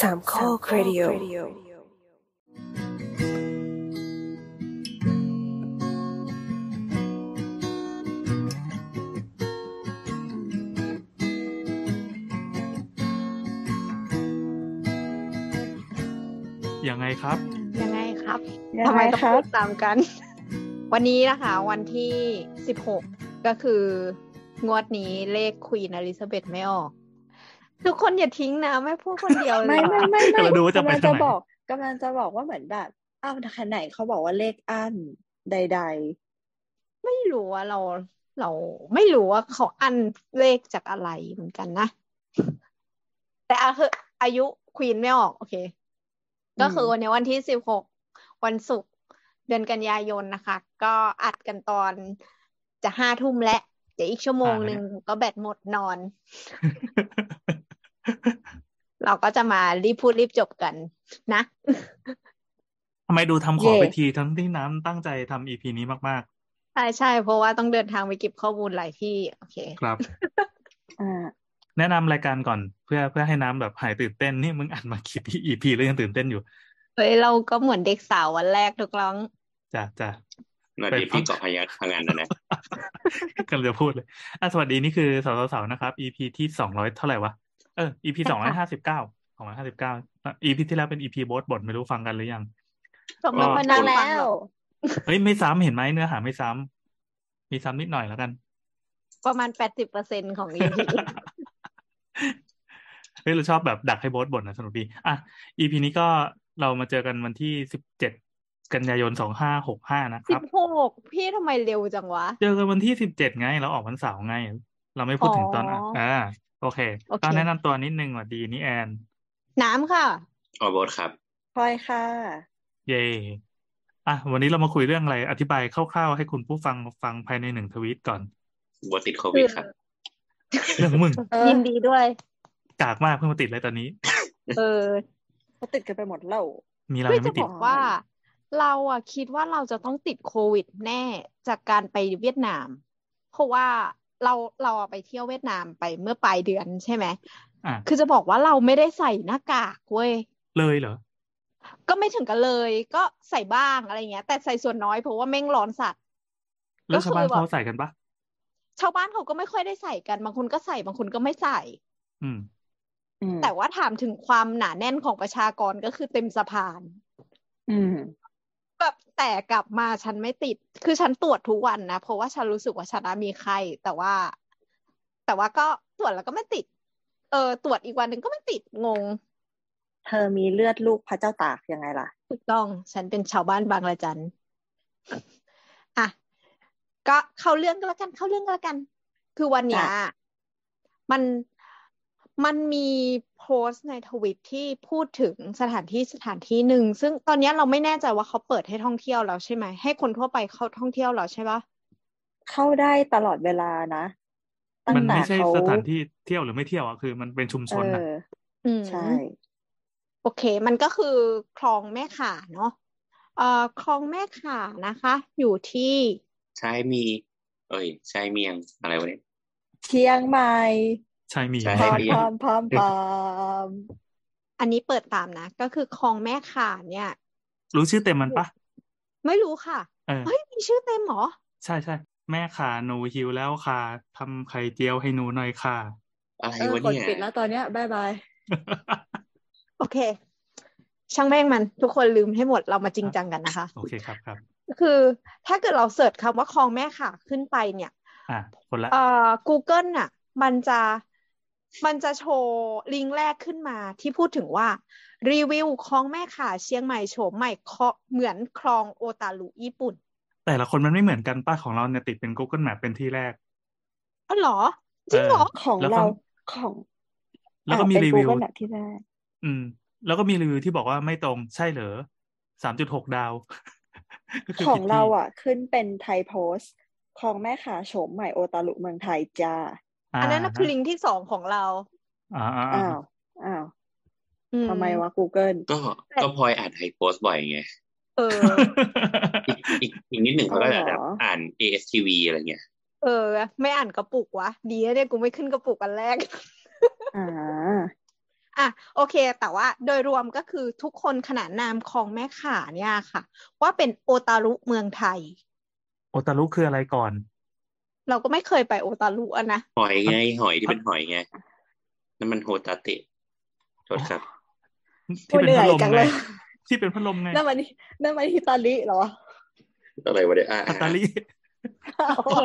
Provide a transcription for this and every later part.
สามข้อครดิโอยังไงครับ ยังไงครับยังทำไมไงต้องครัพูบดตามกัน วันนี้นะคะ วันที่สิบหกก็คืองวดนี้เลขควีนอลิซาเบธไม่ออก ทุกคนอย่าทิ้งนะไม่พูดคนเดียวเลยไม่ไม่ไม่ไม่กำลังดูว่าจะไปกำลังทางจะไหนบอกกำลังจะบอกว่าเหมือนแบบอ้าวขไหนเขาบอกว่าเลขอั้นใดไม่รู้ว่าเราเราไม่รู้ว่าเขาอันเลขจากอะไรเหมือนกันนะ แต่อาคืออายุควีนไม่ออก โอเค ก็คือวันนี้วันที่สิบหกวันศุกร์เดือนกันยายนนะคะ ก็อัดกันตอนจะห้าทุ่มและเดี๋ยวอีกชั่วโมงหนึ่งก็แบตหมดนอน เราก็จะมารีบพูดรีบจบกันนะทำไมดูทำขอไปทีทั้งที่น้ำตั้งใจทำอีพีนี้มากใช่ใช่เพราะว่าต้องเดินทางไปเก็บข้อมูลหลายที่ โอเคๆครับๆอ่าแนะนำรายการก่อนเพื่อเพื่อให้น้ำแบบหายตื่นเต้นนี่มึงอัดมากี่อีพีแล้วยังตื่นเต้นอยู่ เฮ้ย เราก็เหมือนเด็กสาววันแรกทุกครั้งจ้ะจ้ะสวัสดีไปฟังพี่เกาะพยัคฆ์พังงานนะนะกำลังจะพูดเลยอะสวัสดีนี่คือสาวสาวๆนะครับ EP ที่สองร้อยเท่าไหร่วะ เออ EP สองร้อยห้าสิบเก้าสองร้อยห้าสิบเก้า EP ที่แล้วเป็น EP โบสบทไม่รู้ฟังกันหรือยังก็ไม่ค่อยฟัน่างแล้ฟังหรวอกเฮ้ยไม่ซ้ำเห็นไหมเนื้อหาไม่ซ้ำมีซ้ำนิดหน่อยแล้วกัน ประมาณแปดสิบเปอร์เซ็นของ EP เฮ้ยเราชอบแบบดักให้โบสบ่นนะสนุกดีอะ EP นี้ก็เรามาเจอกันวันที่สิบเจ็ดกันยายนสองห้าหกห้านะคสิรับบหกพี่ทำไมเร็วจังวะ เจอกันวันที่สิบเจ็ดไง เราออกวันเสาร์ไง เราไม่พูดถึงตอนอะ อ๋ออ่อ่าโอเคโอเคก็แนะนำตัวนิดนึงสวัสดีนี่แอน น้ำค่ะออโบสครับ พลอยค่ะ เย่อะ วันนี้เรามาคุยเรื่องอะไร อธิบายคร่าวๆ ให้คุณผู้ฟังฟังภายในหนึ่งทวีตก่อน โบสติดโควิดครับ เรื่องของมึงเออยินดีด้วย กากมากเพิ่งมาติดเลยตอนนี้ เออเขาติดกันไปหมดแล้ว มีเราเฮ้ยยังจะไม่ติบดอกว่า เราอะคิดว่าเราจะต้องติดโควิดแน่จากการไปเวียดนาม เพราะว่า เราเราอะไปเที่ยวเวียดนามไปเมื่อปลายเดือนใช่ไหมอะคือจะบอกว่าเราไม่ได้ใส่หน้ากากเว้ยเลยเหรอก็ไม่ถึงกันเลย ก็ใส่บ้างอะไรเงี้ย แต่ใส่ส่วนน้อยเพราะว่าแม่งร้อนสัตว์แล้วชาวบ้านก็คือแบบเขาใส่กันปะชาวบ้านเขาก็ไม่ค่อยได้ใส่กันบางคนก็ใส่บางคนก็ไม่ใส่ อืมอืมแต่ว่าถามถึงความหนาแน่นของประชากรก็คือเต็มสะพาน อืม แบบแต่กลับมาฉันไม่ติด คือฉันตรวจทุกวันนะ เพราะว่าฉันรู้สึกว่าฉันน่ะมีไข้แต่ว่า แต่ว่าก็ตรวจแล้วก็ไม่ติด เออ ตรวจอีกวันหนึ่งก็ไม่ติดงง เธอมีเลือดลูกพระเจ้าตากยังไงล่ะถูกต้อง ฉันเป็นชาวบ้านบางละจันอะก็เข้าเรื่องก็แล้วกัน เข้าเรื่องก็แล้วกัน คือวันเนี้ยจ้ะมัน มันมีโพสต์ในทวิตที่พูดถึงสถานที่สถานที่หนึ่งซึ่งตอนเนี้ยเราไม่แน่ใจว่าเขาเปิดให้ท่องเที่ยวแล้วใช่ไหมให้คนทั่วไปเข้าท่องเที่ยวแล้วใช่ปะเข้าได้ตลอดเวลานะตั้งมันแต่ไม่ใช่เขาสถานที่เที่ยวหรือไม่เที่ยวอะคือ มันเป็นชุมชเอนอะออืมใช่ โอเค มันก็คือคลองแม่ข่าเนาะเอ่อคลองแม่ข่านะคะ อยู่ที่ใช้มี เอ้ยใช้เมียงอะไรวะเนี่ยเชียงใหม่ ใช่มีใช่พร้อมมีพร้อมพร้อมพร้อมอันนี้เปิดตามนะ ก็คือคลองแม่ข่าเนี่ย รู้ชื่อเต็มมันปะไม่รู้ค่ะเออเฮ้ยมีชื่อเต็มเหรอ ใช่ใช่แม่ขาหนูหิวแล้วค่ะทำไข่เจียวให้หนูหน่อยค่ะอะไรเออวะกดเนี่ยปิดแล้วตอนเนี้ยบายบายโอเค ช่างแม่งมัน ทุกคนลืมให้หมดเรามาจริงจังกันนะคะ โอเคครับครับคือถ้าเกิดเราเสิร์ชคำว่าคลองแม่ข่าขึ้นไปเนี่ยอะคนละเอ่อ Google น่ะ มันจะ มันจะโชว์ลิงก์แรกขึ้นมาที่พูดถึงว่า รีวิวคลองแม่ข่าเชียงใหม่โฉมใหม่เคาะเหมือนคลองโอตารุญี่ปุ่น แต่ละคนมันไม่เหมือนกันป้าของเราเนี่ยติดเป็น Google Map เป็นที่แรกอ๋อเหรอ จริงเหรอของแล้วก็เราของ แล้วก็อ่ามีเป็นรีวิว Google Map ที่แรกอืม แล้วก็มีรีวิวที่บอกว่าไม่ตรงใช่เหรอสามจุดหกดาวก็คือของผิดที่เราอะ ขึ้นเป็นไทยโพสต์ของแม่ขาโฉมใหม่โอตารุเมืองไทยจ้า อ่าอันนั้นน่ะคือลิงก์ที่สองของเราอ่าอ่าอ่าอ้าวอ้าวอืมทำไมวะ Google ก็ก็พลอยอ่านไทยโพสต์บ่อยไงเอออีกอีกอีกนิดหนึ่งเขาก็จะอ๋อเหรอแบบอ่าน ASTV อะไรเงี้ยเออ ไม่อ่านกระปุกวะ ดีนะเนี่ยกูไม่ขึ้นกระปุกอันแรกอ่าอะโอเค แต่ว่าโดยรวมก็คือทุกคนขนานนามคลองแม่ข่าเนี่ยค่ะ ว่าเป็นโอตารุเมืองไทย โอตารุคืออะไรก่อน เราก็ไม่เคยไปโอตารุอะนะหอยไง หอยที่เป็นหอยไงนั่นมันโฮตาเตะโทษครับที่เป็นโอ้ยเหนื่พัอยดลมจังไงเลยที่เป็นพัดลมไงนั่นมันนั่นมันฮิตาลิเหรออะไรวะเนี่ยอ่าอัตตาลีโอเค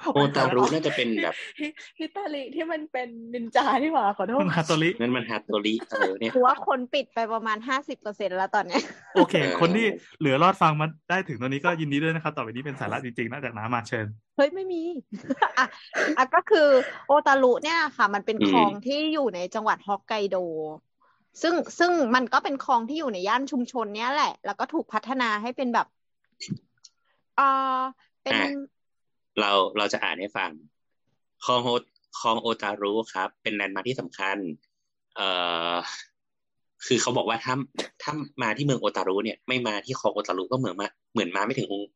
โอโอตารุน่าจะเป็นแบบฮิฮิตาลิที่มันเป็นนินจาที่หว่าขอโทษมันฮาโตรินั่นมันฮาโตริอะไรวะเนี่ยถือว่าคนปิดไปประมาณห้าสิบเปอร์เซ็นแล้วตอนเนี้ยโอเคเออคนที่เหลือรอดฟังมาได้ถึงตอนนี้ก็ยินดีด้วยนะครับ ต่อไปนี้เป็นสาระจริงๆนอกจากน้ำมาเชิญ เฮ้ย ไม่มีอะอะก็คือโอตารุเนี่ยค่ะ มันเป็นคลองที่อยู่ในจังหวัดฮอกไกโดซึ่งซึ่งมันก็เป็นคลองที่อยู่ในย่านชุมชนเนี้ยแหละ แล้วก็ถูกพัฒนาให้เป็นแบบอ่าเป็นอะ เราเราจะอ่านให้ฟังคลองโฮคลองโอตารุครับ เป็นแลนด์มาร์คที่สำคัญ เอ่อคือเขาบอกว่าถ้าถ้ามาที่เมืองโอตารุเนี่ยไม่มาที่คลองโอตารุก็เหมือนมาเหมือนมาไม่ถึงองค์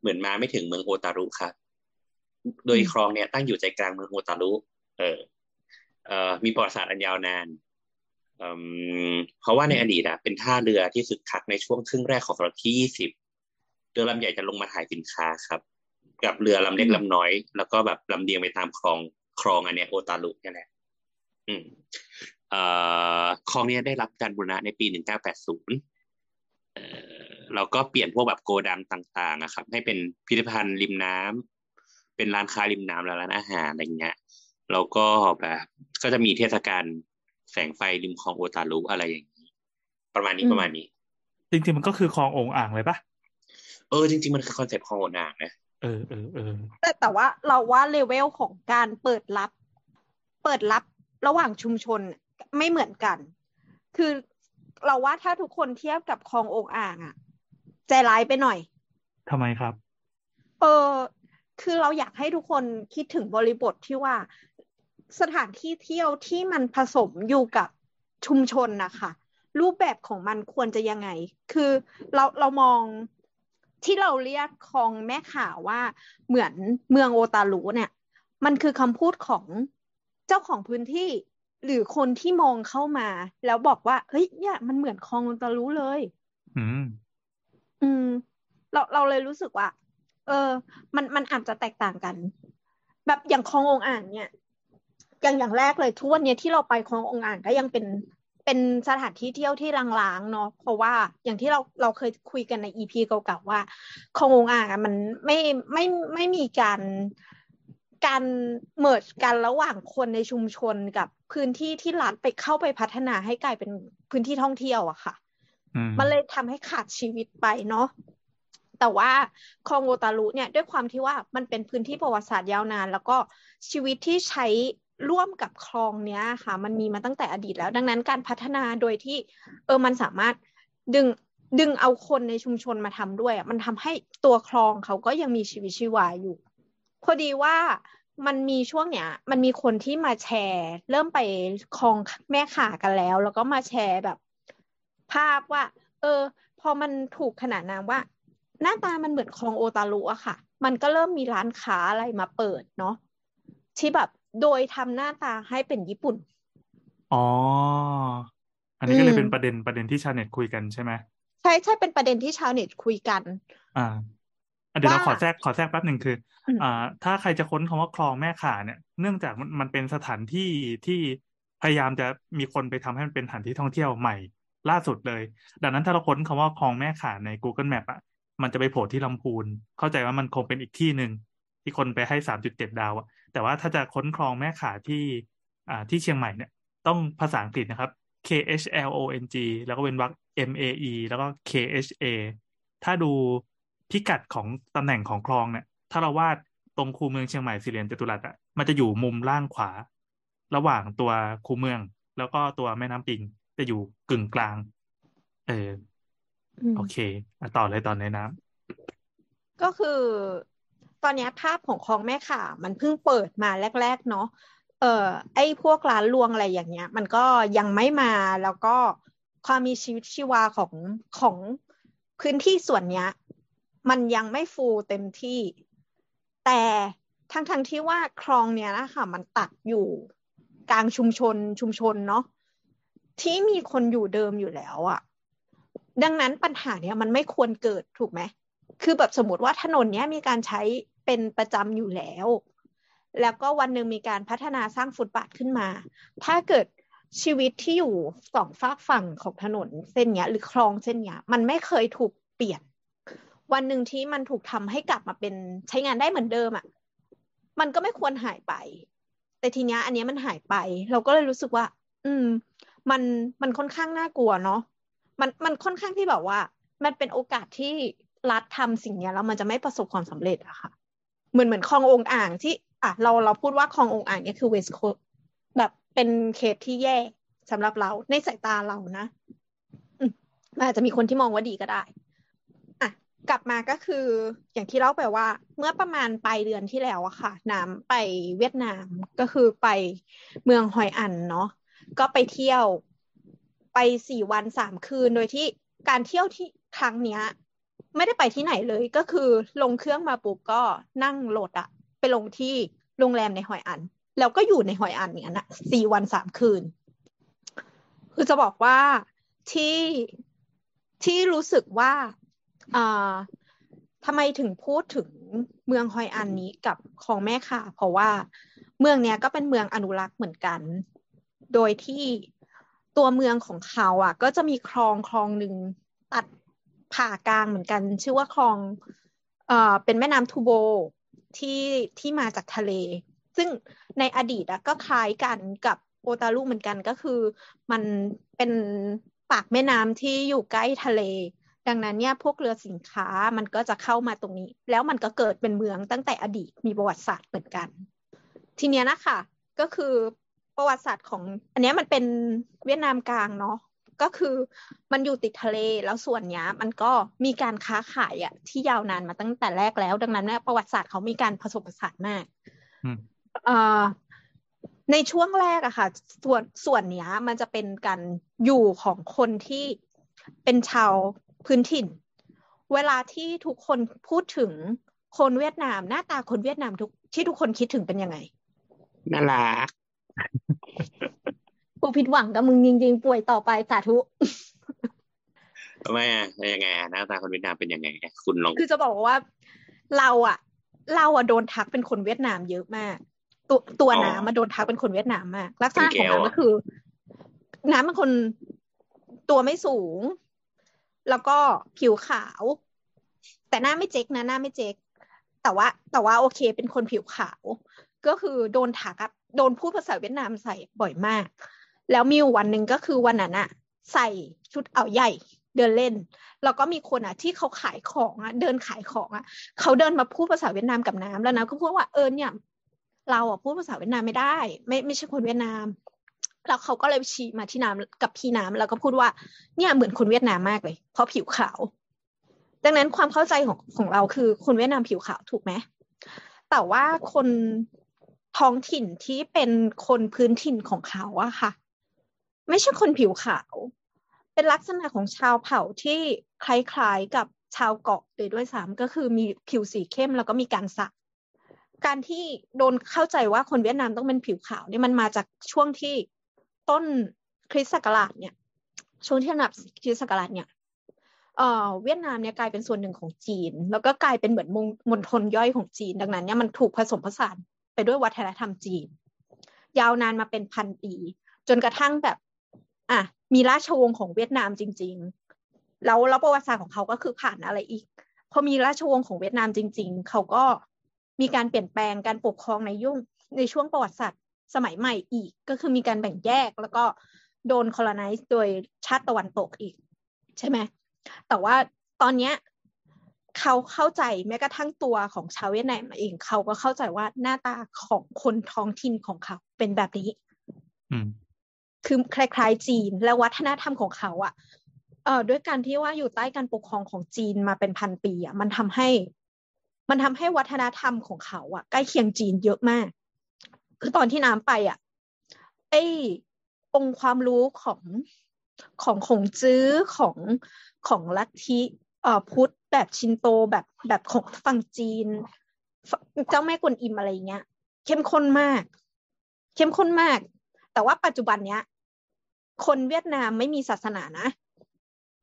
เหมือนมาไม่ถึงเมืองโอตารุครับ โดยคลองเนี่ยตั้งอยู่ใจกลางเมืองโอตารุเออเอ่อมีประวัติศาสตร์อันยาวนานเอ่มเพราะว่าในอดีตอะเป็นท่าเรือที่คึกคักในช่วงครึ่งแรกของศตวรรษที่ยี่สิบเรือลำใหญ่จะลงมาถ่ายสินค้าครับ กับเรือลำเล็กลำน้อย แล้วก็แบบลำเลียงไปตามคลองคลองอันเนี้ยโอตารุเนี่ยแหละอืมเอ่อคลองเนี้ยได้รับการบูรณะในปี1980เอ่อเราก็เปลี่ยนพวกแบบโกดังต่างๆนะครับ ให้เป็นพิพิธภัณฑ์ริมน้ำเป็นร้านค้าริมน้ำและร้านอาหารอะไรเงี้ยแล้วก็แบบก็จะมีเทศกาลแสงไฟริมคลองโอตารุอะไรอย่างนี้ ประมาณนี้อืมประมาณนี้ จริงๆมันก็คือคลองโอ่งอ่างเลยปะเออจริงๆมันคือ concept คลองโอ่งอ่างนะ เออเออเออแต่แต่ว่าเราว่าเลเวลของการเปิดรับ เปิดรับระหว่างชุมชนไม่เหมือนกัน คือเราว่าถ้าทุกคนเทียบกับคลององอ่างอะใจร้ายไปหน่อยทำไมครับ เออคือเราอยากให้ทุกคนคิดถึงบริบทที่ว่าสถานที่เที่ยวที่มันผสมอยู่กับชุมชนนะคะรูปแบบของมันควรจะยังไง คือเราเรามอง ที่เราเรียกคลองแม่ข่าว่าเหมือนเมืองโอตารุเนี่ย มันคือคำพูดของเจ้าของพื้นที่ หรือคนที่มองเข้ามา แล้วบอกว่าเฮ้ยเนี่ยมันเหมือนคลองโอตารุเลย อืม อืม เราเราเลยรู้สึกว่า เออ มันมันอาจจะแตกต่างกัน แบบอย่างคลององอ่างเนี่ยอย่างอย่างแรกเลยทุกวันเนี้ยที่เราไปคลององอ่างก็ยังเป็น เป็นสถานที่เที่ยวที่ลางๆเนาะเพราะว่าอย่างที่เราเราเคยคุยกันในอีพีเก่าๆว่าคลององอ่างอะมันไม่ไม่ไม่มีการการเมิร์จกันระหว่างคนในชุมชนกับพื้นที่ที่รัฐไปเข้าไปพัฒนาให้กลายเป็นพื้นที่ท่องเที่ยวอะค่ะอืมมันเลยทำให้ขาดชีวิตไปเนาะแต่ว่าคลองโอตารุเนี่ยด้วยความที่ว่ามันเป็นพื้นที่ประวัติศาสตร์ยาวนาน แล้วก็ชีวิตที่ใช้ ร่วมกับคลองเนี้ยค่ะ มันมีมาตั้งแต่อดีตแล้ว ดังนั้นการพัฒนาโดยที่ เออมันสามารถดึงดึงเอาคนในชุมชนมาทำด้วยอะมันทำให้ตัวคลองเขาก็ยังมีชีวิตชีวาอยู่ พอดีว่ามันมีช่วงเนี้ย มันมีคนที่มาแชร์ เริ่มไปคลองแม่ข่ากันแล้ว แล้วก็มาแชร์แบบ ภาพว่า เออ พอมันถูกขนานนามว่า หน้าตามันเหมือนคลองโอตารุอะค่ะ มันก็เริ่มมีร้านค้าอะไรมาเปิดเนาะที่แบบ โดยทำหน้าตาให้เป็นญี่ปุ่น อ๋อ อันนี้ก็เลยอืมเป็นประเด็นประเด็นที่ชาวเน็ตคุยกันใช่ไหมใช่ใช่เป็นประเด็นที่ชาวเน็ตคุยกัน อ่าอะเดี๋ยวเราว่าขอแทรกขอแทรกแป๊บหนึ่งคืออืมอ่า ถ้าใครจะค้นคำว่าคลองแม่ข่าเนี่ย เนื่องจากมันมันเป็นสถานที่ที่พยายามจะมีคนไปทำให้มันเป็นสถานที่ท่องเที่ยวใหม่ล่าสุดเลย ดังนั้นถ้าเราค้นคำว่าคลองแม่ข่าใน Google Map อะ มันจะไปโผล่ที่ลำพูน เข้าใจว่ามันคงเป็นอีกที่หนึ่งที่คนไปให้สามจุดเจ็ดดาวอะ แต่ว่าถ้าจะค้นคลองแม่ข่าที่อ่าที่เชียงใหม่เนี่ยต้องภาษาอังกฤษนะครับ K H L O N G แล้วก็เป็นวรรค M A E แล้วก็ K H A ถ้าดูพิกัดของตำแหน่งของคลองเนี่ย ถ้าเราวาดตรงคูเมืองเชียงใหม่สี่เหลี่ยมจัตุรัสอะมันจะอยู่มุมล่างขวา ระหว่างตัวคูเมือง แล้วก็ตัวแม่น้ำปิงจะอยู่กึ่งกลาง เอออืมโอเคอะต่อเลยตอนในน้ำก็คือ ตอนนี้ภาพของคลองแม่ข่ามันเพิ่งเปิดมาแรก ๆ เนาะเอ่อไอ้พวกร้านรวงอะไรอย่างเงี้ย มันก็ยังไม่มาแล้วก็ความมีชีวิตชีวาของของพื้นที่ส่วนเนี้ย มันยังไม่ฟูเต็มที่ แต่ทั้งทั้งที่ว่าคลองเนี้ยนะคะมันตัดอยู่กลางชุมชนชุมชนเนาะที่มีคนอยู่เดิมอยู่แล้วอะ ดังนั้นปัญหาเนี้ยมันไม่ควรเกิดถูกไหมคือแบบสมมติว่าถนนเนี้ยมีการใช้ เป็นประจำอยู่แล้ว แล้วก็วันหนึ่งมีการพัฒนาสร้างฟุตบาทขึ้นมา ถ้าเกิดชีวิตที่อยู่สองฝากฝั่งของถนนเส้นเนี้ยหรือคลองเส้นเนี้ยมันไม่เคยถูกเปลี่ยน วันหนึ่งที่มันถูกทำให้กลับมาเป็นใช้งานได้เหมือนเดิมอะ่ะมันก็ไม่ควรหายไป แต่ทีเนี้ยอันเนี้ยมันหายไป เราก็เลยรู้สึกว่า อืม มันมันค่อนข้างน่ากลัวเนาะมันมันค่อนข้างที่แบบว่า มันเป็นโอกาสที่รัฐทำสิ่งเนี้ยแล้วมันจะไม่ประสบความสำเร็จอะค่ะ เหมือนเหมือนคลององอ่างที่ อะเราเราพูดว่าคลององอ่างเนี่ยคือเวสโคแบบเป็นเคสที่แย่สำหรับเราในสายตาเรานะมันอาจจะมีคนที่มองว่าดีก็ได้อะกลับมาก็คืออย่างที่เล่าไปว่า เมื่อประมาณปลายเดือนที่แล้วอะค่ะ น้ำไปเวียดนามก็คือไปเมืองฮอยอันเนาะก็ไปเที่ยวไปสี่วันสามคืนโดยที่การเที่ยวที่ครั้งเนี้ย ไม่ได้ไปที่ไหนเลยก็คือลงเครื่องมาปุ๊บก็นั่งรถอะไปลงที่โรงแรมในหอยอัน แล้วก็อยู่ในหอยอันอย่างนั้นอะสี่วันสามคืน คือจะบอกว่าที่ที่รู้สึกว่าอ่าทำไมถึงพูดถึงเมืองฮอยอันนี้กับของแม่ค่ะ เพราะว่าเมืองเนี้ยก็เป็นเมืองอนุรักษ์เหมือนกัน โดยที่ตัวเมืองของเขาอะ ก็จะมีคลองคลองหนึ่งตัด ผ่ากลางเหมือนกัน ชื่อว่าคลองเอ่อเป็นแม่น้ำทูโบที่ที่มาจากทะเล ซึ่งในอดีตอะก็คล้ายกันกับโอตารุเหมือนกันก็คือ มันเป็นปากแม่น้ำที่อยู่ใกล้ทะเล ดังนั้นเนี่ยพวกเรือสินค้ามันก็จะเข้ามาตรงนี้ แล้วมันก็เกิดเป็นเมืองตั้งแต่อดีตมีประวัติศาสตร์เหมือนกัน ทีเนี้ยนะคะก็คือประวัติศาสตร์ของ อันนี้มันเป็นเวียดนามกลางเนาะ ก็คือมันอยู่ติดทะเลแล้วส่วนนี้มันก็มีการค้าขายอะที่ยาวนานมาตั้งแต่แรกแล้ว ดังนั้นเนี่ยประวัติศาสตร์เขามีการผสมผสานมากในช่วงแรกอะค่ะ ส่วนส่วนเนี้ยมันจะเป็นการอยู่ของคนที่เป็นชาวพื้นถิ่น เวลาที่ทุกคนพูดถึงคนเวียดนาม หน้าตาคนเวียดนามทุกที่ทุกคนคิดถึงเป็นยังไงน่ารัก กูผิดหวังกับมึงจริง ๆ ป่วยต่อไปสาธุทำไมอะยังไงหน้าตาคนเวียดนามเป็นยังไงคุณลองคือจะบอกว่าเราอะ เราอะโดนทักเป็นคนเวียดนามเยอะมาก ตัวตัวน้ำมาโดนทักเป็นคนเวียดนามมาก ลักษณะของน้ำก็คือ น้ำเป็นคนตัวไม่สูง แล้วก็ผิวขาว แต่หน้าไม่เจ๊กนะหน้าไม่เจ๊กแต่ว่า แต่ว่าโอเค เป็นคนผิวขาว ก็คือโดนถักโดนพูดภาษาเวียดนามใส่บ่อยมาก แล้วมีวันหนึ่งก็คือวันนั้นอะใส่ชุดเอาใหญ่เดินเล่น แล้วก็มีคนอะที่เขาขายของอะเดินขายของอะเขาเดินมาพูดภาษาเวียดนามกับน้ำแล้วนะก็พูดว่าเออเนี่ย เราอะพูดภาษาเวียดนามไม่ได้ ไม่ไม่ใช่คนเวียดนามแล้วเขาก็เลยชี้มาที่น้ำกับพี่น้ำแล้วก็พูดว่าเนี่ยเหมือนคนเวียดนามมากเลย เพราะผิวขาว ดังนั้นความเข้าใจของของเราคือคนเวียดนามผิวขาวถูกไหมแต่ว่าคนท้องถิ่นที่เป็นคนพื้นถิ่นของเขาอะค่ะ ไม่ใช่คนผิวขาว เป็นลักษณะของชาวเผ่าที่คล้ายๆกับชาวเกาะเลยด้วยซ้ำก็คือมีผิวสีเข้มแล้วก็มีการสัก การที่โดนเข้าใจว่าคนเวียดนามต้องเป็นผิวขาวเนี่ยมันมาจากช่วงที่ต้นคริสต์ศักราชเนี่ย ช่วงที่นับคริสต์ศักราชเนี่ยเอ่อเวียดนามเนี่ยกลายเป็นส่วนหนึ่งของจีน แล้วก็กลายเป็นเหมือนมณฑลย่อยของจีน ดังนั้นเนี่ยมันถูกผสมผสานไปด้วยวัฒนธรรมจีน ยาวนานมาเป็นพันปี จนกระทั่งแบบ อะมีราชวงศ์ของเวียดนามจริง ๆ แล้วแล้วประวัติศาสตร์ของเขาก็คือผ่านอะไรอีก พอมีราชวงศ์ของเวียดนามจริง ๆ เขาก็มีการเปลี่ยนแปลงการปกครองในยุคในช่วงประวัติศาสตร์สมัยใหม่อีก ก็คือมีการแบ่งแยกแล้วก็โดน colonize โดยชาติตะวันตกอีก ใช่ไหมแต่ว่าตอนเนี้ยเขาเข้าใจแม้กระทั่งตัวของชาวเวียดนามเองเขาก็เข้าใจว่าหน้าตาของคนท้องถิ่นของเขาเป็นแบบนี้ คือคล้ายๆจีน และวัฒนธรรมของเขาอะ่ะเอ่อด้วยการที่ว่าอยู่ใต้การปกครองของจีนมาเป็นพันปีอะ่ะมันทำให้ มันทำให้วัฒนธรรมของเขาอะ่ะใกล้เคียงจีนเยอะมาก คือตอนที่น้ำไปอะ่ะไอองค์ความรู้ของของของจื้อของของลัทธิเอ่อพุทธแบบชินโตแบบแบบของฝั่งจีน เจ้าแม่กวนอิมอะไรเงี้ย เข้มข้นมาก เข้มข้นมาก แต่ว่าปัจจุบันเนี้ย คนเวียดนามไม่มีศาสนานะ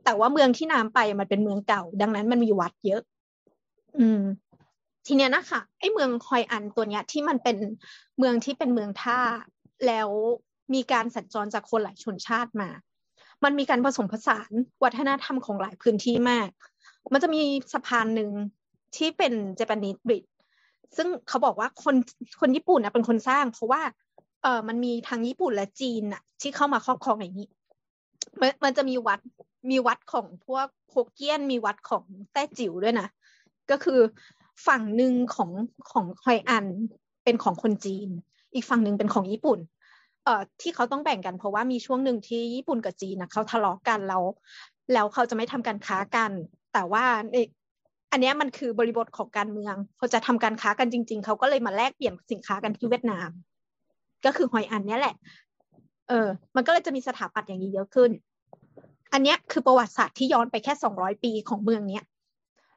แต่ว่าเมืองที่น้ำไปมันเป็นเมืองเก่า ดังนั้นมันมีวัดเยอะ อืม ทีเนี้ยนะคะไอ้เมืองฮอยอันตัวเนี้ย ที่มันเป็นเมืองที่เป็นเมืองท่า แล้วมีการสัญจรจากคนหลายชนชาติมา มันมีการผสมผสานวัฒนธรรมของหลายพื้นที่มาก มันจะมีสะพานหนึ่งที่เป็นเจแปนิสบริดซึ่งเขาบอกว่าคนคนญี่ปุ่นนะเป็นคนสร้าง เพราะว่า เออมันมีทางญี่ปุ่นและจีนอะที่เข้ามาครอบครองอย่างนี้มันมันจะมีวัดมีวัดของพวกโฮกเกี้ยนมีวัดของแต้จิ๋วด้วยนะ ก็คือฝั่งหนึ่งของของฮอยอันเป็นของคนจีน อีกฝั่งหนึ่งเป็นของญี่ปุ่น เอ่อที่เขาต้องแบ่งกันเพราะว่ามีช่วงหนึ่งที่ญี่ปุ่นกับจีนนะเขาทะเลาะกันแล้ว แล้วเขาจะไม่ทำการค้ากัน แต่ว่าอันนี้มันคือบริบทของการเมืองเขาจะทำการค้ากันจริง ๆ เขาก็เลยมาแลกเปลี่ยนสินค้ากันที่เวียดนาม ก็คือหอยอันนี้แหละ เออ มันก็เลยจะมีสถาปัตย์อย่างนี้เยอะขึ้น อันนี้คือประวัติศาสตร์ที่ย้อนไปแค่สองร้อยปีของเมืองเนี้ย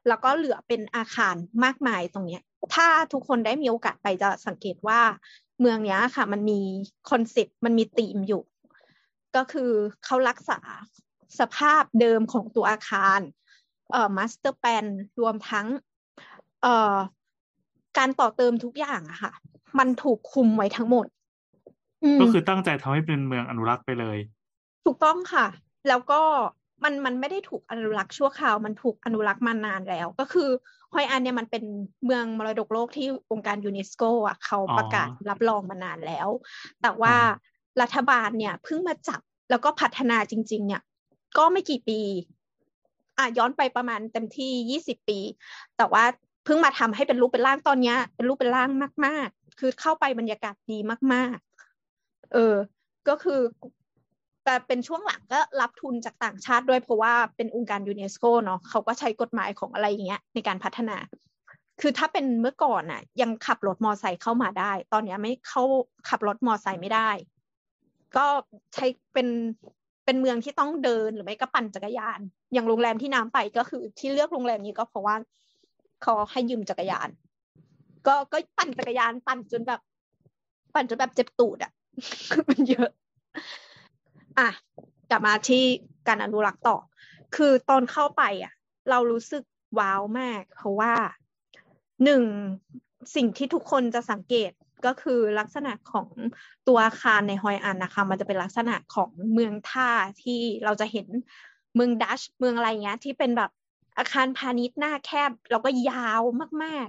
แล้วก็เหลือเป็นอาคารมากมายตรงเนี้ย ถ้าทุกคนได้มีโอกาสไปจะสังเกตว่าเมืองเนี้ยค่ะ มันมีคอนเซ็ปต์มันมีธีมอยู่ ก็คือเขารักษาสภาพเดิมของตัวอาคาร เอ่อ master plan รวมทั้ง เอ่อการต่อเติมทุกอย่างอะค่ะ มันถูกคุมไว้ทั้งหมด ก็คือตั้งใจทำให้เป็นเมืองอนุรักษ์ไปเลย ถูกต้องค่ะ แล้วก็มันมันไม่ได้ถูกอนุรักษ์ชั่วคราว มันถูกอนุรักษ์มานานแล้ว ก็คือฮอยอันเนี่ยมันเป็นเมืองมรดกโลกที่องค์การยูเนสโกอะเขาประกาศรับรองมานานแล้ว แต่ว่ารัฐบาลเนี่ยเพิ่งมาจับแล้วก็พัฒนาจริง ๆ เนี่ย ก็ไม่กี่ปี อะย้อนไปประมาณเต็มที่ยี่สิบปี แต่ว่าเพิ่งมาทำให้เป็นรูปเป็นร่างตอนนี้เป็นรูปเป็นร่างมาก ๆ คือเข้าไปบรรยากาศดีมากๆ เออ ก็คือ แต่เป็นช่วงหลังก็รับทุนจากต่างชาติด้วยเพราะว่าเป็นองค์การยูเนสโกเนาะเขาก็ใช้กฎหมายของอะไรอย่างเงี้ยในการพัฒนา คือถ้าเป็นเมื่อก่อนน่ะ ยังขับรถมอไซค์เข้ามาได้ ตอนนี้ไม่เข้าขับรถมอไซค์ไม่ได้ ก็ใช้เป็นเป็นเมืองที่ต้องเดินหรือไม่ก็ปั่นจักรยาน อย่างโรงแรมที่น้ำไปก็คือที่เลือกโรงแรมนี้ก็เพราะว่าเขาให้ยืมจักรยาน ก็ก็ปั่นจักรยานปั่นจนแบบ ปั่นจนแบบเจ็บตูดอะ่ะ มันเยอะ อะกลับมาที่การอนุรักษ์ต่อ คือตอนเข้าไปอะ เรารู้สึกว้าวมาก เพราะว่าหนึ่งสิ่งที่ทุกคนจะสังเกตก็คือลักษณะของตัวอาคารในฮอยอันนะคะ มันจะเป็นลักษณะของเมืองท่าที่เราจะเห็นเมืองดัชเมืองอะไรเงี้ย ที่เป็นแบบอาคารพาณิชย์หน้าแคบ แล้วก็ยาวมาก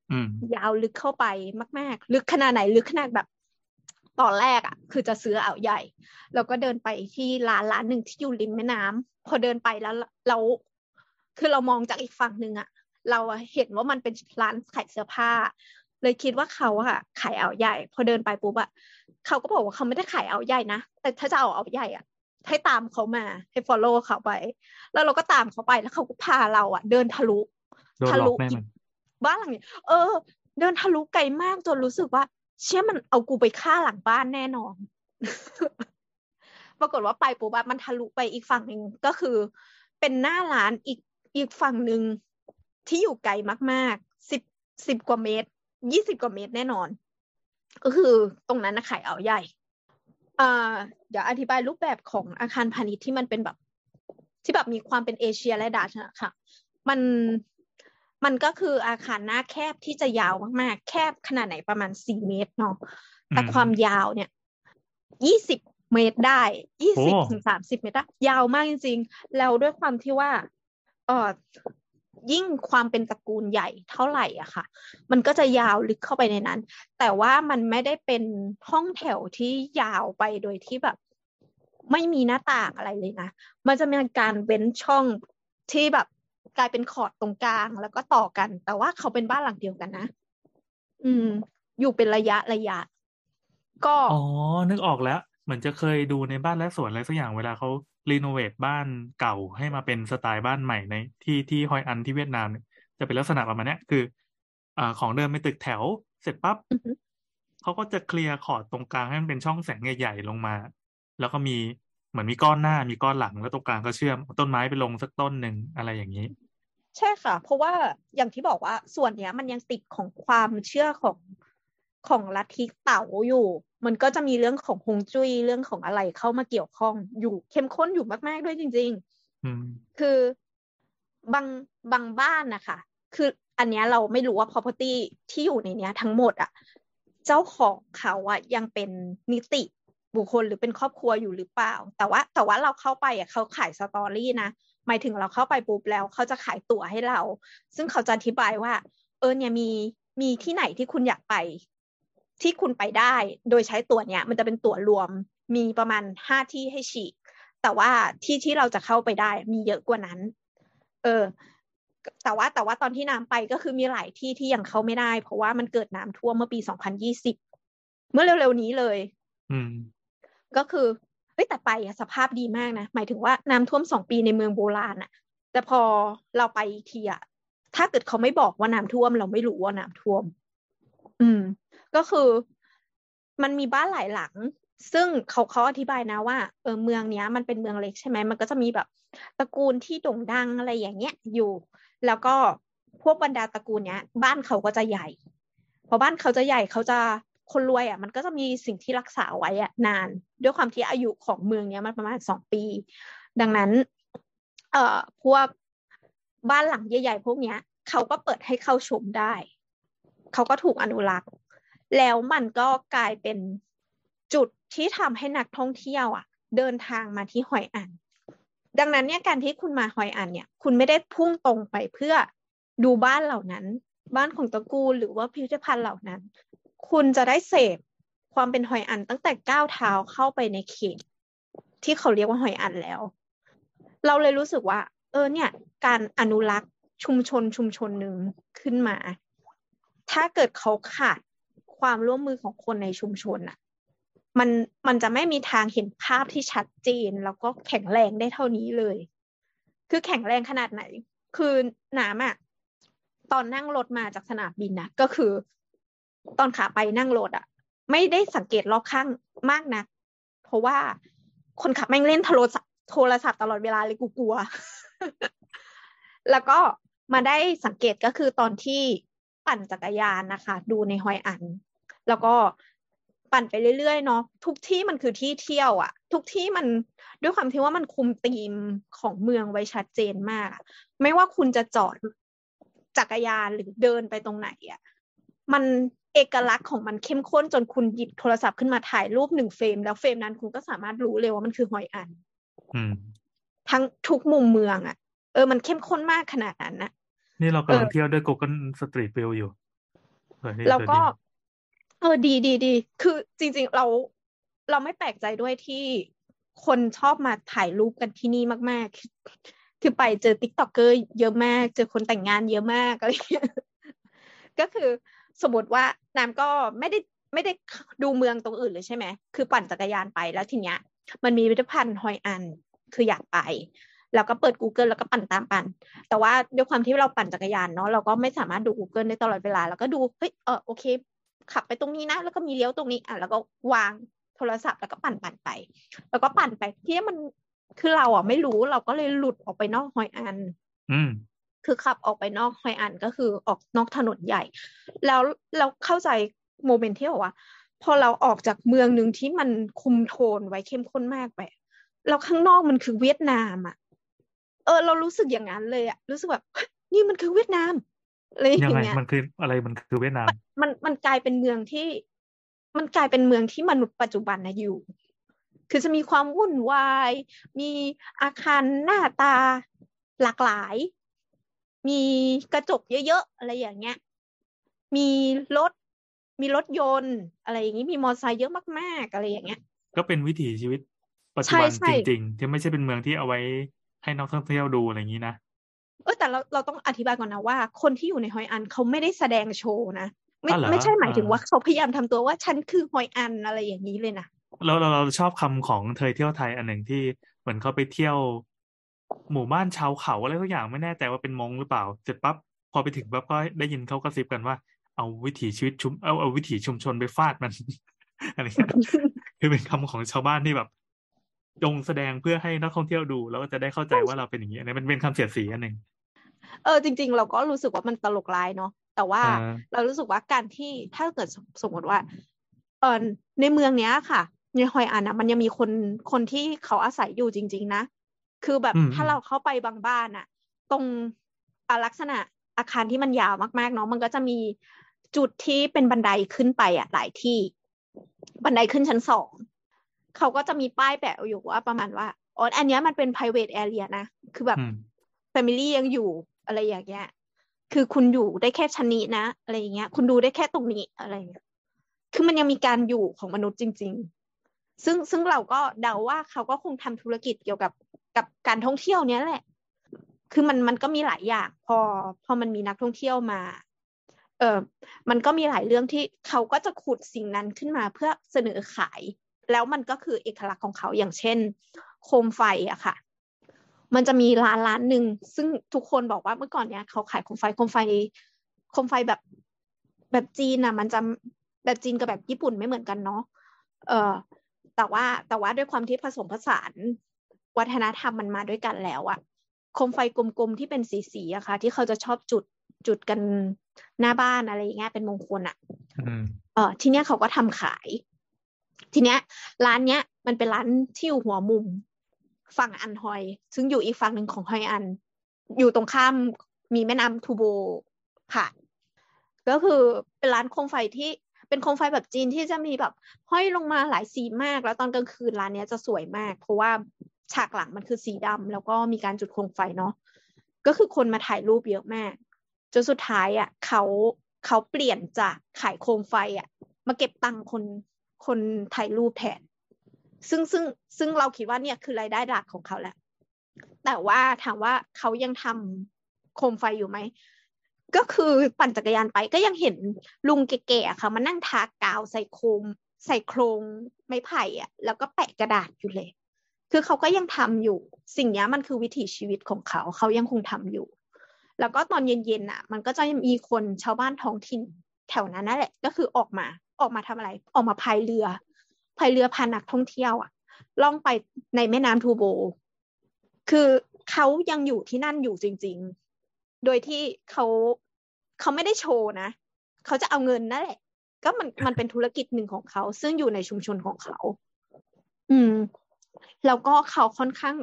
ๆยาวลึกเข้าไปมาก ๆ ลึกขนาดไหนลึกขนาดแบบ ตอนแรกอะ คือจะซื้ออ่าวใหญ่ แล้วก็เดินไปที่ร้านร้านหนึ่งที่อยู่ริมแม่น้ำพอเดินไปแล้วเราคือเรามองจากอีกฝั่งหนึ่งอะ เราเห็นว่ามันเป็นร้านขายเสื้อผ้า เลยคิดว่าเขาอะขายเอาใหญ่ พอเดินไปปุ๊บอะเขาก็บอกว่าเขาไม่ได้ขายเอาใหญ่นะแต่ถ้าจะเอาเอาใหญ่อะให้ตามเขามาให้ follow เขาไป แล้วเราก็ตามเขาไปแล้วเขาก็พาเราอะเดินทะลุทะลุบ้านหลังนี้เออ เดินทะลุไกลมากจนรู้สึกว่า เชื่อมันเอากูไปฆ่าหลังบ้านแน่นอน ปรากฏว่าไปปุ๊บมันทะลุไปอีกฝั่งหนึ่งก็คือ เป็นหน้าร้านอีกอีกฝั่งหนึ่งที่อยู่ไกลมากๆสิบสิบกว่าเมตรยี่สิบกว่าเมตรแน่นอน ก็คือตรงนั้นนะขายเอาใหญ่เดี๋ยวอธิบายรูปแบบของอาคารพาณิชย์ที่มันเป็นแบบ ที่แบบมีความเป็นเอเชียและดัชนะค่ะ มัน มันก็คืออาคารหน้าแคบที่จะยาวมากๆ แคบขนาดไหนประมาณสี่เมตรเนาะแต่ความยาวเนี่ยยี่สิบเมตรได้ยี่สิบถึงสามสิบเมตรยาวมากจริงๆ แล้วด้วยความที่ว่าเออยิ่งความเป็นตระกูลใหญ่เท่าไหร่อะค่ะ มันก็จะยาวลึกเข้าไปในนั้น แต่ว่ามันไม่ได้เป็นห้องแถวที่ยาวไปโดยที่แบบ ไม่มีหน้าต่างอะไรเลยนะ มันจะมีการเว้นช่องที่แบบ กลายเป็นขอดตรงกลางแล้วก็ต่อกัน แต่ว่าเขาเป็นบ้านหลังเดียวกันนะ อืม อยู่เป็นระยะระยะ ก็อ๋อนึกออกแล้ว เหมือนจะเคยดูในบ้านและสวนอะไรสักอย่างเวลาเขารีโนเวทบ้านเก่าให้มาเป็นสไตล์บ้านใหม่ในที่ที่ฮอยอันที่เวียดนามเนี่ยจะเป็นลักษณะประมาณนี้คืออ่าของเดิมเป็นตึกแถว เสร็จปั๊บเขาก็จะเคลียร์ขอดตรงกลางให้มันเป็นช่องแสงใหญ่ๆลงมา แล้วก็มี เหมือนมีก้อนหน้ามีก้อนหลังแล้วตรงกลางก็เชื่อมต้นไม้ไปลงสักต้นหนึ่งอะไรอย่างนี้ ใช่ค่ะ เพราะว่าอย่างที่บอกว่าส่วนเนี้ยมันยังติดของความเชื่อของของลัทธิเต๋าอยู่ มันก็จะมีเรื่องของฮวงจุ้ยเรื่องของอะไรเข้ามาเกี่ยวข้องอยู่เข้มข้นอยู่มาก ๆ ด้วยจริงๆอืมคือบางบางบ้านนะคะ คืออันเนี้ยเราไม่รู้ว่า property ที่อยู่ในเนี้ยทั้งหมดอะเจ้าของเขาอะยังเป็นนิติ บุคคลหรือเป็นครอบครัวอยู่หรือเปล่า แต่ว่าแต่ว่าเราเข้าไปอะเขาขายสตอรี่นะหมายถึงเราเข้าไปปุ๊บแล้วเขาจะขายตั๋วให้เรา ซึ่งเขาจะอธิบายว่า เออเนี่ยมีมีที่ไหนที่คุณอยากไป ที่คุณไปได้ โดยใช้ตั๋วเนี้ยมันจะเป็นตั๋วรวม มีประมาณห้าที่ให้ฉีก แต่ว่าที่ที่เราจะเข้าไปได้มีเยอะกว่านั้น เออ แต่ว่าแต่ว่าตอนที่น้ำไปก็คือมีหลายที่ที่ยังเข้าไม่ได้ เพราะว่ามันเกิดน้ำท่วมเมื่อปี2020เมื่อเร็วๆนี้เลย อืม ก็คือเฮ้ยแต่ไปอะสภาพดีมากนะ หมายถึงว่าน้ำท่วมสองปีในเมืองโบราณอะแต่พอเราไปทีอะถ้าเกิดเขาไม่บอกว่าน้ำท่วม เราไม่รู้ว่าน้ำท่วม อืม ก็คือมันมีบ้านหลายหลัง ซึ่งเขาเขาอธิบายนะว่าเออเมืองเนี้ย มันเป็นเมืองเล็กใช่ไหมมันก็จะมีแบบตระกูลที่โด่งดังอะไรอย่างเงี้ยอยู่ แล้วก็พวกบรรดาตระกูลเนี้ย บ้านเขาก็จะใหญ่พอบ้านเขาจะใหญ่เขาจะ คนรวยอะมันก็จะมีสิ่งที่รักษาไว้อะนาน ด้วยความที่อายุของเมืองเนี้ยมันประมาณสองปี ดังนั้น เอ่อพวกบ้านหลังใหญ่ๆพวกเนี้ยเขาก็เปิดให้เข้าชมได้ เขาก็ถูกอนุรักษ์ แล้วมันก็กลายเป็นจุดที่ทำให้นักท่องเที่ยวอะ เดินทางมาที่หอยอัน ดังนั้นเนี่ยการที่คุณมาหอยอันเนี่ย คุณไม่ได้พุ่งตรงไปเพื่อดูบ้านเหล่านั้น บ้านของตระกูลหรือว่าพิพิธภัณฑ์เหล่านั้น คุณจะได้เสพความเป็นหอยอันตั้งแต่ก้าวเท้าเข้าไปในเขตที่เขาเรียกว่าหอยอันแล้ว เราเลยรู้สึกว่า เออเนี่ย การอนุรักษ์ชุมชนชุมชนหนึ่งขึ้นมา ถ้าเกิดเขาขาดความร่วมมือของคนในชุมชนอะมันมันจะไม่มีทางเห็นภาพที่ชัดเจน แล้วก็แข็งแรงได้เท่านี้เลย คือแข็งแรงขนาดไหน คือน้ำอะตอนนั่งรถมาจากสนามบินนะก็คือ ตอนขาไปนั่งรถอะไม่ได้สังเกตรอบข้างมากนะเพราะว่าคนขับแม่งเล่นโทรศัพท์โทรศัพท์ตลอดเวลาเลยกูกลัว แล้วก็มาได้สังเกตก็คือตอนที่ปั่นจักรยานนะคะ ดูในฮอยอัน แล้วก็ปั่นไปเรื่อยๆเนาะทุกที่มันคือที่เที่ยวอะทุกที่มันด้วยความที่ว่ามันคุมธีมของเมืองไว้ชัดเจนมาก ไม่ว่าคุณจะจอดจักรยานหรือเดินไปตรงไหนอะมัน เอกลักษณ์ของมันเข้มข้นจนคุณหยิบโทรศัพท์ขึ้นมาถ่ายรูปหนึ่งเฟรม แล้วเฟรมนั้นคุณก็สามารถรู้เลยว่ามันคือหอยอันอืมทั้งทุกมุมเมืองอะเออมันเข้มข้นมากขนาดนั้นนะนี่เรากำลังเออเที่ยวด้วย Google Street View อยู่เออนี่แล้วก็เออดีเออดีดีดีคือจริง ๆ เราเราไม่แปลกใจด้วยที่คนชอบมาถ่ายรูปกันที่นี่มาก ๆ คือคือไปเจอ TikToker เยอะมาก เจอคนแต่งงานเยอะมากอะไรอย่างเงี้ยก็คือ สมมติว่าน้ำก็ไม่ได้ไม่ได้ดูเมืองตรงอื่นเลยใช่ไหมคือปั่นจักรยานไปแล้วทีเนี้ย มันมีพิพิธภัณฑ์ฮอยอันคืออยากไป แล้วก็เปิด Google แล้วก็ปั่นตามปั่น แต่ว่าด้วยความที่เราปั่นจักรยานเนาะเราก็ไม่สามารถดู Google ได้ตลอดเวลา แล้วก็ดูเฮ้ยเออโอเค ขับไปตรงนี้นะ แล้วก็มีเลี้ยวตรงนี้อะแล้วก็วางโทรศัพท์แล้วก็ปั่นปั่นไป แล้วก็ปั่นไปที่มันคือเราอะไม่รู้เราก็เลยหลุดออกไปนอกฮอยอันอืม คือขับออกไปนอกฮอยอันก็คือออกนอกถนนใหญ่ แล้วเราเข้าใจโมเมนต์ที่บอกว่า พอเราออกจากเมืองหนึ่งที่มันคุมโทนไว้เข้มข้นมากไปแล้วข้างนอกมันคือเวียดนามอะเออ เรารู้สึกอย่างนั้นเลยอะรู้สึกแบบเฮ้ยนี่มันคือเวียดนามอะไรอยังย่างไงเงี้ยมันคืออะไรมันคือเวียดนาม มันมันกลายเป็นเมืองที่ มันกลายเป็นเมืองที่มนุษย์ปัจจุบันนะอยู่ คือจะมีความวุ่นวาย มีอาคารหน้าตาหลากหลาย มีกระจกเยอะๆอะไรอย่างเงี้ย มีรถมีรถยนต์ อะไรอย่างงี้มีมอเตอร์ไซค์เยอะมากๆอะไรอย่างเงี้ย ก็เป็นวิถีชีวิตปัจจุใช่บันใช่จริงๆที่ไม่ใช่เป็นเมืองที่เอาไว้ให้นักท่องเที่ยวดูอะไรอย่างนี้นะเออแต่เราเราต้องอธิบายก่อนนะว่า คนที่อยู่ในฮอยอันเขาไม่ได้แสดงโชว์นะไม่อ๋อเหรอไม่ใช่หมายถึงอ่าว่าเขาพยายามทำตัวว่าฉันคือฮอยอันอะไรอย่างนี้เลยนะเราเราเราชอบคำของเธอเที่ยวไทยอันหนึ่งที่เหมือนเขาไปเที่ยว หมู่บ้านชาวเขาอะไรทุกอย่างไม่แน่ใจว่าเป็นมงหรือเปล่า เสร็จปั๊บพอไปถึงปั๊บก็ได้ยินเขากระซิบกันว่า เอาวิถีชีวิตชุมเอาเอาวิถีชุมชนไปฟาดมันอะไรเงี้ยคือเป็นคำของชาวบ้านที่แบบ จงแสดงเพื่อให้นักท่องเที่ยวดู แล้วก็จะได้เข้าใจว่าเราเป็นอย่างนี้อันนี้มันเป็นคำเสียดสีอันหนึ่งเออจริง ๆ เราก็รู้สึกว่ามันตลกร้ายเนาะแต่ว่าอ่าเรารู้สึกว่าการที่ถ้าเกิดสมสมมติว่าเออในเมืองเนี้ยค่ะในฮอยอันนะมันยังมีคนคนที่เขาอาศัยอยู่จริง ๆ นะ คือแบบอืมถ้าเราเข้าไปบางบ้านอะตรงอะลักษณะอาคารที่มันยาวมากๆเนาะมันก็จะมีจุดที่เป็นบันไดขึ้นไปอะหลายที่ บันไดขึ้นชั้นสองเขาก็จะมีป้ายแปะอยู่ว่าประมาณว่าอ๋ออันเนี้ยมันเป็น private area นะ คือแบบอืม Family ยังอยู่อะไรอย่างเงี้ย คือคุณอยู่ได้แค่ชั้นนี้นะ อะไรอย่างเงี้ย คุณดูได้แค่ตรงนี้อะไรอย่างเงี้ย คือมันยังมีการอยู่ของมนุษย์จริงๆ ซึ่งซึ่งเราก็เดาว่าเขาก็คงทำธุรกิจเกี่ยวกับกับการท่องเที่ยวเนี้ยแหละ คือมันมันก็มีหลายอย่าง พอพอมันมีนักท่องเที่ยวมา เออมันก็มีหลายเรื่องที่เขาก็จะขุดสิ่งนั้นขึ้นมาเพื่อเสนอขาย แล้วมันก็คือเอกลักษณ์ของเขาอย่างเช่น โคมไฟอะค่ะ มันจะมีร้านร้านหนึ่งซึ่งทุกคนบอกว่าเมื่อก่อนเนี้ยเขาขายโคมไฟโคมไฟโคมไฟแบบแบบจีนอะมันจะแบบจีนกับแบบญี่ปุ่นไม่เหมือนกันเนาะเออ แต่ว่าแต่ว่าด้วยความที่ผสมผสาน วัฒนธรรมมันมาด้วยกันแล้วอะโคมไฟกลมๆที่เป็นสีๆอะค่ะ ที่เขาจะชอบจุดจุดกันหน้าบ้านอะไรอย่างเงี้ยเป็นมงคลอะอืมเออทีเนี้ยเขาก็ทำขาย ทีเนี้ย ร้านเนี้ย มันเป็นร้านที่อยู่หัวมุม ฝั่งอันฮอย ซึ่งอยู่อีกฝั่งหนึ่งของฮอยอัน อยู่ตรงข้ามมีแม่น้ำทูโบผ่านก็คือเป็นร้านโคมไฟที่ เป็นโคมไฟแบบจีนที่จะมีแบบห้อยลงมาหลายสีมาก แล้วตอนกลางคืนร้านเนี้ยจะสวยมาก เพราะว่าฉากหลังมันคือสีดำแล้วก็มีการจุดโคมไฟเนาะก็คือคนมาถ่ายรูปเยอะมากจนสุดท้ายอะเขาเขาเปลี่ยนจากขายโคมไฟอะ มาเก็บตังค์คนคนถ่ายรูปแทนซึ่งซึ่งซึ่งเราคิดว่าเนี่ยคือรายได้หลักของเขาแหละแต่ว่าถามว่าเขายังทำโคมไฟอยู่ไหม ก็คือปั่นจักรยานไปก็ยังเห็นลุงแก่ๆค่ะมานั่งทากาวใส่โคมใส่โครงไม้ไผ่อะแล้วก็แปะกระดาษอยู่เลย คือเขาก็ยังทำอยู่ สิ่งนี้มันคือวิถีชีวิตของเขา เขายังคงทำอยู่ แล้วก็ตอนเย็นๆอะ มันก็จะมีคนชาวบ้านท้องถิ่น แถวนั้นนั่นแหละ ก็คือออกมา ออกมาทำอะไร ออกมาพายเรือ พายเรือพานักท่องเที่ยวอะ ล่องไปในแม่น้ำทูโบ คือเขายังอยู่ที่นั่นอยู่จริงๆ โดยที่เขาเขาไม่ได้โชว์นะเขาจะเอาเงินนั่นแหละ ก็มันมันเป็นธุรกิจหนึ่งของเขา ซึ่งอยู่ในชุมชนของเขา อืม แล้วก็เขาค่อนข้าง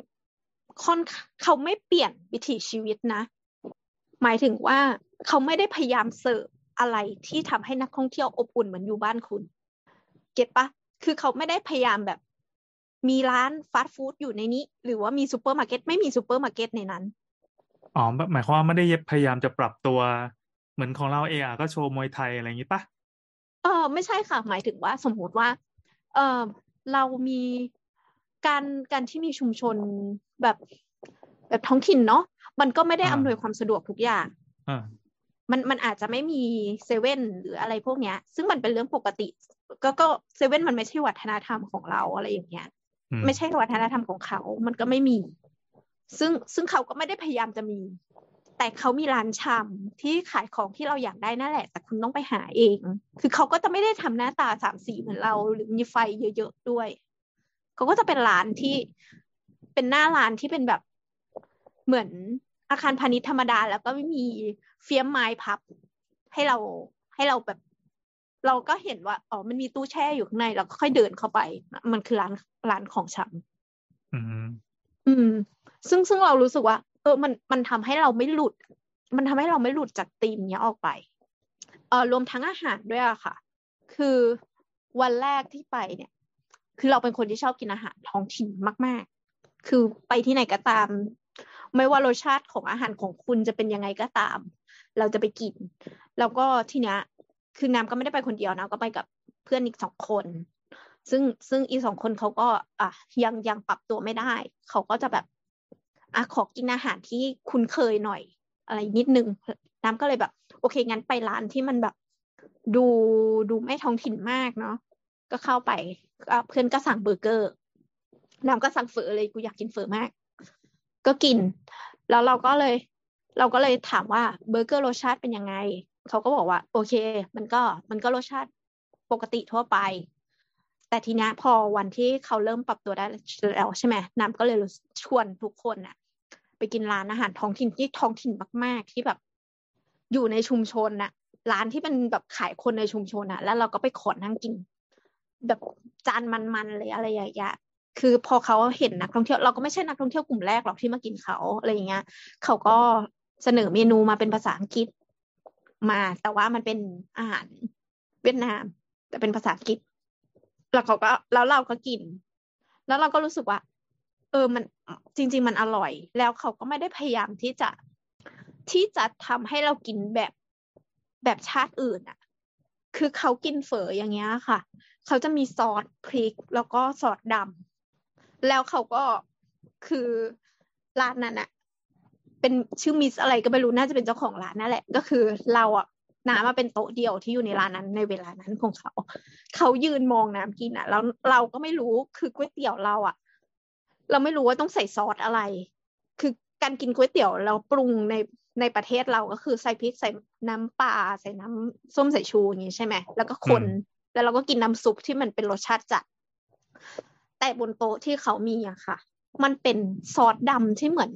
ค่อนเขาไม่เปลี่ยนวิถีชีวิตนะ หมายถึงว่าเขาไม่ได้พยายามเสิร์ฟอะไรที่ทำให้นักท่องเที่ยวอบอุ่นเหมือนอยู่บ้านคุณ เก็ตปะคือเขาไม่ได้พยายามแบบ มีร้านฟาสต์ฟู้ดอยู่ในนี้ หรือว่ามีซูเปอร์มาร์เก็ตไม่มีซูเปอร์มาร์เก็ตในนั้น อ๋อหมายความว่าไม่ได้พยายามจะปรับตัว เหมือนของเราเออาก็โชว์มวยไทยอะไรอย่างนี้ปะเออไม่ใช่ค่ะ หมายถึงว่าสมมุติว่า เออเรามีการการที่มีชุมชนแบบแบบท้องถิ่นเนาะมันก็ไม่ได้อำนวยความสะดวกทุกอย่างอ่ามันมันอาจจะไม่มีเซเว่นหรืออะไรพวกเนี้ย ซึ่งมันเป็นเรื่องปกติ ก็ก็เซเว่นมันไม่ใช่วัฒนธรรมของเราอะไรอย่างเงี้ยอืมไม่ใช่วัฒนธรรมของเขา มันก็ไม่มี ซึ่งซึ่งเขาก็ไม่ได้พยายามจะมี แต่เขามีร้านชำที่ขายของที่เราอยากได้นั่นแหละ แต่คุณต้องไปหาเอง คือเขาก็จะไม่ได้ทำหน้าตาสามสีเหมือนเรา หรือมีไฟเยอะๆด้วย เขาก็จะเป็นร้านที่เป็นหน้าร้านที่เป็นแบบเหมือนอาคารพาณิชย์ธรรมดา แล้วก็ไม่มีเฟียมไม้พับ ให้เราให้เราแบบ เราก็เห็นว่าอ๋อมันมีตู้แช่อยู่ข้างในเราก็ค่อยเดินเข้าไป มันคือร้านร้านของชำอืม อืม ซึ่งซึ่งเรารู้สึกว่า เออมันมันทำให้เราไม่หลุด มันทำให้เราไม่หลุดจากธีมเนี้ยออกไปเออรวมทั้งอาหารด้วยอะค่ะ คือวันแรกที่ไปเนี่ย คือเราเป็นคนที่ชอบกินอาหารท้องถิ่นมาก ๆ คือไปที่ไหนก็ตาม ไม่ว่ารสชาติของอาหารของคุณจะเป็นยังไงก็ตาม เราจะไปกิน แล้วก็ทีเนี้ยคือน้ำก็ไม่ได้ไปคนเดียวนะก็ไปกับเพื่อนอีกสองคน ซึ่งซึ่งอีสองคนเขาก็อะยังยังปรับตัวไม่ได้ เขาก็จะแบบ อะขอกินอาหารที่คุ้นเคยหน่อยอะไรนิดนึงน้ำก็เลยแบบ โอเคงั้นไปร้านที่มันแบบ ดูดูไม่ท้องถิ่นมากเนาะก็เข้าไปเพื่อนก็สั่งเบอร์เกอร์น้ำก็สั่งเฟอเลยกูอยากกินเฟอมาก ก็กิน แล้วเราก็เลย เราก็เลยถามว่าเบอร์เกอร์รสชาติเป็นยังไงเขาก็บอกว่า โอเค มันก็มันก็รสชาติปกติทั่วไป แต่ทีนี้พอวันที่เขาเริ่มปรับตัวได้แล้วใช่ไหมน้ำก็เลยชวนทุกคนน่ะไปกินร้านอาหารท้องถิ่นที่ท้องถิ่นมาก ๆ ที่แบบ อยู่ในชุมชนน่ะ ร้านที่เป็นแบบขายคนในชุมชนอะแล้วเราก็ไปขอนั่งกิน แบบจานมันๆเลยอะไรอย่างเงี้ยคือพอเขาเห็นนักท่องเที่ยวเราก็ไม่ใช่นักท่องเที่ยวกลุ่มแรกหรอกที่มากินเขาอะไรอย่างเงี้ยเขาก็เสนอเมนูมาเป็นภาษาอังกฤษมา แต่ว่ามันเป็นอาหารเวียดนาม แต่เป็นภาษาอังกฤษ แล้วเขาก็แล้วเราก็กิน แล้วเราก็รู้สึกว่า เออมันจริง ๆ มันอร่อย แล้วเขาก็ไม่ได้พยายามที่จะที่จะทำให้เรากินแบบแบบชาติอื่นอะคือเขากินเฝออย่างเงี้ยค่ะ เขาจะมีซอสพริกแล้วก็ซอสดำแล้วเขาก็คือร้านนั้นอะเป็นชื่อมิสอะไรก็ไม่รู้น่าจะเป็นเจ้าของร้านนั่นแหละ ก็คือเราอะ น้ำมาเป็นโต๊ะเดียวที่อยู่ในร้านนั้นในเวลานั้นของเขา เขายืนมองน้ำกินอะแล้วเราก็ไม่รู้คือก๋วยเตี๋ยวเราอะเราไม่รู้ว่าต้องใส่ซอสอะไร คือการกินก๋วยเตี๋ยวเราปรุงในในประเทศเราก็คือใส่พริกใส่น้ำปลาใส่น้ำส้มสายชูอย่างนี้ใช่ไหมแล้วก็คนแล้วเราก็กินน้ำซุปที่มันเป็นรสชาติจัด แต่บนโต๊ะที่เขามีอะค่ะ มันเป็นซอสดำที่เหมือน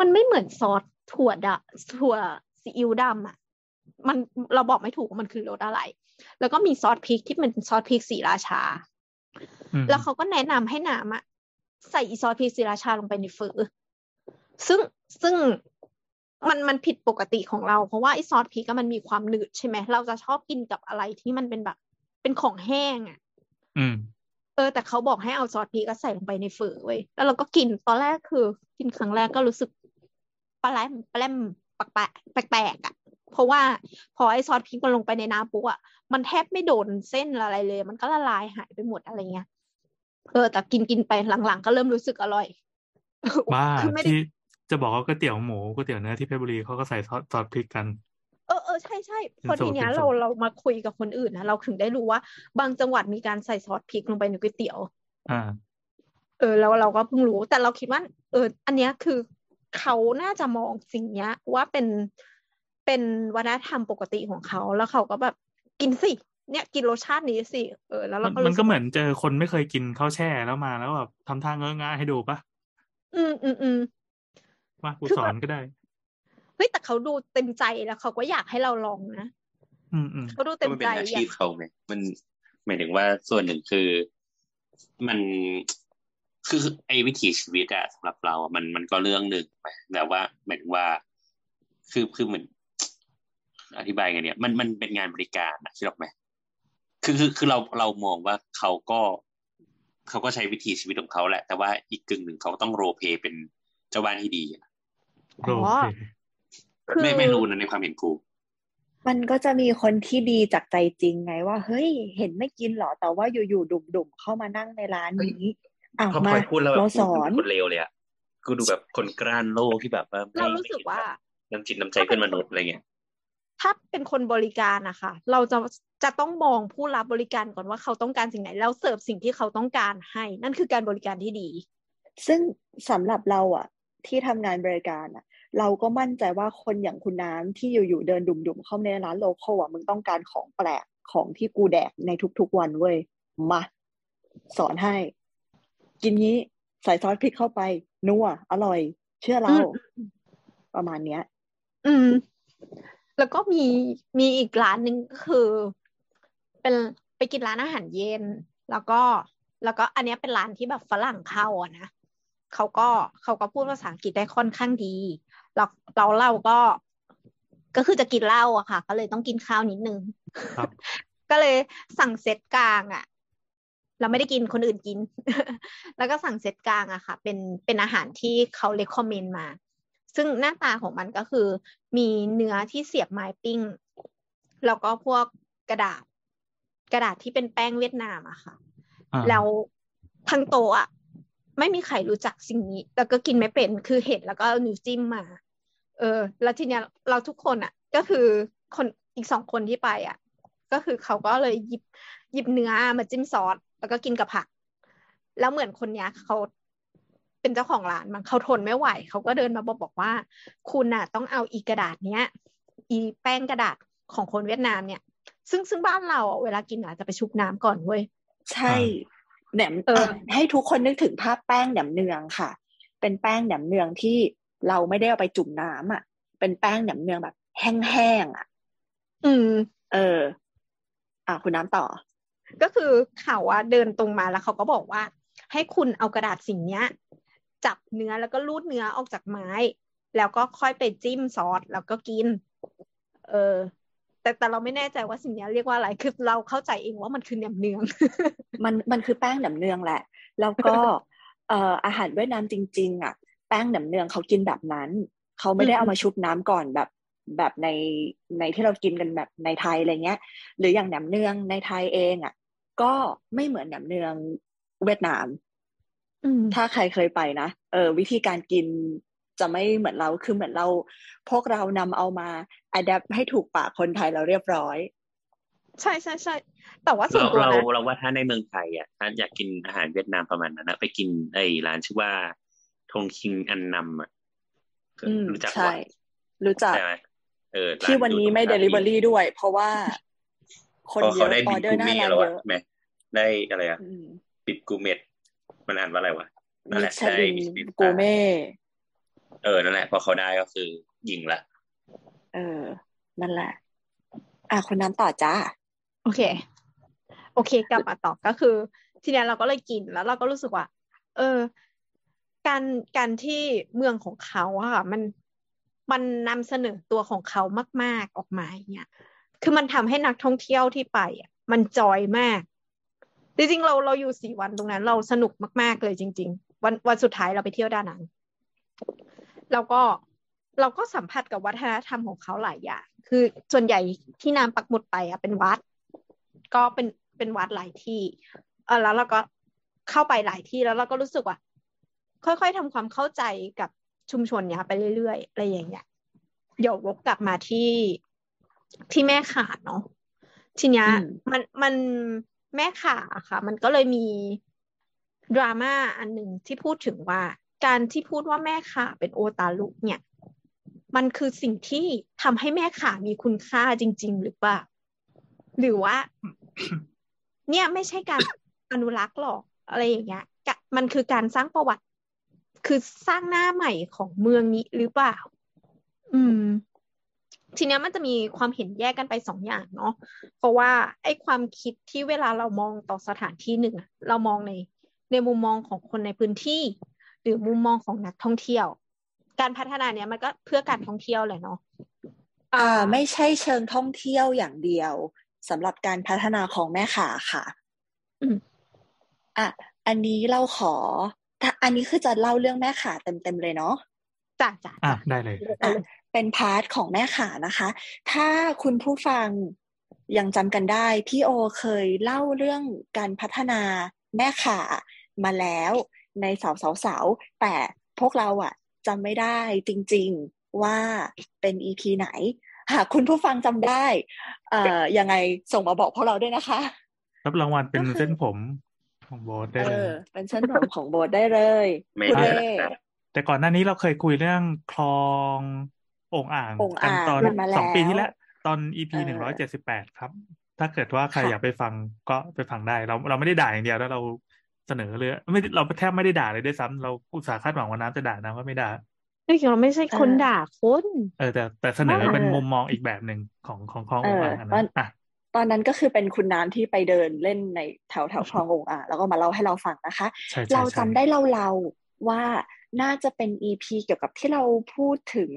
มันไม่เหมือนซอสถั่วดะถั่วซีอิ๊วดำอะ มันเราบอกไม่ถูกว่ามันคือรสอะไร แล้วก็มีซอสพริกที่เป็นซอสพริกสีราชาอืมแล้วเขาก็แนะนำให้น้ำอะใส่อีซอสพริกสีราชาลงไปในเฟอซึ่งซึ่งมันมันผิดปกติของเรา เพราะว่าไอซอสพริกอะมันมีความหนืดใช่ไหมเราจะชอบกินกับอะไรที่มันเป็นแบบเป็นของแห้งอะอืมเออแต่เขาบอกให้เอาซอสพริกก็ใส่ลงไปในเฟอเว้ยแล้วเราก็กินตอนแรกคือ กินครั้งแรกก็รู้สึกปลาแรมปลาแรมแปลกๆแปลกๆอะ เพราะว่าพอไอซอสพริกมันลงไปในน้ำปุ๊บอะมันแทบไม่โดนเส้นอะไรเลย มันก็ละลายหายไปหมดอะไรเงี้ยเออแต่กินกินไปหลังๆ ก็เริ่มรู้สึกอร่อยบ้าคือไม่ได้ที่จะบอกว่าก๋วยเตี๋ยวหมูก๋วยเตี๋ยวเนื้อที่เพชรบุรีเขาก็ใส่ซอสซอสพริกกันเออเออใช่ใช่พอเป็นสูทีตรเนี้ยเป็นสูเราตรเรามาคุยกับคนอื่นนะเราถึงได้รู้ว่า บางจังหวัดมีการใส่ซอสพริกลงไปในก๋วยเตี๋ยว อ่า เออแล้วเราก็เพิ่งรู้แต่เราคิดว่า เออ อันเนี้ยคือเขาน่าจะมองสิ่งเนี้ย ว่าเป็น เป็นวัฒนธรรมปกติของเขา แล้วเขาก็แบบกินสิ เนี่ยกินรสชาตินี้สิ เออ แล้วมัเรานก็มันรู้สึก็กเหมือนเจอคนไม่เคยกินข้าวแช่แล้วมาแล้วแบบทำท่าเงอะงะให้ดูปะอืมอืมอืมว่ากูคือสอแบนบก็ได้ เฮ้ยแต่เขาดูเต็มใจแล้วเขาก็อยากให้เราลองนะอืมอืมเขาดูก็เต็มมันเป็ใจนอาอชียาพกเขาไหมมันหมายถึงว่าส่วนหนึ่งคือมันคือไอ้วิถีชีวิตอะสำหรับเราอะมันมันก็เรื่องหนึ่งไปแต่ว่าหมายถึงว่า คือคือเหมือน อธิบายไงเนี่ยมันมันเป็นงานบริการนะคิดออกไหมคือคือคือเราเรามองว่าเขาก็เขาก็ใช้วิถีชีวิตของเขาแหละ แต่ว่าอีกกึ่งหนึ่งเขาต้องโรลเพลย์เป็นเจ้าบ้านที่ดีอะโออ๋อเคคือไม่ไม่รู้นะในความเห็นกูมันก็จะมีคนที่ดีจากใจจริงไงว่า เฮ้ย เห็นไม่กินเหรอแต่ว่าอยู่ๆดุ่มๆเข้ามานั่งในร้านนี้อ้าวพอพมาลอยพูดแล้วแบบเราสกูอนดูเป็นคนเลวเลยอะกูดูแบบคนกล้านโลกที่แบบว่าไม่เรารู้สึกว่าน้ำจิตน้ำใจเพื่อนมนุษย์อะไรเงี้ย ถ้าเป็นคนบริการนะคะเราจะจะต้องมองผู้รับบริการก่อนว่าเขาต้องการสิ่งไหน แล้วเสิร์ฟสิ่งที่เขาต้องการให้ นั่นคือการบริการที่ดี ซึ่งสำหรับเราอะที่ทำงานบริการอะเราก็มั่นใจว่าคนอย่างคุณน้ำที่อยู่ๆเดินดุ่มๆเข้ามาในร้านโลคอลอะมึงต้องการของแปลกของที่กูแดกในทุกๆวันเว้ยมาสอนให้ กินงี้ใส่ซอสพริกเข้าไป นัวอร่อย เชื่อเราอืมประมาณเนี้ย อืม แล้วก็มีมีอีกร้านหนึ่งก็คือ เป็นไปกินร้านอาหารเย็น แล้วก็แล้วก็อันเนี้ยเป็นร้านที่แบบฝรั่งเข้าอะนะเขาก็เขาก็พูดภาษาอังกฤษได้ค่อนข้างดีแล้วเราเราก็ก็คือจะกินเหล้าอะค่ะ ก็เลยต้องกินข้าวนิดนึงครับก็เลยสั่งเซตกลางอะเราไม่ได้กินคนอื่นกิน แล้วก็สั่งเซตกลางอะค่ะ เป็นเป็นอาหารที่เขาเลคคอมเมนต์มา ซึ่งหน้าตาของมันก็คือ มีเนื้อที่เสียบไม้ปิ้ง แล้วก็พวกกระดาษ กระดาษที่เป็นแป้งเวียดนามอะค่ะอ่าแล้วทั้งโต๊ะอะไม่มีใครรู้จักสิ่งนี้ แล้วก็กินไม่เป็นคือเห็นแล้วก็เอานิ้วจิ้มมา เออ แล้วทีเนี้ยเราทุกคนอะก็คือคนอีกสองคนที่ไปอะก็คือเขาก็เลยหยิบหยิบเนื้อมาจิ้มซอสแล้วก็กินกับผัก แล้วเหมือนคนเนี้ยเขา เป็นเจ้าของร้านมันเขาทนไม่ไหว เขาก็เดินมาบอกบอกว่า คุณน่ะ ต้องเอาอีกระดาษเนี้ย อีแป้งกระดาษของคนเวียดนามเนี่ย ซึ่งซึ่งบ้านเราอะเวลากินอะจะไปชุบน้ำก่อนเว้ยใช่แหนมเอออะให้ทุกคนนึกถึงภาพแป้งแหนมเนืองค่ะ เป็นแป้งแหนมเนืองที่เราไม่ได้เอาไปจุ่มน้ำอะ เป็นแป้งแหนมเนืองแบบแห้งๆอะ อืม เออ อะคุณน้ำต่อ ก็คือเขาอะเดินตรงมาแล้วเขาก็บอกว่า ให้คุณเอากระดาษสิ่งเนี้ย จับเนื้อแล้วก็รูดเนื้อออกจากไม้ แล้วก็ค่อยไปจิ้มซอสแล้วก็กิน เออ แต่แต่เราไม่แน่ใจว่าสิ่งเนี้ยเรียกว่าอะไรคือเราเข้าใจเองว่ามันคือแหนมเนือง มันมันคือแป้งแหนมเนืองแหละ แล้วก็เอ่ออาหารเวียดนามจริง ๆ อะ แป้งแหนมเนืองเขากินแบบนั้นเขาไม่ได้อืมเอามาชุบน้ำก่อนแบบแบบในในที่เรากินกันแบบในไทยอะไรเงี้ย หรืออย่างแหนมเนืองในไทยเองอะ ก็ไม่เหมือนแหนมเนืองเวียดนามอืม ถ้าใครเคยไปนะเออวิธีการกินจะไม่เหมือนเราคือเหมือนเรา พวกเรานำเอามาอัดแอปให้ถูกปากคนไทยเราเรียบร้อย ใช่ใช่ใช่แต่ว่าส่วเรานตัวเรานะเราว่าถ้าในเมืองไทยอะถ้าอยากกินอาหารเวียดนามประมาณนั้นนะไปกินไอ้ร้านชื่อว่าทงคิงอันนำอะอืมรู้จักใช่ปะรู้จักใช่ไหมเออร้าที่วันนี้ไม่อยู่ตรง Delivery ด้วย เพราะว่า คนเพราะเยเขาอะได้อบิอดเดอกูร์หน้าเม่ร้านแล้วเยอะอะใช่ไหมได้อะไรอะอืมบิดกูเมด มันอ่านว่าอะไรวะนั่นมิแหละชลิได้นมิชลินกูเม่เออนั่นแหละพอเขาได้ก็คือยิงละเออ นั่นแหละ อะคุณน้ำต่อจ้า โอเค โอเค กลับมาต่อก็คือ ทีเนี้ยเราก็เลยกินแล้วเราก็รู้สึกว่า เออ การการที่เมืองของเขาอะค่ะมันมันนำเสนอตัวของเขามาก ๆออกมาอย่างเงี้ยคือมันทำให้นักท่องเที่ยวที่ไปอะมันจอยมาก จริงๆเราเราอยู่สี่วันตรงนั้น เราสนุกมาก ๆ เลยจริง ๆ วันวันสุดท้ายเราไปเที่ยวดานังแล้วก็เราก็สัมผัสกับวัฒนธรรมของเขาหลายอย่าง คือส่วนใหญ่ที่น้ำปักหมุดไปอะเป็นวัด ก็เป็นเป็นวัดหลายที่ เออแล้วเราก็เข้าไปหลายที่แล้วเราก็รู้สึกว่า ค่อยๆทำความเข้าใจกับชุมชนเนี้ยไปเรื่อยๆอะไรอย่างเงี้ยเดี๋ยววกกลับมาที่ที่แม่ขาเนาะทีเนี้ยอืมมันมัน แม่ขาอะค่ะ มันก็เลยมีดราม่าอันหนึ่งที่พูดถึงว่า การที่พูดว่าแม่ขาเป็นโอตาลุเนี่ย มันคือสิ่งที่ทำให้แม่ขามีคุณค่าจริง ๆ หรือเปล่า หรือว่า เนี่ยไม่ใช่การอนุรักษ์หรอกอะไรอย่างเงี้ยมันคือการสร้างประวัติ คือสร้างหน้าใหม่ของเมืองนี้หรือเปล่า อืม ทีเนี้ยมันจะมีความเห็นแยกกันไปสองอย่างเนาะเพราะว่าไอ้ความคิดที่เวลาเรามองต่อสถานที่หนึ่งอะเรามองในในมุมมองของคนในพื้นที่ หรือมุมมองของนักท่องเที่ยว การพัฒนาเนี้ยมันก็เพื่อการท่องเที่ยวแหละเนาะอ่า ไม่ใช่เชิงท่องเที่ยวอย่างเดียวสำหรับการพัฒนาของแม่ขาค่ะอืมอะอันนี้เราขอถ้าอันนี้คือจะเล่าเรื่องแม่ขาเต็มๆเลยเนาะจ้ะจ้ะอะจ้ะได้เลย เอาเลยเป็นพาร์ทของแม่ขานะคะ ถ้าคุณผู้ฟังยังจำกันได้ พี่โอเคยเล่าเรื่องการพัฒนาแม่ขามาแล้วในสาวสาวสาวๆแต่พวกเราอะจำไม่ได้จริง ๆว่าเป็น EP ไหน หากคุณผู้ฟังจำได้เอ่อยังไงส่งมาบอกพวกเราด้วยนะคะ รับรางวัลเป็นก็คือเส้นผมของโบสได้เอเลยอเป็นเส้นผมของโบทได้เลย ไม่คุณได้เอนะแต่ก่อนหน้านี้เราเคยคุยเรื่องคลองโอ่งอ่างโอ่งกันอ่างตอนกันมาแล้วสองปีที่แล้ว ตอน EP เออหนึ่งร้อยเจ็ดสิบแปดครับ ถ้าเกิดว่าใครค่ะอยากไปฟังก็ไปฟังได้ เราเราไม่ได้ด่าอย่างเดียวแล้วเราเสนอเลยไม่ได้เราแทบไม่ได้ด่าเลยด้วยซ้ำเราอุตส่าห์คาดหวังว่าน้ำจะด่านะว่าไม่ด่าจริงๆเราไม่ใช่คนด่าคนเออแต่แต่เสนอเออเป็นมุมมองอีกแบบหนึ่งของของคลองเอโอ่งออ่างอันตอนั้นนอะตอนนั้นก็คือเป็นคุณน้ำที่ไปเดินเล่นในแถวแถวคลององอ่างแล้วก็มาเล่าให้เราฟังนะคะใช่ใช่เราใช่จำได้เราเราๆว่าน่าจะเป็นอีพีเกี่ยวกับที่เราพูดถึง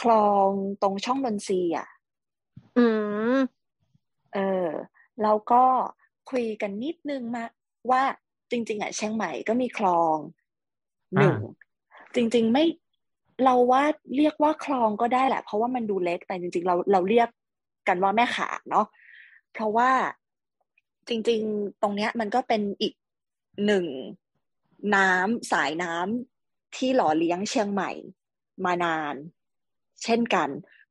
คลองตรงช่องนนทรีย์อะ อืม เออ แล้วก็คุยกันนิดนึงมาว่าจริง ๆอะเชียงใหม่ก็มีคลองหนึ่งจริง ๆไม่เราว่าเรียกว่าคลองก็ได้แหละ เพราะว่ามันดูเล็กแต่จริง ๆ เราเราเรียกกันว่าแม่ขาเนาะเพราะว่าจริง ๆ ตรงเนี้ย มันก็เป็นอีกหนึ่งน้ำสายน้ำที่หล่อเลี้ยงเชียงใหม่มานาน เช่นกัน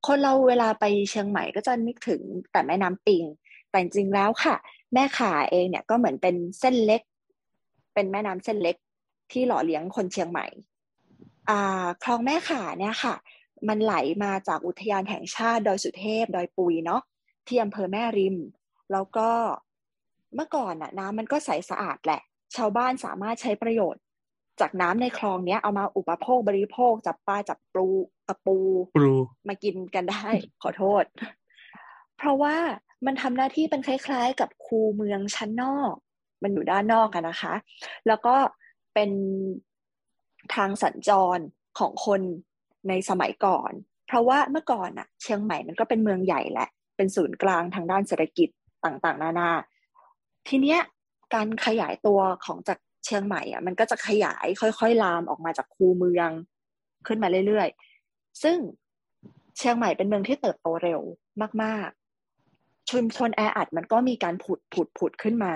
คนเราเวลาไปเชียงใหม่ก็จะนึกถึงแต่แม่น้ำปิง แต่จริงแล้วค่ะ แม่ข่าเองเนี่ยก็เหมือนเป็นเส้นเล็ก เป็นแม่น้ำเส้นเล็กที่หล่อเลี้ยงคนเชียงใหม่คลองแม่ข่าเนี่ยค่ะ มันไหลมาจากอุทยานแห่งชาติดอยสุเทพดอยปุยเนาะที่อำเภอแม่ริม แล้วก็เมื่อก่อนน่ะน้ำมันก็ใสสะอาดแหละ ชาวบ้านสามารถใช้ประโยชน์ จากน้ำในคลองเนี้ยเอามาอุปโภคบริโภค จับปลาจับปูกระปูปรูมากินกันได้ ขอโทษ เพเพราะว่ามันทำหน้าที่เป็นคล้าย ๆ กับคูเมืองชั้นนอก มันอยู่ด้านนอกกันนะคะ แล้วก็เป็นทางสัญจรของคนในสมัยก่อน เพราะว่าเมื่อก่อนอะเชียงใหม่มันก็เป็นเมืองใหญ่แหละ เป็นศูนย์กลางทางด้านเศรษฐกิจต่างๆ นานา ทีเนี้ยการขยายตัวของจาก เชียงใหม่อะมันก็จะขยายค่อยๆลามออกมาจากคูเมืองขึ้นมาเรื่อยๆ ซึ่งเชียงใหม่เป็นเมืองที่เติบโตเร็วมาก ๆ ชุมชนแออัดมันก็มีการผุดผุดผุดขึ้นมา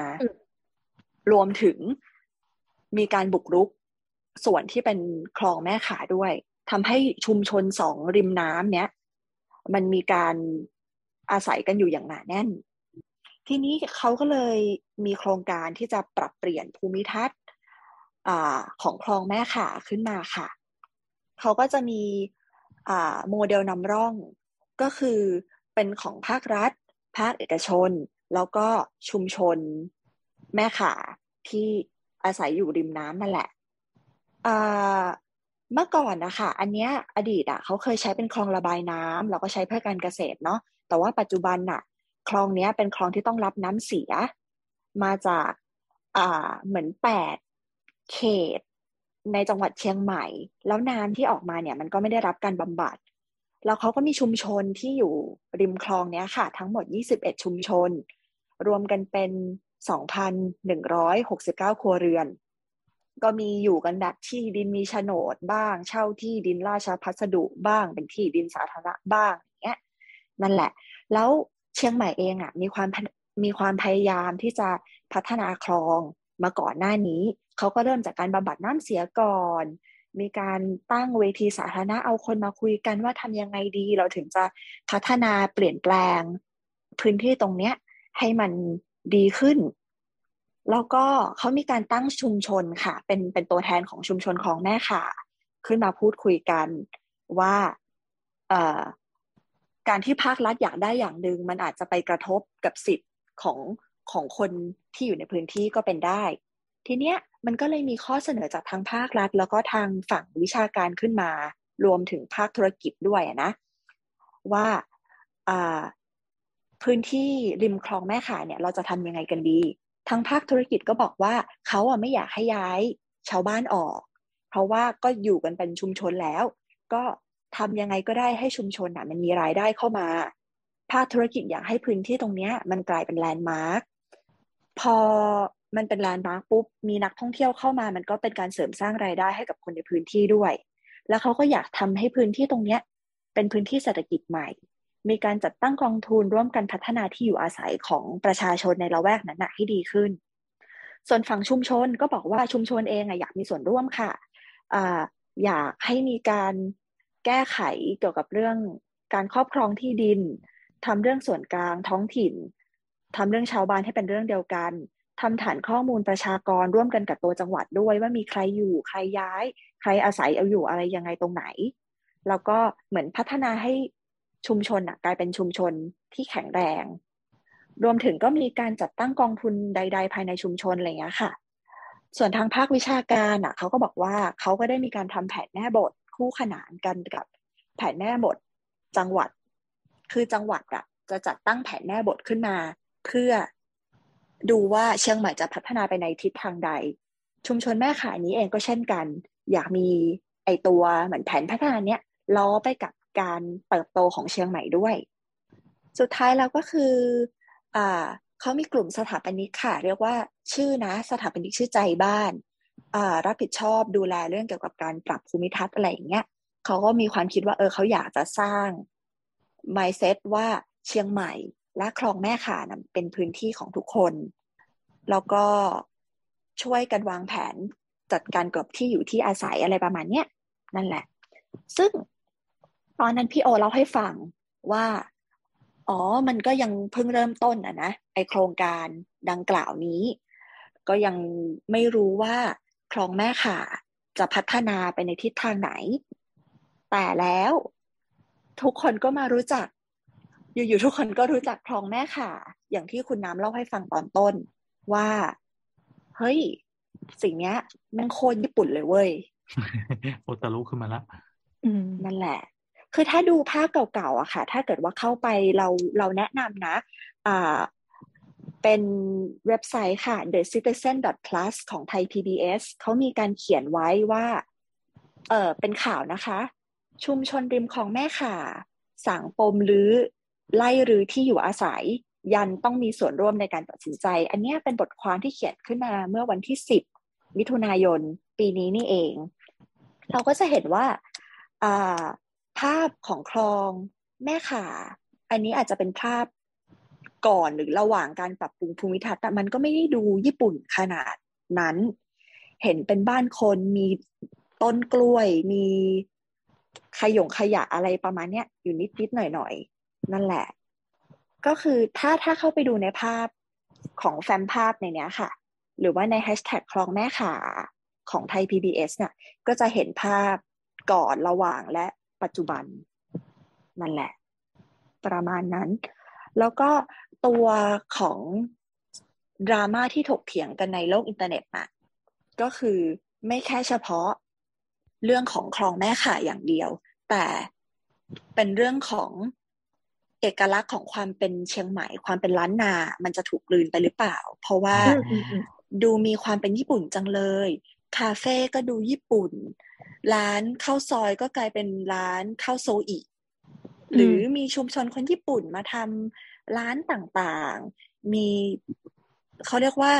รวมถึงมีการบุกรุกส่วนที่เป็นคลองแม่ขาด้วยทำให้ชุมชนสองริมน้ำเนี้ยมันมีการอาศัยกันอยู่อย่างหนาแน่น ทีนี้เขาก็เลยมีโครงการที่จะปรับเปลี่ยนภูมิทัศน์ของคลองแม่ข่าขึ้นมาค่ะ เขาก็จะมีโมเดลนำร่องก็คือเป็นของภาครัฐ ภาคเอกชน แล้วก็ชุมชนแม่ข่าที่อาศัยอยู่ริมน้ำนั่นแหละเมื่อก่อนนะคะอันเนี้ยอดีตอะเขาเคยใช้เป็นคลองระบายน้ำแล้วก็ใช้เพื่อการเกษตรเนาะแต่ว่าปัจจุบันน่ะ คลองนี้เป็นคลองที่ต้องรับน้ำเสีย มาจากอ่าเหมือนแปดเขต ในจังหวัดเชียงใหม่ แล้วน้ำที่ออกมาเนี่ยมันก็ไม่ได้รับการบำบัด แล้วเขาก็มีชุมชนที่อยู่ริมคลองเนี้ยค่ะ ทั้งหมด 21 ชุมชน รวมกันเป็น 2,169 ครัวเรือน ก็มีอยู่กันแบบที่ดินมีโฉนดบ้าง เช่าที่ดินราชพัสดุบ้าง เป็นที่ดินสาธารณะบ้างอย่างเงี้ยนั่นแหละ แล้ว เชียงใหม่เองอะมีความมีความพยายามที่จะพัฒนาคลองมาก่อนหน้านี้ เขาก็เริ่มจากการบำบัดน้ำเสียก่อน มีการตั้งเวทีสาธารณะเอาคนมาคุยกันว่าทำยังไงดี เราถึงจะพัฒนาเปลี่ยนแปลง พื้นที่ตรงเนี้ยให้มันดีขึ้น แล้วก็เขามีการตั้งชุมชนค่ะ เป็นเป็นตัวแทนของชุมชนของแม่ค่ะ ขึ้นมาพูดคุยกันว่าเอ่อ การที่ภาครัฐอยากได้อย่างหนึ่งมันอาจจะไปกระทบกับสิทธิ์ของของคนที่อยู่ในพื้นที่ก็เป็นได้ ทีเนี้ยมันก็เลยมีข้อเสนอจากทางภาครัฐ แล้วก็ทางฝั่งวิชาการขึ้นมา รวมถึงภาคธุรกิจด้วยนะว่าพื้นที่ริมคลองแม่ข่าเนี่ยเราจะทำยังไงกันดี ทางภาคธุรกิจก็บอกว่าเขาอะไม่อยากให้ย้ายชาวบ้านออก เพราะว่าก็อยู่กันเป็นชุมชนแล้ว ก็ ทำยังไงก็ได้ให้ชุมชนอะมันมีรายได้เข้ามา ภาคธุรกิจอยากให้พื้นที่ตรงเนี้ย มันกลายเป็นแลนด์มาร์คพอมันเป็นแลนด์มาร์คปุ๊บมีนักท่องเที่ยวเข้ามา มันก็เป็นการเสริมสร้างรายได้ให้กับคนในพื้นที่ด้วย แล้วเขาก็อยากทำให้พื้นที่ตรงเนี้ย เป็นพื้นที่เศรษฐกิจใหม่ มีการจัดตั้งกองทุนร่วมกันพัฒนาที่อยู่อาศัยของประชาชนในละแวกนั้นให้ดีขึ้น ส่วนฝั่งชุมชนก็บอกว่าชุมชนเองอยากมีส่วนร่วมค่ะออยากให้มีการ แก้ไขเกี่ยวกับเรื่องการครอบครองที่ดินทำเรื่องส่วนกลางท้องถิ่นทำเรื่องชาวบ้านให้เป็นเรื่องเดียวกันทำฐานข้อมูลประชากรร่วมกันกับตัวจังหวัดด้วยว่ามีใครอยู่ใครย้าย ใครอาศัยเอาอยู่อะไรยังไงตรงไหน แล้วก็เหมือนพัฒนาให้ชุมชนอะกลายเป็นชุมชนที่แข็งแรง รวมถึงก็มีการจัดตั้งกองทุนใด ๆ ภายในชุมชนอะไรเงี้ยค่ะ ส่วนทางภาควิชาการอะเขาก็บอกว่าเขาก็ได้มีการทำแผนแม่บท คู่ขนานกันกับแผนแม่บทจังหวัด คือจังหวัดอะจะจัดตั้งแผนแม่บทขึ้นมา เพื่อดูว่าเชียงใหม่จะพัฒนาไปในทิศทางใด ชุมชนแม่ขายนี้เองก็เช่นกัน อยากมีไอตัวเหมือนแผนพัฒนาเนี้ยล้อไปกับการเติบโตของเชียงใหม่ด้วย สุดท้ายแล้วก็คืออ่าเขามีกลุ่มสถาปนิกค่ะ เรียกว่าชื่อนะ สถาปนิกชื่อใจบ้าน รับผิดชอบดูแลเรื่องเกี่ยวกับการปรับภูมิทัศน์อะไรอย่างเงี้ยเขาก็มีความคิดว่าเออเขาอยากจะสร้าง mindset ว่าเชียงใหม่ และคลองแม่ขานะเป็นพื้นที่ของทุกคน แล้วก็ช่วยกันวางแผนจัดการกับที่อยู่ที่อาศัยอะไรประมาณเนี้ยนั่นแหละ ซึ่งตอนนั้นพี่โอเล่าให้ฟังว่า อ๋อ มันก็ยังเพิ่งเริ่มต้นอะนะไอโครงการดังกล่าวนี้ ก็ยังไม่รู้ว่า คลองแม่ขาจะพัฒนาไปในทิศทางไหน แต่แล้วทุกคนก็มารู้จัก อยู่ๆทุกคนก็รู้จักคลองแม่ขาอย่างที่คุณน้ำเล่าให้ฟังตอนต้น ว่า เฮ้ย สิ่งเนี้ยมันโคตรญี่ปุ่นเลยเว้ยโอตารุขึ้นมาละนั่นแหละ คือถ้าดูภาพเก่าๆอะค่ะ ถ้าเกิดว่าเข้าไปเราเราแนะนำนะ อ่า เป็นเว็บไซต์ค่ะ the citizen plus ของไทย PBS เขามีการเขียนไว้ว่า เออเป็นข่าวนะคะ ชุมชนริมคลองแม่ข่าสางปมหรือไล่หรือที่อยู่อาศัย ยันต้องมีส่วนร่วมในการตัดสินใจ อันนี้เป็นบทความที่เขียนขึ้นมาเมื่อวันที่ 10 มิถุนายน ปีนี้นี่เอง เราก็จะเห็นว่าภาพของคลองแม่ข่า อันนี้อาจจะเป็นภาพ ก่อนหรือระหว่างการปรับปรุงภูมิทัศน์แต่มันก็ไม่ได้ดูญี่ปุ่นขนาดนั้น เห็นเป็นบ้านคนมีต้นกล้วย มีขยงขยะอะไรประมาณเนี้ยอยู่นิดนิดหน่อยหน่อยนั่นแหละ ก็คือถ้าถ้าเข้าไปดูในภาพของแฟ้มภาพในเนี้ยค่ะ หรือว่าในแฮชแท็กคลองแม่ขาของไทย PBS เนี่ยก็จะเห็นภาพก่อนระหว่างและปัจจุบันนั่นแหละ ประมาณนั้น แล้วก็ ตัวของดราม่าที่ถกเถียงกันในโลกอินเทอร์เน็ตน่ะก็คือไม่แค่เฉพาะเรื่องของคลองแม่ข่าอย่างเดียว แต่เป็นเรื่องของเอกลักษณ์ของความเป็นเชียงใหม่ ความเป็นล้านนา มันจะถูกลืนไปหรือเปล่า เพราะว่าดูมีความเป็นญี่ปุ่นจังเลย คาเฟ่ก็ดูญี่ปุ่น ร้านข้าวซอยก็กลายเป็นร้านข้าวโซอิหรือมีชุมชนคนญี่ปุ่นมาทำ ร้านต่างๆ มีเขาเรียกว่า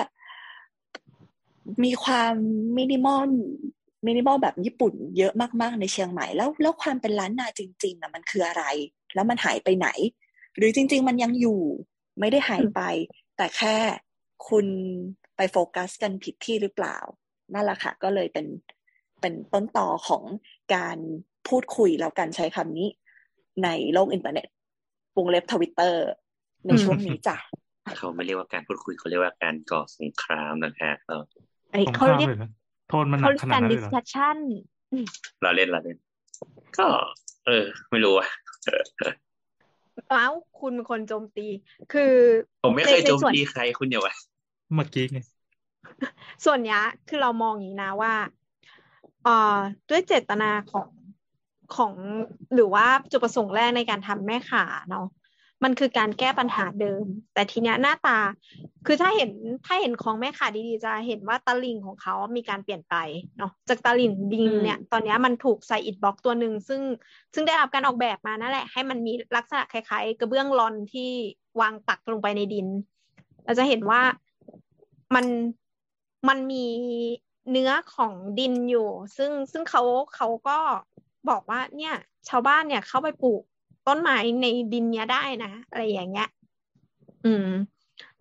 มีความมินิมอลมินิมอลแบบญี่ปุ่นเยอะมาก ๆ ในเชียงใหม่แล้วแล้วความเป็นล้านนาจริงๆนะมันคืออะไร แล้วมันหายไปไหน หรือจริง ๆ มันยังอยู่ไม่ได้หายไป แต่แค่คุณไปโฟกัสกันผิดที่หรือเปล่า นั่นแหละค่ะ ก็เลยเป็นเป็นต้นตอของการพูดคุยแล้วกันใช้คำนี้ ในโลกอินเทอร์เน็ตวงเล็บทวิตเตอร์ ในช่วงนี้จ้ะเขาไม่เรียกว่าการพูดคุยเขาเรียกว่าการก่อสงครามนะฮะไอเขาเรียกโทษมันหนักขนาดนั้นเลยเหรอเราเล่นเราเล่น ก็ เออ ไม่รู้อะเอ้าคุณเป็นคนโจมตี คือ ผมไม่เคยโจมตีใครคุณอย่าวะเมื่อกี้ไงส่วนนี้คือเรามองอย่างนี้นะว่าเอ่อด้วยเจตนาของของหรือว่าจุดประสงค์แรกในการทำแม่ขาเนาะ มันคือการแก้ปัญหาเดิม แต่ทีเนี้ยหน้าตา คือถ้าเห็นถ้าเห็นของแม่ขาดีๆจะเห็นว่าตะลิงของเขามีการเปลี่ยนไปเนาะจากตะลิงดินเนี่ย ตอนนี้มันถูกใส่อิฐบล็อกตัวหนึ่งซึ่งซึ่งได้รับการออกแบบมานั่นแหละ ให้มันมีลักษณะคล้ายๆ กระเบื้องลอนที่วางปักลงไปในดิน เราจะเห็นว่ามันมันมีเนื้อของดินอยู่ ซึ่งซึ่งเขาเขาก็บอกว่าเนี่ย ชาวบ้านเนี่ยเข้าไปปลูก ต้นไม้ในดินเนี้ยได้นะอะไรอย่างเงี้ย อืม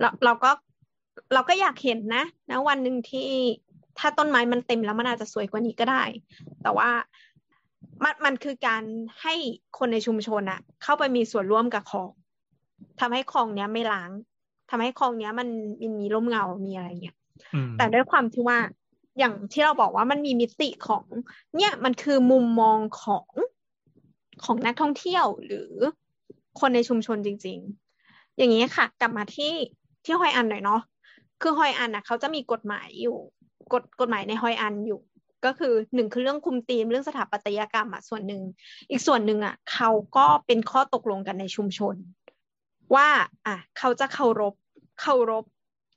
เราเราก็เราก็อยากเห็นนะนะวันหนึ่งที่ถ้าต้นไม้มันเต็มแล้วมันอาจจะสวยกว่านี้ก็ได้ แต่ว่ามันมันคือการให้คนในชุมชนอะเข้าไปมีส่วนร่วมกับคลองทำให้คลองเนี้ยไม่ล้างทำให้คลองเนี้ยมันมันมีร่มเงา มีอะไรเงี้ยแต่ด้วยความที่ว่าอย่างที่เราบอกว่ามันมีมิติของ เนี่ยมันคือมุมมองของ ของนักท่องเที่ยวหรือคนในชุมชนจริง ๆ อย่างนี้ค่ะ กลับมาที่ที่ฮอยอันหน่อยเนาะคือฮอยอันนะเขาจะมีกฎหมายอยู่กฎกฎหมายในฮอยอันอยู่ ก็คือหนึ่งคือเรื่องคุมธีมเรื่องสถาปัตยกรรมอะส่วนหนึ่ง อีกส่วนหนึ่งอะเขาก็เป็นข้อตกลงกันในชุมชน ว่าอะเขาจะเคารพเคารพ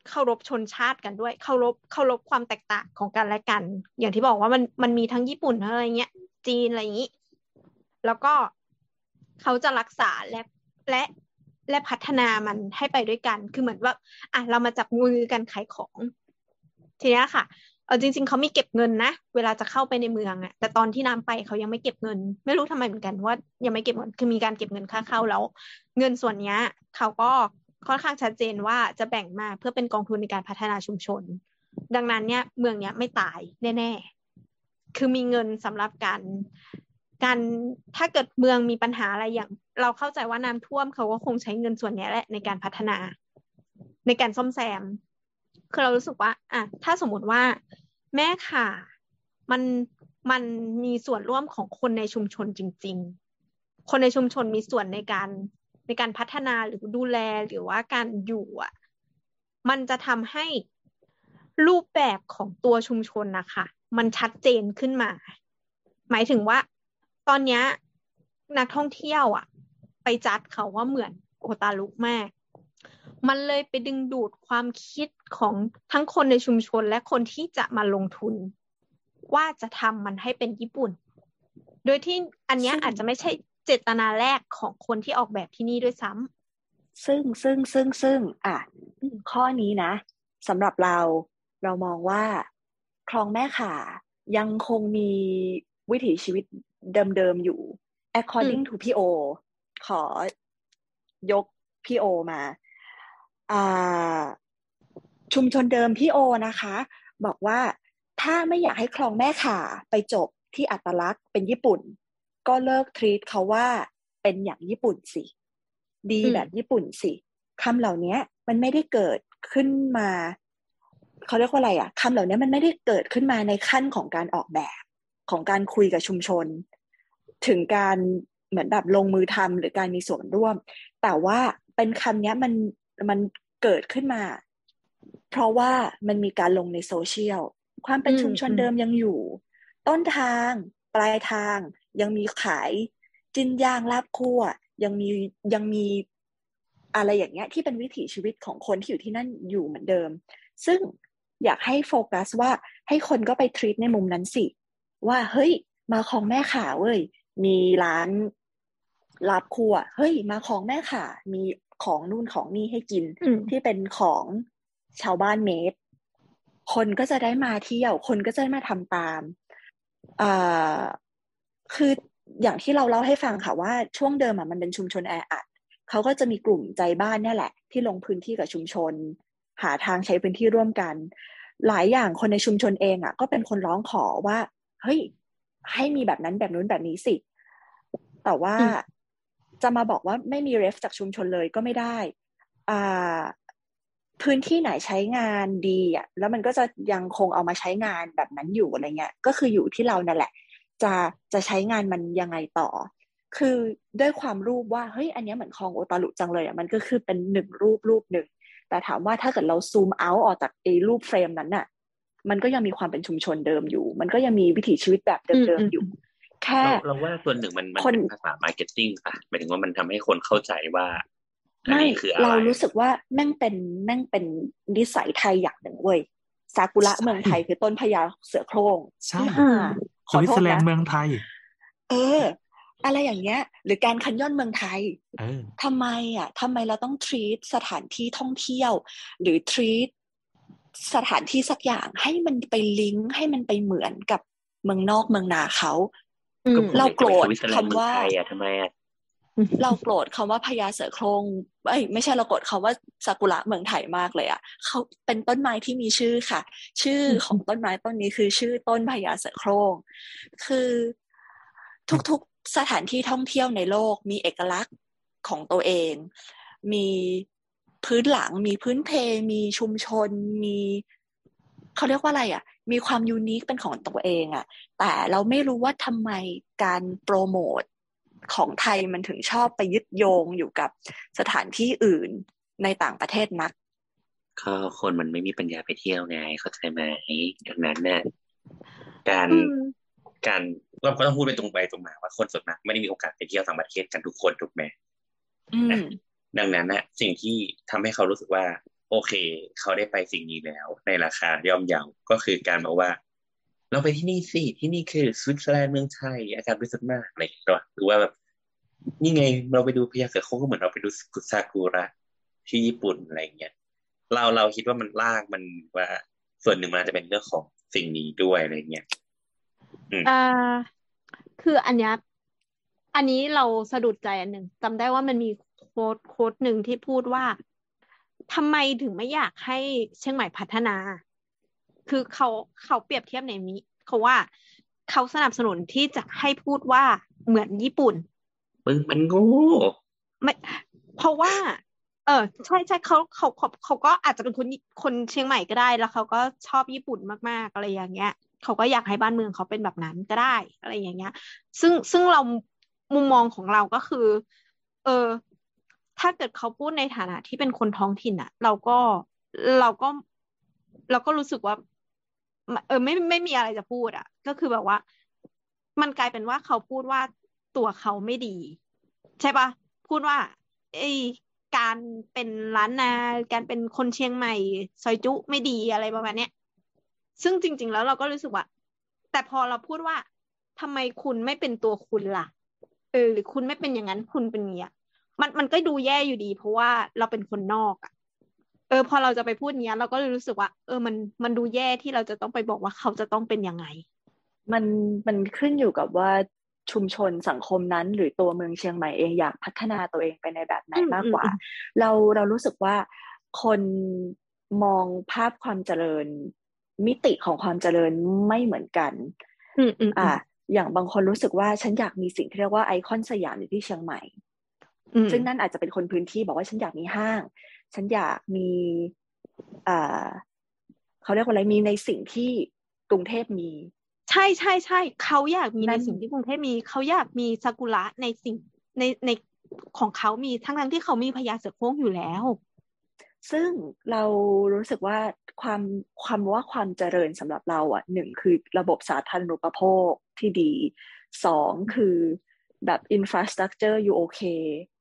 เคารพชนชาติกันด้วย เคารพเคารพความแตกต่างของกันและกัน อย่างที่บอกว่ามันมันมีทั้งญี่ปุ่นอะไรเงี้ยจีนอะไรอย่างนี้ แล้วก็เขาจะรักษาและและและพัฒนามันให้ไปด้วยกัน คือเหมือนว่าอะเรามาจับมือกันขายของทีนี้ค่ะเออจริง ๆเขามีเก็บเงินนะ เวลาจะเข้าไปในเมืองอะแต่ตอนที่น้ำไปเขายังไม่เก็บเงิน ไม่รู้ทำไมเหมือนกันว่ายังไม่เก็บเงินคือมีการเก็บเงินค่าเข้าแล้ว เงินส่วนนี้เขาก็ค่อนข้างชัดเจนว่าจะแบ่งมาเพื่อเป็นกองทุนในการพัฒนาชุมชน ดังนั้นเนี่ยเมืองเนี้ยไม่ตายแน่ๆคือมีเงินสำหรับการ การถ้าเกิดเมืองมีปัญหาอะไรอย่าง เราเข้าใจว่าน้ำท่วมเขาก็คงใช้เงินส่วนนี้แหละในการพัฒนา ในการซ่อมแซม คือเรารู้สึกว่าอะถ้าสมมติว่าแม่ค่ะมันมันมีส่วนร่วมของคนในชุมชนจริง ๆ คนในชุมชนมีส่วนในการในการพัฒนาหรือดูแลหรือว่าการอยู่อะ มันจะทำให้รูปแบบของตัวชุมชนนะคะ มันชัดเจนขึ้นมา หมายถึงว่า ตอนเนี้ยนักท่องเที่ยวอะไปจัดเขาว่าเหมือนโอตารุกมาก มันเลยไปดึงดูดความคิดของทั้งคนในชุมชนและคนที่จะมาลงทุน ว่าจะทำมันให้เป็นญี่ปุ่น โดยที่อันเนี้ยอาจจะไม่ใช่เจตนาแรกของคนที่ออกแบบที่นี่ด้วยซ้ำซึ่งซึ่งซึ่งซึ่งอะข้อนี้นะสำหรับเราเรามองว่าคลองแม่ข่ายังคงมีวิถีชีวิต เดิมๆอยู่ according to พี่โอ ขอยกพี่โอมาอ่าชุมชนเดิมพี่โอนะคะ บอกว่าถ้าไม่อยากให้คลองแม่ข่าไปจบที่อัตลักษณ์เป็นญี่ปุ่น ก็เลิกทรีตเขาว่าเป็นอย่างญี่ปุ่นสิ ดีอืมแบบญี่ปุ่นสิคำเหล่านี้มันไม่ได้เกิดขึ้นมาเขาเรียกว่าอะไรอะคำเหล่านี้มันไม่ได้เกิดขึ้นมาในขั้นของการออกแบบ ของการคุยกับชุมชน ถึงการเหมือนแบบลงมือทำหรือการมีส่วนร่วม แต่ว่าเป็นคำนี้มันมันเกิดขึ้นมา เพราะว่ามันมีการลงในโซเชียลความเป็นชุมชนเดิมยังอยู่ ต้นทางปลายทาง ยังมีขายจินย่างลาบคั่ว ยังมียังมีอะไรอย่างเงี้ยที่เป็นวิถีชีวิตของคนที่อยู่ที่นั่นอยู่เหมือนเดิม ซึ่งอยากให้โฟกัสว่าให้คนก็ไปทรีตในมุมนั้นสิ ว่าเฮ้ย มาของแม่ขาเว้ยมีร้านลาบคั่วเฮ้ย มาของแม่ขามีของนู่นของนี่ให้กินอืมที่เป็นของชาวบ้านเมดคนก็จะได้มาเที่ยวคนก็จะได้มาทำตามอ่าคืออย่างที่เราเล่าให้ฟังค่ะว่าช่วงเดิมอะมันเป็นชุมชนแออัดเขาก็จะมีกลุ่มใจบ้านเนี่ยแหละ ที่ลงพื้นที่กับชุมชน หาทางใช้พื้นที่ร่วมกัน หลายอย่างคนในชุมชนเองอะ ก็เป็นคนร้องขอว่า เฮ้ย ให้มีแบบนั้นแบบนู้นแบบนี้สิ แต่ว่าอืมจะมาบอกว่าไม่มีเรฟจากชุมชนเลยก็ไม่ได้อ่าพื้นที่ไหนใช้งานดีอะแล้วมันก็จะยังคงเอามาใช้งานแบบนั้นอยู่อะไรเงี้ย ก็คืออยู่ที่เรานั่นแหละ จะจะใช้งานมันยังไงต่อ คือด้วยความรูปว่าเฮ้ยอันเนี้ยเหมือนคลองโอตารุจังเลยอะมันก็คือเป็นหนึ่งรูปรูปหนึ่งแต่ถามว่าถ้าเกิดเราซูมเอาออกจากไอ้รูปเฟรมนั้นน่ะ มันก็ยังมีความเป็นชุมชนเดิมอยู่ มันก็ยังมีวิถีชีวิตแบบเดิมอืมๆอยู่ แค่เราเราว่าส่วนหนึ่งมันมันคนเป็นภาษา marketing ป่ะหมายถึงว่ามันทำให้คนเข้าใจว่าอันไม่นี้คืออะไรเรารู้สึกว่าแม่งเป็นแม่งเป็นนิสัยไทยอย่างหนึ่งเว้ยซากุระใช่เมืองไทยคือต้นพญาเสือโคร่งใช่อืมขสอวิตโทเซอษร์แลนนะด์เมืองไทย เออ อะไรอย่างเงี้ย หรือแกรนด์แคนยอนเมืองไทยเออทำไมอะทำไมเราต้อง treat สถานที่ท่องเที่ยว หรือ treat สถานที่สักอย่างให้มันไปลิงก์ให้มันไปเหมือนกับเมืองนอกเมืองนาเขาอืมเราโกรธสวิตเซอร์แลนด์คำว่าเมืองไทยอะทำไมอะเราโกรธคำว่าพญาเสือโครงเอ้ยไม่ใช่เราโกรธคำว่าซากุระเมืองไทยมากเลยอะเขาเป็นต้นไม้ที่มีชื่อค่ะ ชื่อของต้นไม้ต้นนี้คือชื่อต้นพญาเสือโครงคือทุกๆสถานที่ท่องเที่ยวในโลกมีเอกลักษณ์ของตัวเอง มี พื้นหลังมีพื้นเพมีชุมชนมีเขาเรียกว่าอะไรอะ มีความยูนิคเป็นของตัวเองอะ แต่เราไม่รู้ว่าทำไมการโปรโมทของไทยมันถึงชอบไปยึดโยงอยู่กับสถานที่อื่นในต่างประเทศนักก็คนมันไม่มีปัญญาไปเที่ยวไง เข้าใจไหมดังนั้นเนี่ยการอืมการเราก็ต้องพูดไปตรงไปตรงมาว่าคนส่วนมากไม่ได้มีโอกาสไปเที่ยวต่างประเทศกันทุกคนถูกไหมอืม ดังนั้นนะสิ่งที่ทำให้เขารู้สึกว่า โอเค เขาได้ไปสิ่งนี้แล้ว ในราคาย่อมเยาก็คือการบอกว่า เราไปที่นี่สิที่นี่คือสวิตเซอร์แลนด์เมืองไทยอากาศบริสุทธิ์มากอะไรอย่างเงี้ยหรือว่าแบบนี่ไงเราไปดูพญาเสือโคร่งก็เหมือนเราไปดูซากุระที่ญี่ปุ่นอะไรอย่างเงี้ยเราเราคิดว่ามันลากมันว่า ส่วนหนึ่งมันอาจจะเป็นเรื่องของสิ่งนี้ด้วยอะไรเงี้ยอ่าคืออันเนี้ยอันนี้เราสะดุดใจอันหนึ่งจำได้ว่ามันมี โค้ดโค้ดหนึ่งที่พูดว่าทำไมถึงไม่อยากให้เชียงใหม่พัฒนา คือเขาเขาเปรียบเทียบในนี้เขาว่าเขาสนับสนุนที่จะให้พูดว่าเหมือนญี่ปุ่น มึงมันโง่ไม่เพราะว่า เออใช่ใช่เขาเขาเขาเขาก็อาจจะเป็นคนคนเชียงใหม่ก็ได้แล้วเขาก็ชอบญี่ปุ่นมากๆอะไรอย่างเงี้ยเขาก็อยากให้บ้านเมืองเขาเป็นแบบนั้นก็ได้อะไรอย่างเงี้ย ซึ่งซึ่งเรามุมมองของเราก็คือ เออ ถ้าเกิดเขาพูดในฐานะที่เป็นคนท้องถิ่นอะเราก็เราก็เราก็รู้สึกว่า เออไม่ไม่มีอะไรจะพูดอะก็คือแบบว่า มันกลายเป็นว่าเขาพูดว่าตัวเขาไม่ดี ใช่ปะพูดว่า ไอการเป็นล้านนาการเป็นคนเชียงใหม่ ซอยจุไม่ดีอะไรประมาณเนี้ยซึ่งจริง ๆ แล้วเราก็รู้สึกว่า แต่พอเราพูดว่าทำไมคุณไม่เป็นตัวคุณล่ะเออหรือคุณไม่เป็นอย่างนั้นคุณเป็นเนี้ย มันมันก็ดูแย่อยู่ดี เพราะว่าเราเป็นคนนอกอะเออ พอเราจะไปพูดเนี้ย เราก็เลยรู้สึกว่า เออมันมันดูแย่ที่เราจะต้องไปบอกว่าเขาจะต้องเป็นยังไง มันมันขึ้นอยู่กับว่าชุมชนสังคมนั้น หรือตัวเมืองเชียงใหม่เองอยากพัฒนาตัวเองไปในแบบไหนอืมมากกว่าอืมเราเรารู้สึกว่าคนมองภาพความเจริญ มิติของความเจริญไม่เหมือนกันอืมอืมอือ่ามอย่างบางคนรู้สึกว่าฉันอยากมีสิ่งที่เรียกว่าไอคอนสยามอยู่ที่เชียงใหม่อืม ซึ่งนั่นอาจจะเป็นคนพื้นที่บอกว่าฉันอยากมีห้าง ฉันอยากมีอ่าเขาเรียกว่าอะไรมีในสิ่งที่กรุงเทพมี ใช่ใช่ใช่เขาอยากมีนั่ในนสิ่งที่กรุงเทพมี เขาอยากมีซากุระในสิ่งในในของเขามีทั้งทั้งที่เขามีพญาเสือโคร่งอยู่แล้ว ซึ่งเรารู้สึกว่าความความว่าความเจริญสำหรับเราอะหนึ่งคือระบบสาธารณูปโภคที่ดีสองคือแบบ infrastructure อยู่โอเคอ่า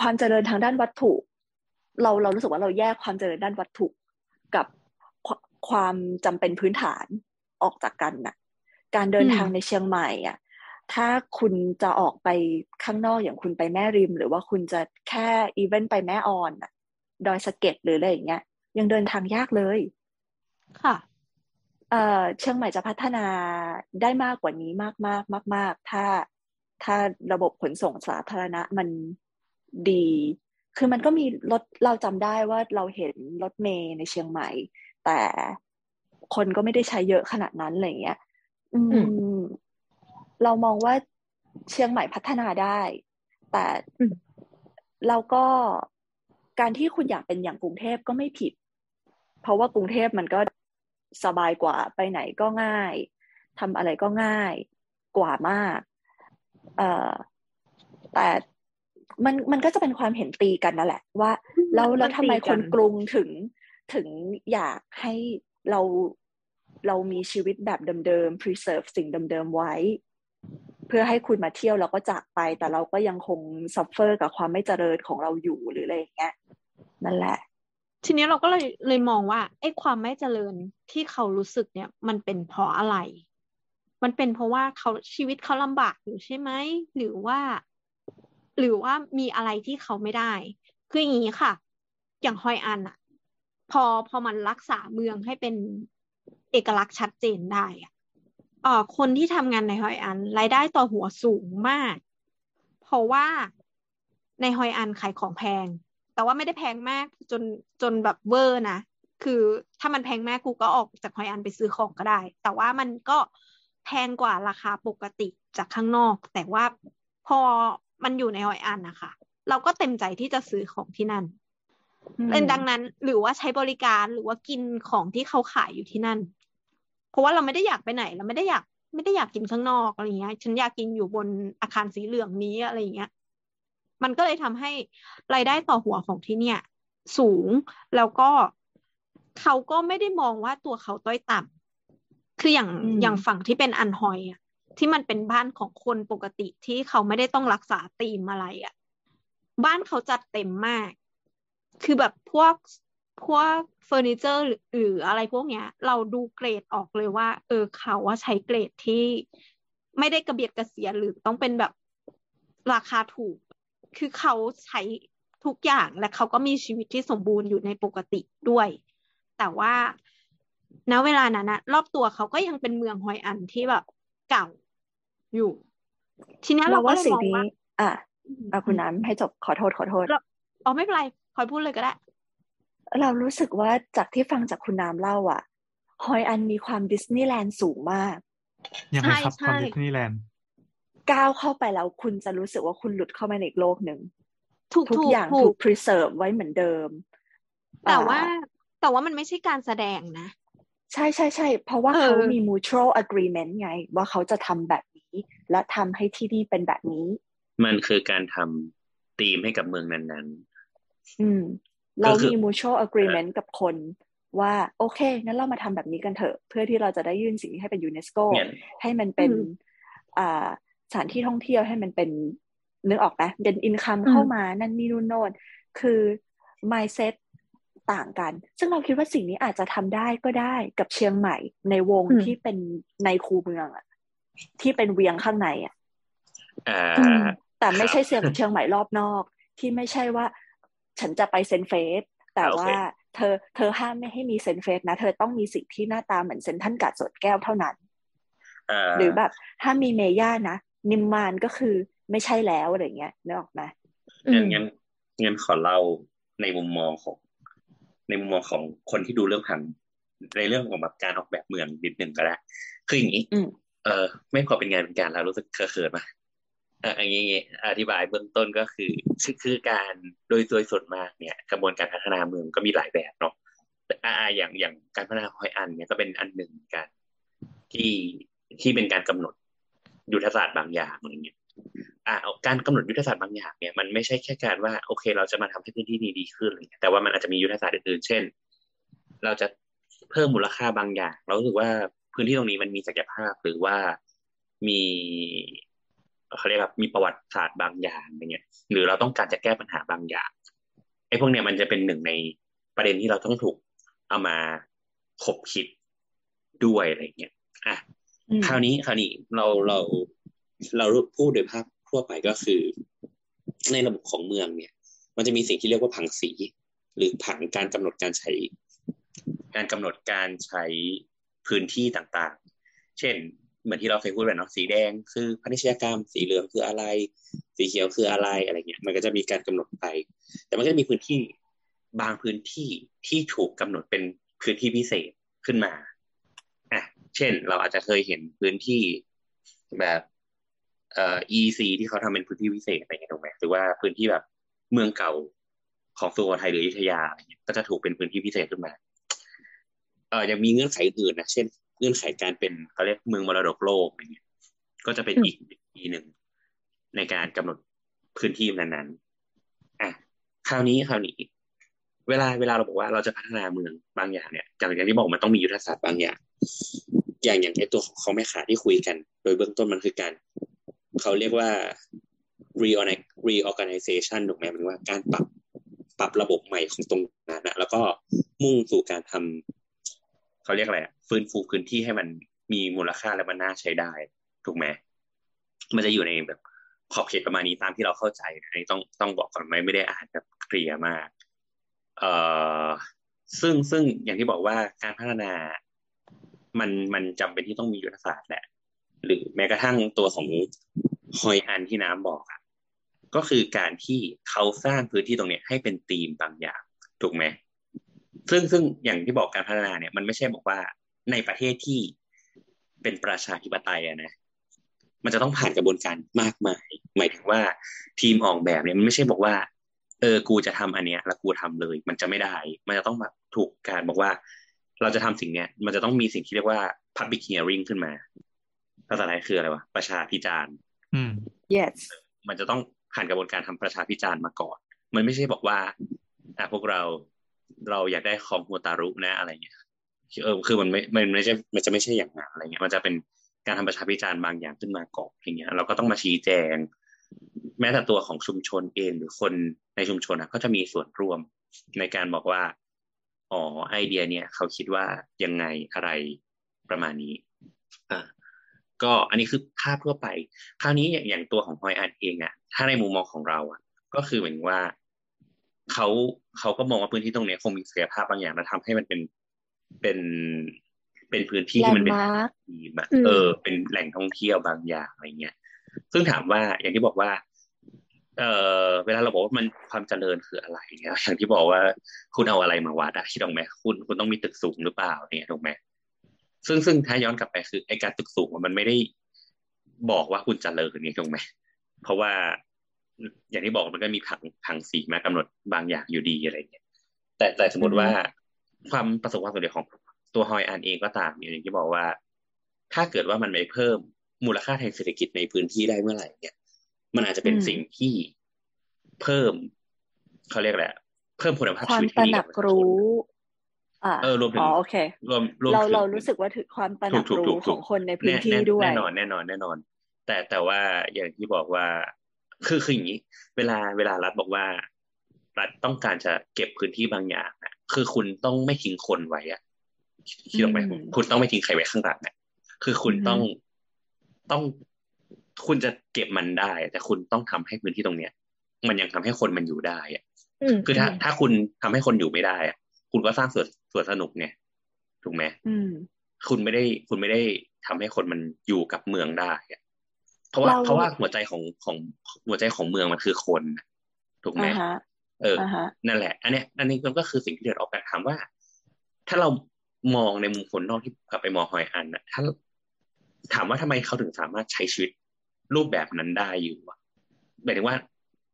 ความเจริญทางด้านวัตถุ เราเรารู้สึกว่าเราแยกความเจริญด้านวัตถุกับควความจำเป็นพื้นฐานออกจากกันน่ะ การเดินอืมทางในเชียงใหม่อะถ้าคุณจะออกไปข้างนอกอย่างคุณไปแม่ริม หรือว่าคุณจะแค่อีเวนต์ไปแม่ออนน่ะดอยสะเก็ดหรืออะไรอย่างเงี้ยยังเดินทางยากเลย ค่ะเอ่อเชียงใหม่จะพัฒนาได้มากกว่านี้มากมากมากมากๆถ้า ถ้าระบบขนส่งสาธารณะมันดี คือมันก็มีรถเราจำได้ว่าเราเห็นรถเมล์ในเชียงใหม่ แต่คนก็ไม่ได้ใช้เยอะขนาดนั้นอะไรเงี้ย อืม เรามองว่าเชียงใหม่พัฒนาได้ แต่เราก็การที่คุณอยากเป็นอย่างกรุงเทพก็ไม่ผิด เพราะว่ากรุงเทพมันก็สบายกว่าไปไหนก็ง่ายทำอะไรก็ง่ายกว่ามาก เอ่อแต่มันมันก็จะเป็นความเห็นตีกันนั่นแหละ ว่าแล้วแล้วทำไมคนกรุงถึงถึงอยากให้เราเรามีชีวิตแบบเดิมๆ preserve สิ่งเดิมๆไว้ เพื่อให้คุณมาเที่ยวแล้วก็จากไป แต่เราก็ยังคง suffer กับความไม่เจริญของเราอยู่หรืออะไรอย่างเงี้ยนั่นแหละ ทีนี้เราก็เลยเลยมองว่าไอ้ความไม่เจริญที่เขารู้สึกเนี่ย มันเป็นเพราะอะไร มันเป็นเพราะว่าเขาชีวิตเขาลำบากอยู่ใช่ไหมหรือว่า หรือว่ามีอะไรที่เขาไม่ได้ คืออย่างนี้ค่ะ อย่างฮอยอันอะพอพอมันรักษาเมืองให้เป็นเอกลักษณ์ชัดเจนได้อะเอ่อคนที่ทำงานในฮอยอันรายได้ต่อหัวสูงมาก เพราะว่าในฮอยอันขายของแพง แต่ว่าไม่ได้แพงมากจนจนแบบเวอร์นะ คือถ้ามันแพงมากกูก็ออกจากฮอยอันไปซื้อของก็ได้ แต่ว่ามันก็ แพงกว่าราคาปกติจากข้างนอก แต่ว่าพอมันอยู่ในฮอยอันนะคะ เราก็เต็มใจที่จะซื้อของที่นั่นอืมเป็นดังนั้นหรือว่าใช้บริการหรือว่ากินของที่เขาขายอยู่ที่นั่น เพราะว่าเราไม่ได้อยากไปไหน เราไม่ได้อยากไม่ได้อยากกินข้างนอกอะไรเงี้ย ฉันอยากกินอยู่บนอาคารสีเหลืองนี้อะไรเงี้ย มันก็เลยทำให้รายได้ต่อหัวของที่เนี่ย สูงแล้วก็เขาก็ไม่ได้มองว่าตัวเขาต้อยต่ำ คืออย่างอืมอย่างฝั่งที่เป็นอันฮอยอะที่มันเป็นบ้านของคนปกติที่เขาไม่ได้ต้องรักษาธีมอะไรอะบ้านเขาจัดเต็มมาก คือแบบพวกพวกเฟอร์นิเจอร์หรือหรืออะไรพวกเนี้ย เราดูเกรดออกเลยว่า เออเขาว่าใช้เกรดที่ไม่ได้กระเบียดกระเสียหรือต้องเป็นแบบราคาถูก คือเขาใช้ทุกอย่างและเขาก็มีชีวิตที่สมบูรณ์อยู่ในปกติด้วย แต่ว่า ณเวลานั้นนะรอบตัวเขาก็ยังเป็นเมืองฮอยอันที่แบบ เก่าอยู่ ทีนี้เราเราก็ว่าเลยสิ่งมองนี้ว่าอะอืมอะคุณน้ำให้จบขอโทษขอโทษเราอ๋อไม่เป็นไรคอยพูดเลยก็ได้ เรารู้สึกว่าจากที่ฟังจากคุณน้ำเล่าอะฮอยอันมีความดิสนีย์แลนด์สูงมากยังไงครับใช่ความใช่ดิสนีย์แลนด์ก้าวเข้าไปแล้วคุณจะรู้สึกว่าคุณหลุดเข้ามาในอีกโลกหนึ่งถูกทุกถูกอย่างถูถูกก preserve ไว้เหมือนเดิม แต่ว่าอ่แต่ว่ามันไม่ใช่การแสดงนะ ใช่ใช่ใช่เพราะว่าเออเขามี mutual agreement ไง ว่าเขาจะทำแบบนี้ และทำให้ที่นี่เป็นแบบนี้ มันคือการทำธีมให้กับเมืองนั้นอืม เราก็คือมี mutual agreement กับคนว่าโอเค งั้นเรามาทำแบบนี้กันเถอะ เพื่อที่เราจะได้ยื่นสิ่งนี้ให้เป็นยูเนสโกๆเนี่ยให้มันเป็นอืมอ่าสถานที่ท่องเที่ยวให้มันเป็นนึกออกไหมเป็นอินคัมเข้ามานั่นนี่นู่นโน่นคือ mindset ต่างกัน ซึ่งเราคิดว่าสิ่งนี้อาจจะทำได้ก็ได้กับเชียงใหม่ในวงอืมที่เป็นในคูเมืองอะที่เป็นเวียงข้างในอะอ่าอืมแต่ไม่ใช่เชียงเชียงใหม่รอบนอก ที่ไม่ใช่ว่า ฉันจะไปเซนเฟสแต่โอเคว่าเธอเธอห้ามไม่ให้มีเซนเฟสนะ เธอต้องมีสิ่งที่หน้าตาเหมือนเซนทรันกาดสวนแก้วเท่านั้นอ่าหรือแบบถ้ามีเมย่านะนิมมานก็คือไม่ใช่แล้วอะไรเงี้ยนึกออกไหมงั้นงั้นงั้นขอเล่าในมุมมองของ ในมุมมองของคนที่ดูเรื่องผังในเรื่องของแบบการออกแบบเมืองนิดหนึ่งก็ได้คืออย่างนี้อืมเออไม่พอเป็นงานเป็นการแล้วรู้สึกเคอะเขินมาอะอย่างงี้งี้อธิบายเบื้องต้นก็คือคือคือการโดยโดยส่วนมากเนี่ย กระบวนการพัฒนาเมืองก็มีหลายแบบเนาะแต่อ่าอ่าอย่างอย่างการพัฒนาฮอยอันเนี่ยก็เป็นอันหนึ่งเหมือนกันที่ที่เป็นการกำหนดยุทธศาสตร์บางอย่างอะไรเงี้ย อ่าเอาการกำหนดยุทธศาสตร์บางอย่างเนี่ยมันไม่ใช่แค่การว่าโอเคเราจะมาทำให้พื้นที่นี้ดีขึ้นอะไรเงี้ยแต่ว่ามันอาจจะมียุทธศาสตร์อื่นๆเช่น เราจะเพิ่มมูลค่าบางอย่าง เรารู้สึกว่าพื้นที่ตรงนี้มันมีศักยภาพหรือว่ามีเขาเรียกว่ามีประวัติศาสตร์บางอย่างอะไรเงี้ยหรือเราต้องการจะแก้ปัญหาบางอย่างไอ้พวกเนี้ยมันจะเป็นหนึ่งในประเด็นที่เราต้องถูกเอามาคบคิดด้วยอะไรเงี้ยอะอืมคราวนี้คราวนี้เราเรา เราพูดโดยภาพทั่วไปก็คือ ในระบบของเมืองเนี่ย มันจะมีสิ่งที่เรียกว่าผังสี หรือผังการกำหนดการใช้ การกำหนดการใช้พื้นที่ต่างๆ เช่น เหมือนที่เราเคยพูดไปเนาะสีแดงคือพาณิชยกรรม สีเหลืองคืออะไร สีเขียวคืออะไรอะไรเงี้ย มันก็จะมีการกำหนดไป แต่มันก็จะมีพื้นที่บางพื้นที่ที่ถูกกำหนดเป็นพื้นที่พิเศษขึ้นมาอะเช่น เราอาจจะเคยเห็นพื้นที่แบบ เอ่อ EC ที่เขาทำเป็นพื้นที่พิเศษอะไรเงี้ยถูกไหมหรือว่าพื้นที่แบบเมืองเก่าของสุโขทัยหรืออยุธยาอะไรเงี้ยก็จะถูกเป็นพื้นที่พิเศษขึ้นมา เอ่อยังมีเงื่อนไขอื่นนะเช่นเงื่อนไขการเป็นเขาเรียกเมืองมรดกโลกอะไรเงี้ยก็จะเป็นอีกอีกหนึ่งในการกำหนดพื้นที่นั้นๆอะคราวนี้คราวนี้เวลาเวลาเราบอกว่าเราจะพัฒนาเมืองบางอย่างเนี่ยอย่างอย่างที่บอกมันต้องมียุทธศาสตร์บางอย่าง อย่างอย่างไอตัวของของแม่ขาที่คุยกัน โดยเบื้องต้นมันคือการ เขาเรียกว่า reorganization ถูกไหมมายถึงว่าการปรับปรับระบบใหม่ของตรงนั้นนะแล้วก็มุ่งสู่การทำเขาเรียกอะไรอะฟื้นฟูพื้นที่ให้มันมีมูลค่าและมันน่าใช้ได้ ถูกไหมมันจะอยู่ในแบบขอบเขตประมาณนี้ตามที่เราเข้าใจนะอันนี้ต้องต้องบอกก่อนไหมไม่ได้อ่านแบบเคลียร์มาก เอ่อซึ่งซึ่งอย่างที่บอกว่าการพัฒนา มันมันจำเป็นที่ต้องมียุทธศาสตร์แหละ หรือแม้กระทั่งตัวของฮอยอันที่น้ำบอกอะก็คือการที่เขาสร้างพื้นที่ตรงเนี้ยให้เป็นธีมบางอย่าง ถูกไหมซึ่งซึ่งอย่างที่บอกการพัฒนาเนี่ย มันไม่ใช่บอกว่าในประเทศที่เป็นประชาธิปไตยอะนะมันจะต้องผ่านกระบวนการมากมาย หมายถึงว่าทีมออกแบบเนี่ยมันไม่ใช่บอกว่า เออกูจะทำอันเนี้ย แล้วกูทำเลย มันจะไม่ได้ มันจะต้องแบบถูกการบอกว่า เราจะทำสิ่งเนี้ย มันจะต้องมีสิ่งที่เรียกว่า public hearing ขึ้นมา ภาษาไทยคืออะไรวะประชาพิจารณ์อืม yes มันจะต้องผ่านกระบวนการทำประชาพิจารณ์มาก่อน มันไม่ใช่บอกว่า อะพวกเราเราอยากได้คอมโฮตารุนะอะไรเงี้ยเออคือมันไม่มันไม่ใช่มันจะไม่ใช่อย่างนั้นอะไรเงี้ย มันจะเป็นการทำประชาพิจารณ์บางอย่างขึ้นมาก่อนอย่างเงี้ย เราก็ต้องมาชี้แจง แม้แต่ตัวของชุมชนเองหรือคนในชุมชนอะก็จะมีส่วนร่วมในการบอกว่าอ๋อไอเดียเนี่ย เขาคิดว่ายังไงอะไรประมาณนี้ อ่า ก็อันนี้คือภาพทั่วไป คราวนี้อย่างอย่างตัวของฮอยอันเองอะถ้าในมุมมองของเราอะก็คือเหมือนว่าเขาเขาก็มองว่าพื้นที่ตรงเนี้ยคงมีศักยภาพบางอย่างแล้วทำให้มันเป็นเป็นเป็นพื้นที่ที่มันเป็น Landmark ทีมอะอืมเออ เป็นแหล่งท่องเที่ยวบางอย่างอะไรเงี้ย ซึ่งถามว่าอย่างที่บอกว่า เออเวลาเราบอกว่ามันความเจริญคืออะไรเนี่ยอย่างที่บอกว่าคุณเอาอะไรมาวัดอะคิดถูกไหมคุณคุณต้องมีตึกสูงหรือเปล่าเนี่ยถูกไหม ซึ่งซึ่งถ้าย้อนกลับไปคือไอการตึกสูงมันไม่ได้บอกว่าคุณเจริญเนี่ยถูกไหมเพราะว่าอย่างที่บอกมันก็มีผังผังสีมากำหนดบางอย่างอยู่ดีอะไรเงี้ยแต่แต่สมมติว่าความประสบความสำเร็จของตัวฮอยอันเองก็ตามเนี่ยอย่างที่บอกว่า ถ้าเกิดว่ามันไปเพิ่มมูลค่าทางเศรษฐกิจในพื้นที่ได้เมื่อไหร่เนี่ยมันอาจจะเป็นอืมสิ่งที่เพิ่มเขาเรียกแหละไรเพิ่มคุณภาพควาชีมวิตตระให้ดีหนักับกประชาชนรู้อ่า เออรวมถึงอ๋อโอเครวมรวมเราถึงเรารู้สึกว่าถึงความตระหนักถูกถูกรู้ถูกของคนในพื้นแน่ที่แน่ด้วยแน่นอนแน่นอนแน่นอน แต่แต่ว่าอย่างที่บอกว่าคือคืออย่างนี้ เวลาเวลารัฐบอกว่า รัฐต้องการจะเก็บพื้นที่บางอย่างนะคือคุณต้องไม่ทิ้งคนไว้อะคิดออกไหมอืมคุณต้องไม่ทิ้งใครไว้ข้างหลังนะคือคุณอือฮึต้องต้องคุณจะเก็บมันได้ แต่คุณต้องทำให้พื้นที่ตรงเนี้ย มันยังทำให้คนมันอยู่ได้อะอืมคือถ้าถ้าคุณทำให้คนอยู่ไม่ได้อะคุณก็สร้างสวน สวนสนุกไงถูกไหมอืมคุณไม่ได้คุณไม่ได้ทำให้คนมันอยู่กับเมืองได้อะเพราะว่าเราเพราะว่าหัวใจของของหัวใจของเมืองมันคือคนน่ะถูกไหมอ่าฮะเอออ่าฮะนั่นแหละ อันเนี้ยอันนี้มันก็คือสิ่งที่เดือดออกแบบถามว่า ถ้าเรามองในมุมคนนอกที่กลับไปมองหอยอันน่ะถ้าถามว่าทำไมเขาถึงสามารถใช้ชีวิตรูปแบบนั้นได้อยู่อะหมายถึงว่า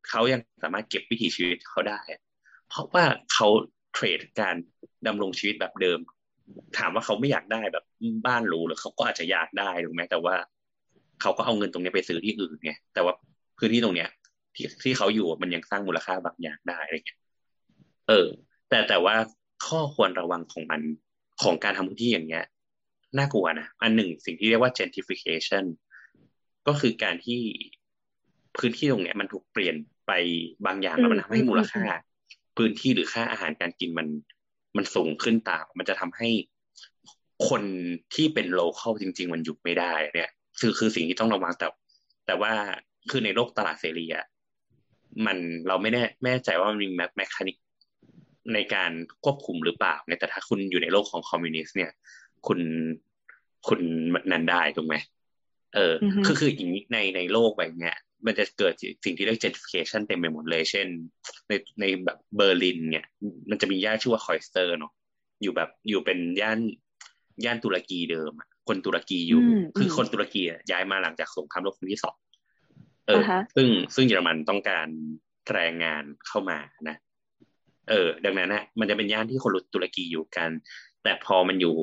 เขายังสามารถเก็บวิถีชีวิตเขาได้อะเพราะว่าเขา เทรดการดำรงชีวิตแบบเดิม ถามว่าเขาไม่อยากได้แบบบ้านหรูหรือเขาก็อาจจะอยากได้ถูกไหมแต่ว่าเขาก็เอาเงินตรงนี้ไปซื้อที่อื่นไงแต่ว่าพื้นที่ตรงเนี้ย ที่ที่เขาอยู่มันยังสร้างมูลค่าบางอย่างได้อะไรเงี้ยเออ แต่แต่ว่าข้อควรระวังของมันของการทำพื้นที่อย่างเงี้ยน่ากลัวนะอันหนึ่งสิ่งที่เรียกว่า gentrification ก็คือการที่พื้นที่ตรงเนี้ยมันถูกเปลี่ยนไปบางอย่างแล้วมันทำให้มูลค่า พื้นที่หรือค่าอาหารการกินมันมันสูงขึ้นตาม มันจะทำให้คนที่เป็นโลเคอลจริง ๆ มันอยู่ไม่ได้เนี่ยคือคือสิ่งที่ต้องระวังแต่ แต่ว่าคือในโลกตลาดเสรีอะมันเราไม่แน่ไม่แน่ใจว่ามันมีแมคานิกในการควบคุมหรือเปล่าเนี่ยแต่ถ้าคุณอยู่ในโลกของคอมมิวนิสต์เนี่ย คุณคุณนั้นได้ถูกไหมเออออฮึคือคืออย่างนี้ในในโลกแบบเนี้ย มันจะเกิดสิ่งที่เรียก gentrification เต็มไปหมดเลย เช่น ในในแบบเบอร์ลินเนี่ย มันจะมีย่านชื่อว่า Kreuzberg เนาะอยู่แบบอยู่เป็นย่านย่านตุรกีเดิมอะคนตุรกีอยู่อืมคืออมคนตุรกีอะย้ายมาหลังจากสงครามโลกครั้งที่สองเอออ่าฮะซึ่งซึ่งเยอรมันต้องการแรงงานเข้ามานะ เออ ดังนั้นนะมันจะเป็นย่านที่คนตุรกีอยู่กัน แต่พอมันอยู่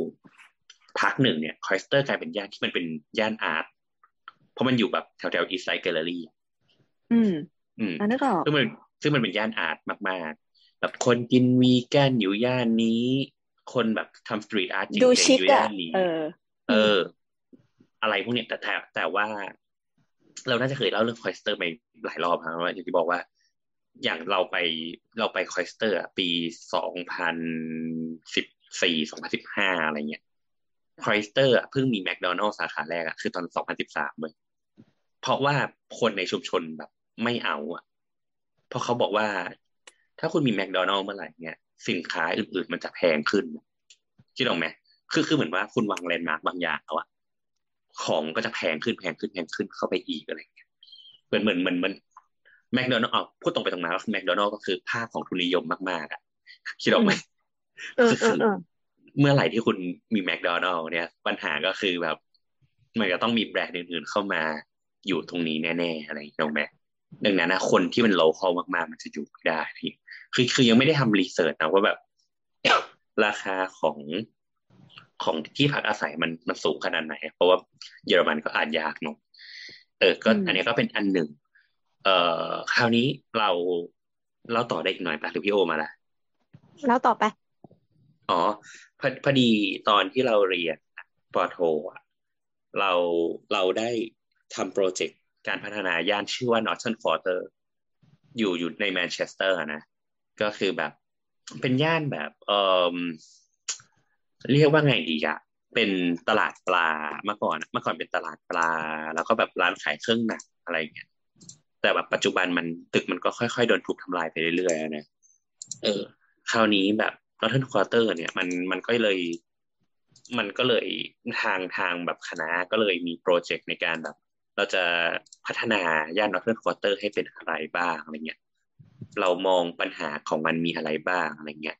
พักหนึ่งเนี่ย Kreuzberg กลายเป็นย่านที่มันเป็นย่าน art เพราะมันอยู่แบบแถวแถว East Side Gallery อืม อืมอันนึกออกซึ่งมันซึ่งมันเป็นย่าน art มาก ๆ แบบคนกินวีแกนอยู่ย่านนี้ คนแบบทำ street art จริงดูๆชิคอยู่อะย่านนี้เออ เออ อะไรพวกเนี้ยแต่แต่แต่ว่า เราน่าจะเคยเล่าเรื่อง Kreuzberg ไปหลายรอบครับว่าอย่างที่บอกว่า อย่างเราไปเราไป Kreuzberg ปีสองพันสิบสี่สองพันสิบห้าอะไรเงี้ย Kreuzberg เพิ่งมีแมคโดนัลล์สาขาแรกอะคือตอนสองพันสิบสามเลย เพราะว่าคนในชุมชนแบบ ไม่เอาอะเพราะเขาบอกว่า ถ้าคุณมีแมคโดนัลล์เมื่อไหร่เนี่ยสินค้าอื่นๆมันจะแพงขึ้นคิดออกไหมคือคือเหมือนว่าคุณวาง landmark บางอย่างแล้วอะของก็จะแพงขึ้นแพงขึ้นแพงขึ้นเข้าไปอีกอะไรเงี้ยเหมือนเหมือนเหมือนมันแมคโดนัลล์อ๋อพูดตรงไปตรงมาก็คือแมคโดนัลล์ก็คือภาพของทุนนิยมมากๆอะคิดออกไหมเออเออเออเมื่อไหร่ที่คุณมีแมคโดนัลล์เนี่ย ปัญหาก็คือแบบ มันก็ต้องมีแบรนด์อื่นๆเข้ามา อยู่ตรงนี้แน่ๆอะไรอย่างเงี้ยไหมดังนั้นนะคนที่มันโลคอลมากๆ มันจะอยู่ไม่ได้พี่คือคือยังไม่ได้ทำรีเสิร์ชนะว่าแบบ ราคาของของที่พักอาศัยมันมันสูงขนาดไหน เพราะว่าเยอรมันก็อาจยากเนอะเออ ก็อืมอันนี้ก็เป็นอันหนึ่ง เอ่อคราวนี้เราเราต่อได้อีกหน่อยปะหรือพี่โอมาละแล้วต่อไป อ๋อพอพอดีตอนที่เราเรียนป.โทอะเราเราได้ ทำ project การพัฒนาย่านชื่อว่า Northern Quarter อยู่อยู่ในแมนเชสเตอร์นะก็คือแบบเป็นย่านแบบเออเรียกว่าไงดีอะเป็นตลาดปลาเมื่อก่อนเมื่อก่อนเป็นตลาดปลา แล้วก็แบบร้านขายเครื่องหนังอะไรอย่างเงี้ยแต่แบบปัจจุบันมันตึกมันก็ค่อยๆโดนถูกทำลายไปเรื่อยๆนะเออ คราวนี้แบบ Northern Quarter เนี่ยมันมันก็เลย มันก็เลยทางทางแบบคณะก็เลยมีโปรเจกต์ในการแบบ เราจะพัฒนาย่าน Northern Quarter ให้เป็นอะไรบ้างอะไรเงี้ยเรามองปัญหาของมันมีอะไรบ้างอะไรเงี้ย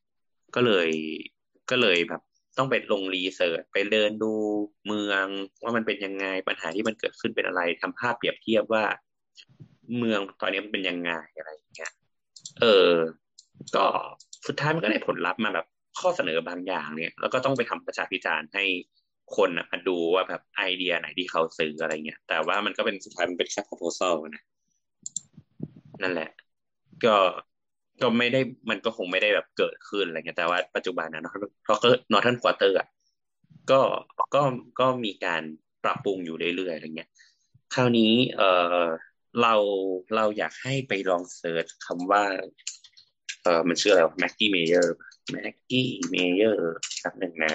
ก็เลยก็เลยแบบต้องไปลงรีเสิร์ชไปเดินดูเมืองว่ามันเป็นยังไงปัญหาที่มันเกิดขึ้นเป็นอะไรทำภาพเปรียบเทียบว่า เมืองตอนนี้มันเป็นยังไงอะไรอย่างเงี้ยเออ ก็สุดท้ายมันก็ได้ผลลัพธ์มาแบบข้อเสนอบางอย่างเนี่ย แล้วก็ต้องไปทำประชาพิจารณ์ให้ คนน่ะดูว่าแบบไอเดียไหนที่เขาซื้ออะไรเงี้ย แต่ว่ามันก็เป็นสุดท้ายมันเป็นแค่ proposal นะนั่นแหละ ก็ก็ไม่ได้มันก็คงไม่ได้แบบเกิดขึ้นอะไรเงี้ยแต่ว่าปัจจุบันนะเพราะก็ Northern Quarter อะก็ก็ก็มีการปรับปรุงอยู่เรื่อยๆอะไรเงี้ยคราวนี้เออเราเราอยากให้ไปลอง search คำว่า เออมันชื่ออะไร Mackie Mayor Mackie Mayor ครับหนึ่งนะ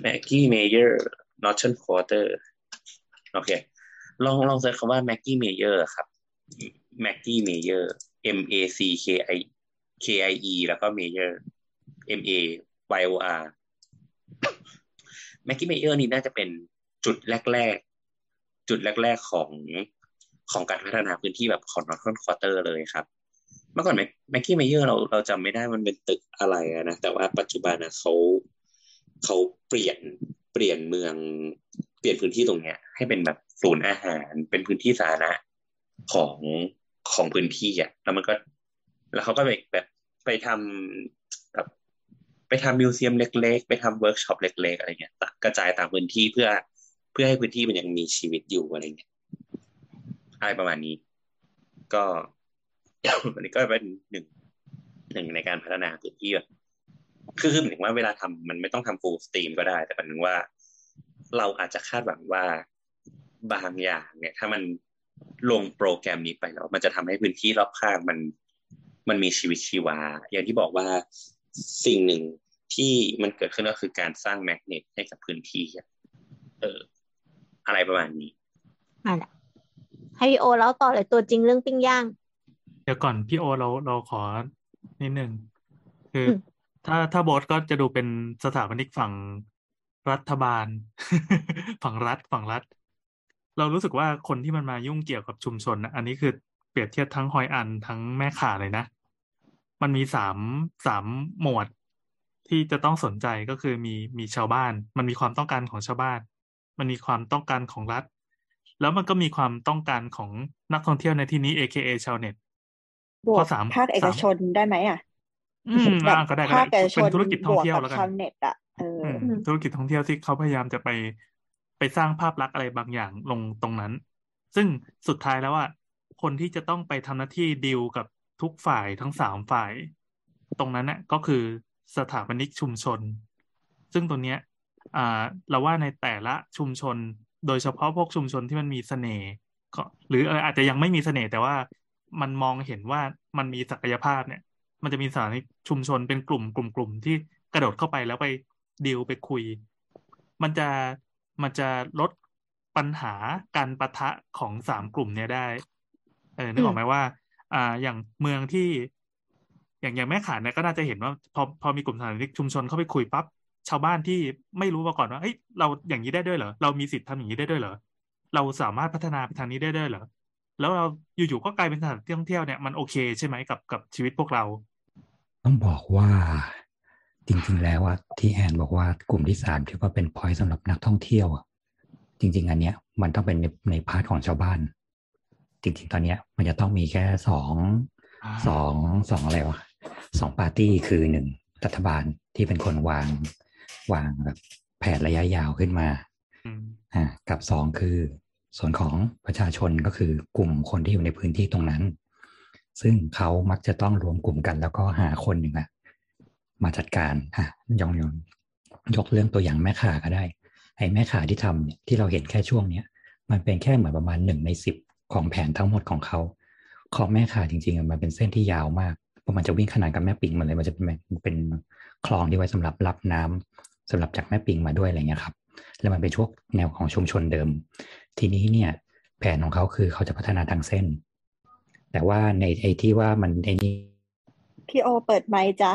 Mackie Mayor Northern Quarterโอเค ลองลอง search คำว่าแม็กกี้เมเยอร์ครับแม็กกี้เมเยอร์ M A C K I K I E แล้วก็เมเยอร์ M A Y O R แม็กกี้เมเยอร์นี่น่าจะเป็นจุดแรก ๆ จุดแรก ๆ ของของการพัฒนาพื้นที่แบบของ Northern Quarter เลยครับ เมื่อก่อน Mackie Mayor เราเราจำไม่ได้มันเป็นตึกอะไรนะ แต่ว่าปัจจุบันนะเขา เขาเปลี่ยนเปลี่ยนเมือง เปลี่ยนพื้นที่ตรงเนี้ย ให้เป็นแบบศูนย์อาหาร เป็นพื้นที่สาธารณะของของพื้นที่อะแล้วมันก็ แล้วเขาก็ไปแบบไปทำแบบไปทำ museum เล็ก ๆ ไปทำเวิร์กช็อปเล็ก ๆ อะไรเงี้ยกระจายตามพื้นที่เพื่อเพื่อให้พื้นที่มันยังมีชีวิตอยู่อะไรเงี้ยอะไรประมาณนี้ ก็อันนี้ก็เป็นหนึ่งหนึ่งในการพัฒนาพื้นที่แบบ คือคือหมายถึงว่าเวลาทำมันไม่ต้องทำฟูลสตรีมก็ได้ แต่หมายถึงว่า เราอาจจะคาดหวังว่าบางอย่างเนี่ย ถ้ามันลงโปรแกรมนี้ไปแล้ว มันจะทำให้พื้นที่รอบข้างมัน มันมีชีวิตชีวา อย่างที่บอกว่าสิ่งหนึ่งที่มันเกิดขึ้นก็คือการสร้างแมกเนตให้กับพื้นที่เออ อะไรประมาณนี้นั่นแหละให้พี่โอแล้วต่อเลยตัวจริงเรื่องปิ้งย่าง เดี๋ยวก่อนพี่โอเราเราขอนิดนึงคืออม ถ้าถ้าโบสก็จะดูเป็นสถาปนิกฝั่งรัฐบาล ฝั่งรัฐฝั่งรัฐ เรารู้สึกว่าคนที่มันมายุ่งเกี่ยวกับชุมชนนะอันนี้คือเปรียบเทียบทั้งฮอยอันทั้งแม่ข่าเลยนะ มันมีสามสามหมวดที่จะต้องสนใจก็คือมีมีชาวบ้าน มันมีความต้องการของชาวบ้าน มันมีความต้องการของรัฐ แล้วมันก็มีความต้องการของนักท่องเที่ยวในที่นี้ AKA ชาวเน็ตบวข้กอสามภาคเอกสามชนได้ไหมอะ อืมแบบอ่าก็ได้ก็ภาได้คเอกชเป็นนธุรกิจบท่องวกเที่ยวกับแล้วกันชาวเน็ตอะเอออือมอืมธุรกิจท่องเที่ยวที่เขาพยายามจะไปไปสร้างภาพลักษณ์อะไรบางอย่างลงตรงนั้น ซึ่งสุดท้ายแล้วอะคนที่จะต้องไปทำหน้าที่ดีลกับทุกฝ่ายทั้งสามฝ่าย ตรงนั้นน่ะก็คือสถาปนิกชุมชน ซึ่งตัวเนี้ยอ่าเราว่าในแต่ละชุมชน โดยเฉพาะพวกชุมชนที่มันมีเสน่ห์ก็หรือเอออาจจะยังไม่มีเสน่ห์แต่ว่ามันมองเห็นว่ามันมีศักยภาพเนี่ย มันจะมีสถานีชุมชนเป็นกลุ่มกลุ่มกลุ่มที่กระโดดเข้าไปแล้วไปดีลไปคุย มันจะมันจะลดปัญหาการปะทะของสามกลุ่มเนี้ยได้ เออนึกออกไหมว่า อ่า อย่างเมืองที่ อย่างอย่างแม่ขานเนี่ยก็น่าจะเห็นว่า พอพอมีกลุ่มสถานชุมชนเข้าไปคุยปั๊บชาวบ้านที่ไม่รู้มาก่อนว่าเฮ้ยเราอย่างนี้ได้ด้วยเหรอเรามีสิทธิ์ทำอย่างนี้ได้ด้วยเหรอเราสามารถพัฒนาไปทางนี้ได้ด้วยเหรอแล้วเราอยู่ๆก็กลายเป็นสถานที่ท่องเที่ยวเนี่ยมันโอเคใช่ไหมกับกับชีวิตพวกเรา ต้องบอกว่าจริง ๆ แล้วอะที่แอนบอกว่ากลุ่มที่สามที่ว่าเป็นพอยต์สำหรับนักท่องเที่ยวอะจริง ๆ อันเนี้ย มันต้องเป็นในใน part ของชาวบ้าน จริง ๆ ตอนเนี้ย มันจะต้องมีแค่สองอ่าสองสองอะไรวะสองปาร์ตี้คือหนึ่งรัฐบาลที่เป็นคนวางวางแบบแผนระยะยาวขึ้นมาอืมอ่ากับสองคือ ส่วนของประชาชนก็คือกลุ่มคนที่อยู่ในพื้นที่ตรงนั้น ซึ่งเขามักจะต้องรวมกลุ่มกัน แล้วก็หาคนหนึ่งอะมาจัดการอะยองยองยกเรื่องตัวอย่างแม่ข่าก็ได้ ไอ้แม่ข่าที่ทำเนี่ยที่เราเห็นแค่ช่วงเนี้ยมันเป็นแค่เหมือนประมาณหนึ่งในสิบของแผนทั้งหมดของเขาของแม่ข่าจริงๆมันเป็นเส้นที่ยาวมากเพราะมันจะวิ่งขนานกับแม่ปิงมันเลยมันจะเป็นเป็นคลองที่ไว้สำหรับรับน้ำสำหรับจากแม่ปิงมาด้วยอะไรเงี้ยครับ แล้วมันเป็นช่วงแนวของชุมชนเดิม ทีนี้เนี่ยแผนของเขาคือเขาจะพัฒนาทางเส้น แต่ว่าในไอ้ที่ว่ามันไอ้นี่พี่โอเปิดไมค์จ้า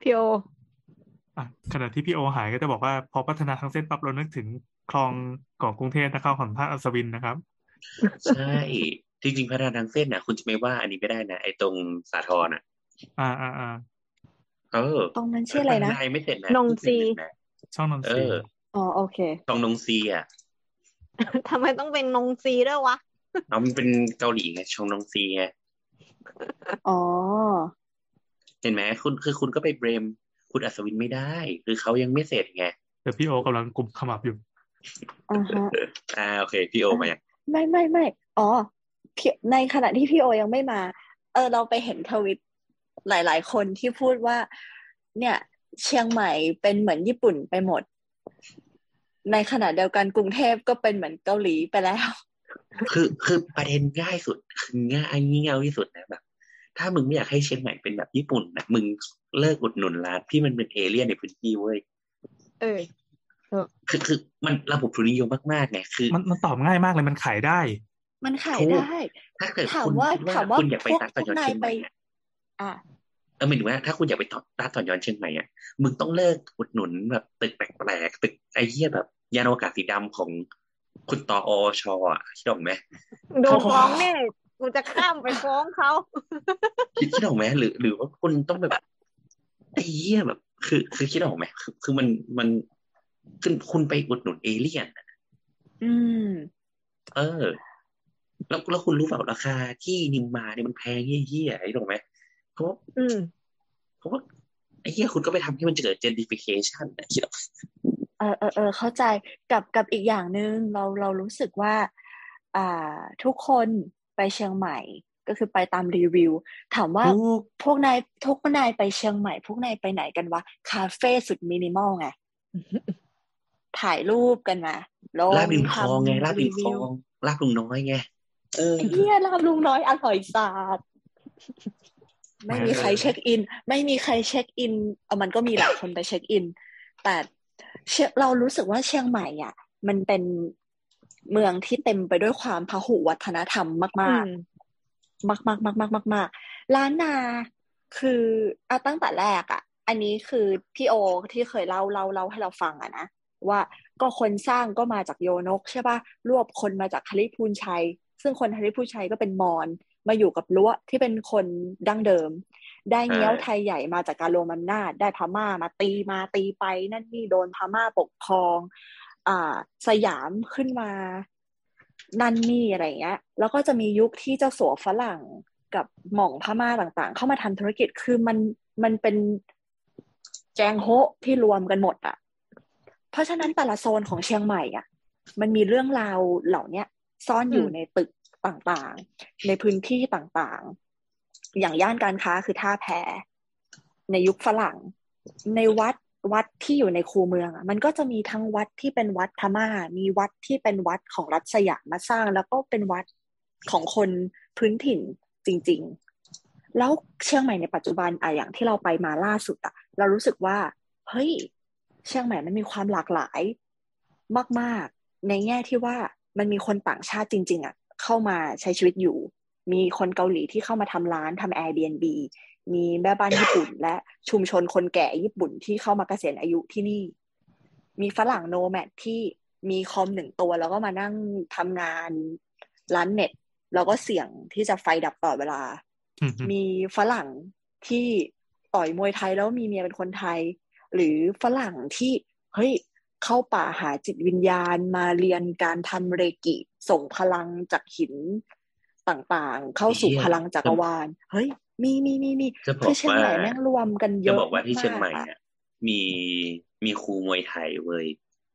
พี่โออะขณะที่พี่โอหายก็จะบอกว่าพอพัฒนาทางเส้นปั๊บเรานึกถึงคลองของกรุงเทพนะครับของภาคอัศวินนะครับ ใช่จริงๆพัฒนาทางเส้นน่ะคุณจะไม่ว่าอันนี้ไม่ได้นะไอ้ตรงสาทรน่ะ อ่าอ่าอ่าเออ ตรงนั้นชื่ออะไรนะพัฒาไม่เสร็จนะนงซีนะช่องนนเอทรีออ๋อโอเคตรงนงซีอะ ทำไมต้องเป็นนงซีด้วยวะเอามันเป็นเกาหลีไงชงนงซีไงอ๋อ เห็นไหมคุณคือคุณก็ไปเบรม คุณอัศวินไม่ได้ คือเขายังไม่เสร็จไงแต่พี่โอกำลังกุมขมับอยู่อ่าฮะอ่าโอเค พี่โอมาอย่างไม่ไม่ไม่อ๋อพี่ในขณะที่พี่โอยังไม่มา เออ เราไปเห็นทวิตหลาย ๆ คนที่พูดว่า เนี่ย เชียงใหม่เป็นเหมือนญี่ปุ่นไปหมด ในขณะเดียวกันกรุงเทพก็เป็นเหมือนเกาหลีไปแล้ว คือคือประเด็นง่ายสุดคือง่ายงี่เง่าที่สุดนะแบบ ถ้ามึงไม่อยากให้เชียงใหม่เป็นแบบญี่ปุ่นนะมึงเลิกอุดหนุนร้านที่มันเป็นเอเลี่ยนในพื้นที่เว้ยเออคือคือมันระบบทุนนิยมมากๆไงคือ มันมันตอบง่ายมากเลยมันขายได้ มันขายถูกได้ ถ้าเกิดถามคุณว่าคิดว่าถามว่าคุณอยากไปพวกตัดต่อยอนพวกนายเชียงใหม่ไปอะอะ เออหมายถึงว่าถ้าคุณอยากไปตัดต่อยอนเชียงใหม่อะมึงต้องเลิกอุดหนุนแบบตึกแปลกๆตึกไอ้เหี้ยแบบ ยานอวกาศสีดำของคุณตออชอะคิดออกไหมโดนฟ้องแน่กูจะข้ามไปฟ้องเขาคิดคิดออกไหมหรือ หรือว่าคุณต้องแบบไอ้เหี้ยแบบ คือ คือคิดออกไหมคือคือมันมันคือคุณไปอุดหนุนเอเลี่ยนอะอืม เออ แล้วแล้วคุณรู้เปล่าราคาที่นิมมาเนี่ยมันแพงเหี้ยๆไอ้ถูกไหม เพราะว่าอืมเพราะว่าไอ้เหี้ยคุณก็ไปทำให้มันเกิด gentrification นะคิดออกเออเออเออเข้าใจกับกับอีกอย่างหนึ่งเราเรารู้สึกว่า อ่า ทุกคนไปเชียงใหม่ก็คือไปตามรีวิว ถามว่าทุกพวกนายทุกนายไปเชียงใหม่ พวกนายไปไหนกันวะ คาเฟ่สุดมินิมอลไง ถ่ายรูปกันมาลงลาบริมคลองไงทำลาบริมคลวิอวงลาบลุงน้อยไงเออไอ้เฮียลาบลุงน้อยอร่อยสาด ไม่มีใครเช็คอิน ไม่มีใครเช็คอินเอามันก็มีหลายคนไปเช็คอิน แต่เชียเรารู้สึกว่าเชียงใหม่อะ มันเป็นเมืองที่เต็มไปด้วยความพหุวัฒนธรรมมากอืๆมมากมากมากมากมากมากล้านนาคืออะตั้งแต่แรกอะอันนี้คือพี่โอที่เคยเล่าเล่าเล่าให้เราฟังอะนะว่าก็คนสร้างก็มาจากโยนกใช่ปะรวบคนมาจากฮาริพูนชัย ซึ่งคนฮาริพูนชัยก็เป็นมอญ มาอยู่กับล้วที่เป็นคนดั้งเดิม ได้เงี้ยวไทยใหญ่มาจากการรวมอำนาจได้พม่ามาตีมาตีไป นั่นนี่โดนพม่าปกครอง อ่า สยามขึ้นมานั่นนี่อะไรเงี้ย แล้วก็จะมียุคที่เจ้าสัวฝรั่งกับหม่องพม่าต่างๆ เข้ามาทำธุรกิจคือมันมันเป็นแจงโฮะที่รวมกันหมดอะ เพราะฉะนั้นแต่ละโซนของเชียงใหม่อะ มันมีเรื่องราวเหล่าเนี้ยซ่อนอยู่อืมในตึก ต่างๆ ในพื้นที่ต่างๆ อย่างย่านการค้าคือท่าแพในยุคฝรั่ง ในวัดวัดที่อยู่ในคูเมืองอะมันก็จะมีทั้งวัดที่เป็นวัดพม่า มีวัดที่เป็นวัดของรัฐสยามมาสร้าง แล้วก็เป็นวัดของคนพื้นถิ่นจริง ๆ แล้วเชียงใหม่ในปัจจุบันอะอย่างที่เราไปมาล่าสุดอะเรารู้สึกว่า เฮ้ย เชียงใหม่มันมีความหลากหลายมาก ๆ ในแง่ที่ว่ามันมีคนต่างชาติจริง ๆอะ เข้ามาใช้ชีวิตอยู่ มีคนเกาหลีที่เข้ามาทำร้านทำ Airbnb มีแม่บ้านญี่ปุ่น และชุมชนคนแก่ญี่ปุ่นที่เข้ามาเกษียณอายุที่นี่ มีฝรั่งโนแมดที่มีคอมหนึ่งตัว แล้วก็มานั่งทำงานร้านเน็ต แล้วก็เสี่ยงที่จะไฟดับตลอดเวลาอืมมีฝรั่งที่ต่อยมวยไทยแล้วมีเมียเป็นคนไทย หรือฝรั่งที่เฮ้ย เข้าป่าหาจิตวิญญาณ มาเรียนการทำเรกิ ส่งพลังจากหินต่างๆ เข้าสู่เหี้ยพลังจักรวาล เฮ้ย มีมีมีมีจะบอคือกเชียงว่าใหม่แม่งรวมกันเยจะอะบอกว่าที่เชียงใหม่ากๆอะอะมีมีครูมวยไทยเว้ย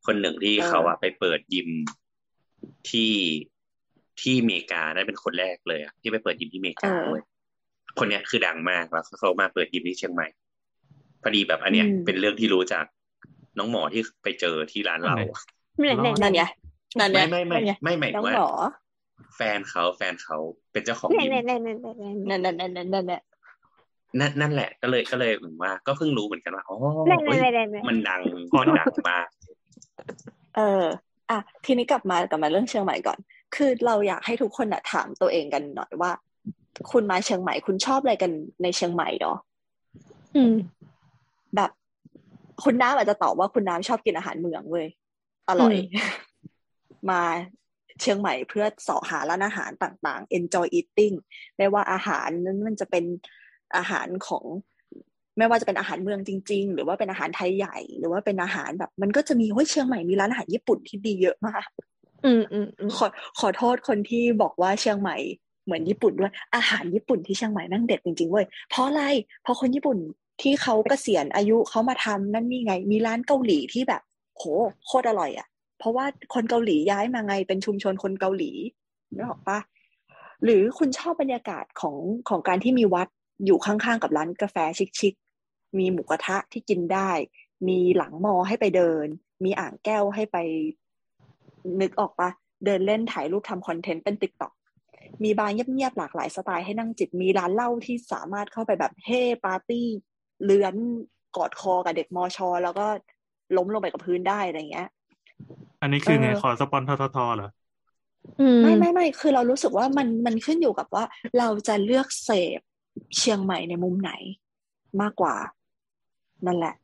คนหนึ่งที่เออเขาอะไปเปิดยิมที่ที่อเมริกานั่นเป็นคนแรกเลยอะที่ไปเปิดยิมที่อเมริกาเว้ยคนเนี้ยคือดังมากแล้วเขามาเปิดยิมที่เชียงใหม่ พอดีแบบอันเนี้ยอืมเป็นเรื่องที่รู้จาก น้องหมอที่ไปเจอที่ร้านเราเนี่ยเนี่ยนั่นไงนั่นไงไม่ไม่ไม่นั่นไงไม่หมายถึน้องงว่าหมอแฟนเขาแฟนเขาเป็นเจ้าของเนี่ยยิมเนี่ยเนี่ยเนี่ยเนี่ยนั่นนั่นนั่นนั่นนั่นนั่นนั่นแหละ ก็เลยก็เลยเหมือนว่า ก็เพิ่งรู้เหมือนกันว่าอ๋อเนี่ยเฮ้ยเนี่ยเนี่ยเนี่ยมันดังขอมันโทษดังมากเอออะทีนี้กลับมากลับมาเรื่องเชียงใหม่ก่อน คือเราอยากให้ทุกคนอะถามตัวเองกันหน่อยว่า คุณมาเชียงใหม่คุณชอบอะไรกันในเชียงใหม่เนาะอืม แบบ คุณน้ำอาจจะตอบว่าคุณน้ำชอบกินอาหารเมืองเว้ยอร่อย มาเชียงใหม่เพื่อเสาะหาร้านอาหารต่างๆ enjoy eating ไม่ว่าอาหารนั้นมันจะเป็นอาหารของ ไม่ว่าจะเป็นอาหารเมืองจริง ๆ หรือว่าเป็นอาหารไทยใหญ่ หรือว่าเป็นอาหารแบบ มันก็จะมีเฮ้ยเชียงใหม่มีร้านอาหารญี่ปุ่นที่ดีเยอะมาก อืมอืมอืมขอขอโทษคนที่บอกว่าเชียงใหม่เหมือนญี่ปุ่นด้วยอาหารญี่ปุ่นที่เชียงใหม่นั่งเด็ดจริงๆเว้ยเพราะอะไรเพราะคนญี่ปุ่น ที่เขาเกษียณอายุเขามาทำนั่นนี่ไง มีร้านเกาหลีที่แบบ โหโคตรอร่อยอะ เพราะว่าคนเกาหลีย้ายมาไงเป็นชุมชนคนเกาหลีนึกออกปะหรือคุณชอบบรรยากาศของของการที่มีวัดอยู่ข้างๆกับร้านกาแฟชิคๆมีหมูกระทะที่กินได้ มีหลังมอให้ไปเดิน มีอ่างแก้วให้ไป นึกออกปะเดินเล่นถ่ายรูปทำ content เป็น TikTok มีบาร์เงียบๆหลากหลายสไตล์ให้นั่งจิบมีร้านเหล้าที่สามารถเข้าไปแบบเฮ้ปาร์ตี้ เลื้อนกอดคอกับเด็กมอชอ แล้วก็ล้มลงไปกับพื้นได้อะไรเงี้ย อันนี้คือไงเออขอสปอนทททเหรออืมไม่ไม่ไม่คือเรารู้สึกว่ามันมันขึ้นอยู่กับว่า เราจะเลือกเสพเชียงใหม่ในมุมไหนมากกว่า นั่นแหละ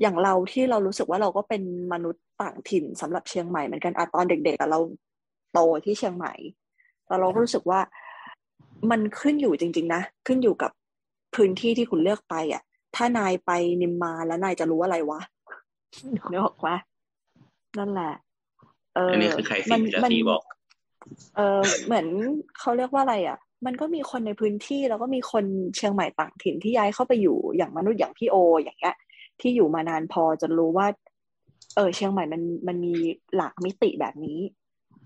อย่างเราที่เรารู้สึกว่าเราก็เป็นมนุษย์ต่างถิ่นสำหรับเชียงใหม่เหมือนกันอะตอนเด็กๆอะเราโตที่เชียงใหม่แต่เราก็รู้สึกว่ามันขึ้นอยู่จริง ๆ นะ ขึ้นอยู่กับ พื้นที่ที่คุณเลือกไปอะถ้านายไปนิมมานแล้วนายจะรู้อะไรวะนึกออกปะนั่นแหละ เอออัอันนี้คือใครสิงจะตีบอก เออเหมือนเขาเรียกว่าอะไร อะ มันก็มีคนในพื้นที่แล้วก็มีคนเชียงใหม่ต่างถิ่นที่ย้ายเข้าไปอยู่อย่างมนุษย์อย่างพี่โอ อย่างเงี้ย ที่อยู่มานานพอจะรู้ว่า เออ เชียงใหม่มันมันมีหลากมิติแบบนี้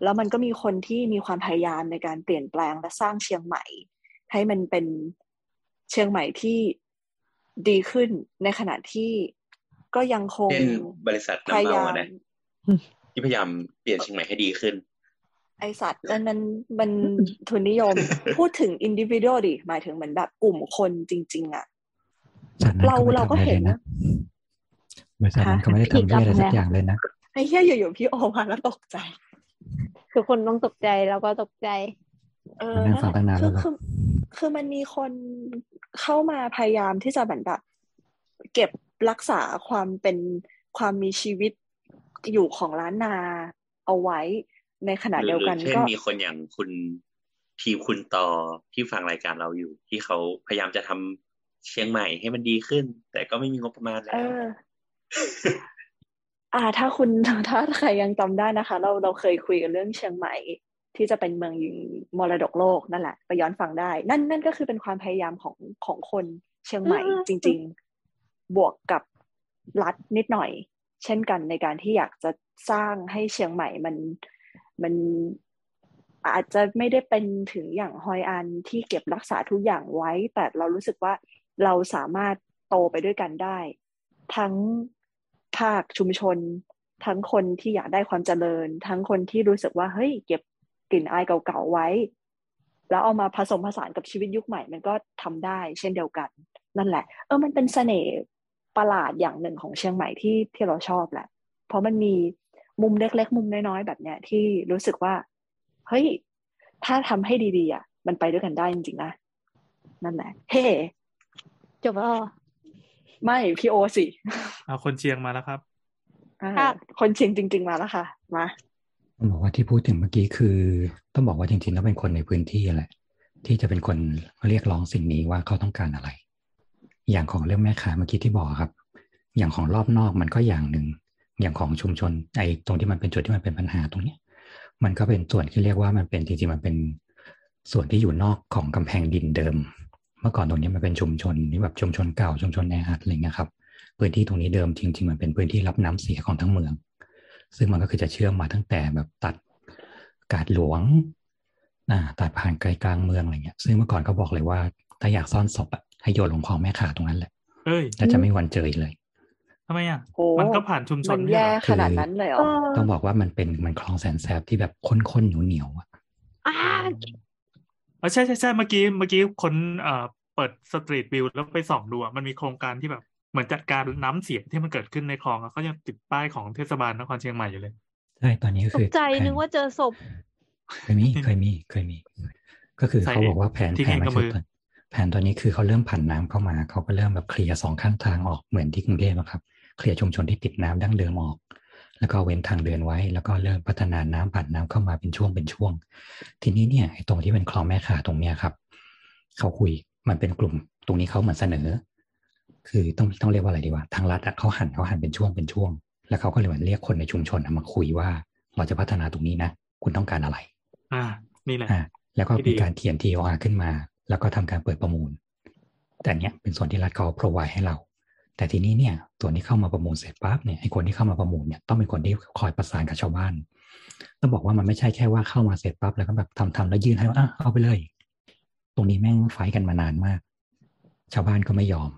แล้วมันก็มีคนที่มีความพยายามในการเปลี่ยนแปลงและสร้างเชียงใหม่ ให้มันเป็น เชียงใหม่ที่ดีขึ้นในขณะที่ก็ยังคงเช่นบริษัทพน้ำยาเมายามอะนะที่พยายามเปลี่ยนเชียงใหม่ให้ดีขึ้น ไอสัตว์อันนั้นมันทุนนิยมพูดถึงอินดิวิ u a l ดิหมายถึงเหมือนแบบกลุ่มคนจริง ๆ อะจากนั้นเราก็ไม่เราทำก็อะไรเห็เลนยนะบริษัทนั้นก็ไม่ได้ทำเรื่องอะไรสักอย่างเลยนะไอ้เหี้ยอยู่ๆพี่โอมาแล้วตกใจทุกคนต้องตกใจแล้วก็ตกใจ เออมานั่งฟังตั้งนานคืแล้วเหรอคือ คือมันมีคนเข้ามาพยายามที่จะเหมือนแบบ เก็บรักษาความเป็นความมีชีวิตอยู่ของล้านนาเอาไว้ในขณะหรืเดียวหรืกันเช่นก็มีคนอย่างคุณทีมคุณต่อที่ฟังรายการเราอยู่ ที่เขาพยายามจะทำเชียงใหม่ให้มันดีขึ้น แต่ก็ไม่มีงบประมาณแล้เอวออ่า ถ้าคุณถ้าใครยังจำได้นะคะ เราเราเคยคุยกันเรื่องเชียงใหม่ ที่จะเป็นเมืองยิงมรดกโลกนั่นแหละไปย้อนฟังได้ นั่นนั่นก็คือเป็นความพยายามของของคนเชียงใหม่อืมจริง ๆ บวกกับรัฐนิดหน่อย เช่นกันในการที่อยากจะสร้างให้เชียงใหม่มันมันอาจจะไม่ได้เป็นถึงอย่างฮอยอันที่เก็บรักษาทุกอย่างไว้ แต่เรารู้สึกว่าเราสามารถโตไปด้วยกันได้ ทั้งภาคชุมชน ทั้งคนที่อยากได้ความเจริญ ทั้งคนที่รู้สึกว่าเฮ้ยเก็บ กลิ่นอายเก่าๆไว้ แล้วเอามาผสมผสานกับชีวิตยุคใหม่ มันก็ทำได้ เช่นเดียวกัน นั่นแหละ เออมันเป็นเสน่ห์ประหลาดอย่างหนึ่งของเชียงใหม่ที่ที่เราชอบแหละ เพราะมันมีมุมเล็กๆ มุมน้อยๆแบบเนี้ยที่รู้สึกว่าเฮ้ยถ้าทำให้ดีๆอะมันไปด้วยกันได้จริงๆนะนั่นแหละเฮ้จบแล้วเหรอไม่พี่โอสิ เอาคนเชียงมาแล้วครับอ่าครับคนเชียงจริง ๆ มาแล้วค่ะ มา ต้องบอกว่าที่พูดถึงเมื่อกี้คือ ต้องบอกว่าจริงๆแล้วเป็นคนในพื้นที่แหละ ที่จะเป็นคนเรียกร้องสิ่งนี้ว่าเขาต้องการอะไร อย่างของเรื่องแม่ค้าเมื่อกี้ที่บอกครับ อย่างของรอบนอกมันก็อย่างหนึ่งอย่างของชุมชนไอ้ตรงที่มันเป็นจุดที่มันเป็นปัญหาตรงเนี้ยมันก็เป็นส่วนที่เรียกว่ามันเป็นจริงๆมันเป็นส่วนที่อยู่นอกของกำแพงดินเดิม เมื่อก่อนตรงนี้มันเป็นชุมชนที่แบบชุมชนเก่าชุมชนแออัดอะไรเงี้ยครับพื้นที่ตรงนี้เดิมจริงๆมันเป็นพื้นที่รับน้ำเสียของทั้งเมือง ซึ่งมันก็คือจะเชื่อมมาตั้งแต่แบบตัดกาดหลวงอ่าตัดผ่านไกลกลางเมืองอะไรเงี้ย ซึ่งเมื่อก่อนเขาบอกเลยว่า ถ้าอยากซ่อนศพอะให้โยนลงคลองแม่ขาตรงนั้นแหละเอ้ยแล้วจะไม่มีวันเจออีกเลยทำไมอะโอ้มันก็ผ่านชุมชมันนไม่แย่ใช่เหรอขนาดนั้นเลยเหรอเออต้องบอกว่ามันเป็นมันคลองแสนแสบที่แบบข้นๆเหนียวๆอะอ่าเออใช่ใช่ใช่เมื่อกี้เมื่อกี้คนเอ่อเปิดสตรีทวิวแล้วไปส่องดูอะมันมีโครงการที่แบบ เหมือนจัดการน้ำเสียที่มันเกิดขึ้นในคลองอะเขายังติดป้ายของเทศบาลนครเชียงใหม่อยู่เลยใช่ตอนนี้ก็ตคืกอใจแผนึกว่าเจอศพเคยมีเคยมีเคยมี ก็คือใส่เขาบอกว่าแผนทิ้งแผนเองมันกับคืมืออตอนแผนตอนนี้คือเขาเริ่มผ่านน้ำเข้ามา เขาก็เริ่มแบบเคลียร์สองข้างทางออกเหมือนที่กรุงเทพอะครับเคลียร์ชุมชนที่ติดน้ำดั้งเดิมออก แล้วก็เว้นทางเดินไว้ แล้วก็เริ่มพัฒนาน้ำผ่านน้ำเข้ามาเป็นช่วงเป็นช่วง ทีนี้เนี่ยไอ้ตรงที่เป็นคลองแม่ขาตรงเนี้ยครับเขาคุยมันเป็นกลุ่ม ตรงนี้เขาเหมือนเสนอ คือต้องต้องเรียกว่าอะไรดีวะทางรัฐอะเขาหันเขาหันเป็นช่วงเป็นช่วง แล้วเขาก็เลยเหมือนเรียกคนในชุมชนอะมาคุยว่า เราจะพัฒนาตรงนี้นะ คุณต้องการอะไร อ่า นี่แหละอ่าแล้วก็ที่ดีมีการเขียน TOR ขึ้นมา แล้วก็ทำการเปิดประมูล แต่เนี้ยเป็นส่วนที่รัฐเขา provide ให้เรา แต่ทีนี้เนี่ยส่วนที่เข้ามาประมูลเสร็จปั๊บเนี่ยไอ้คนที่เข้ามาประมูลเนี่ยต้องเป็นคนที่คอยประสานกับชาวบ้านต้องบอกว่ามันไม่ใช่แค่ว่าเข้ามาเสร็จปั๊บแล้วก็แบบทำทำแล้วยื่นให้ว่าอะเอาไปเลย ตรงนี้แม่งไฟท์กันมานานมาก ชาวบ้านก็ไม่ยอม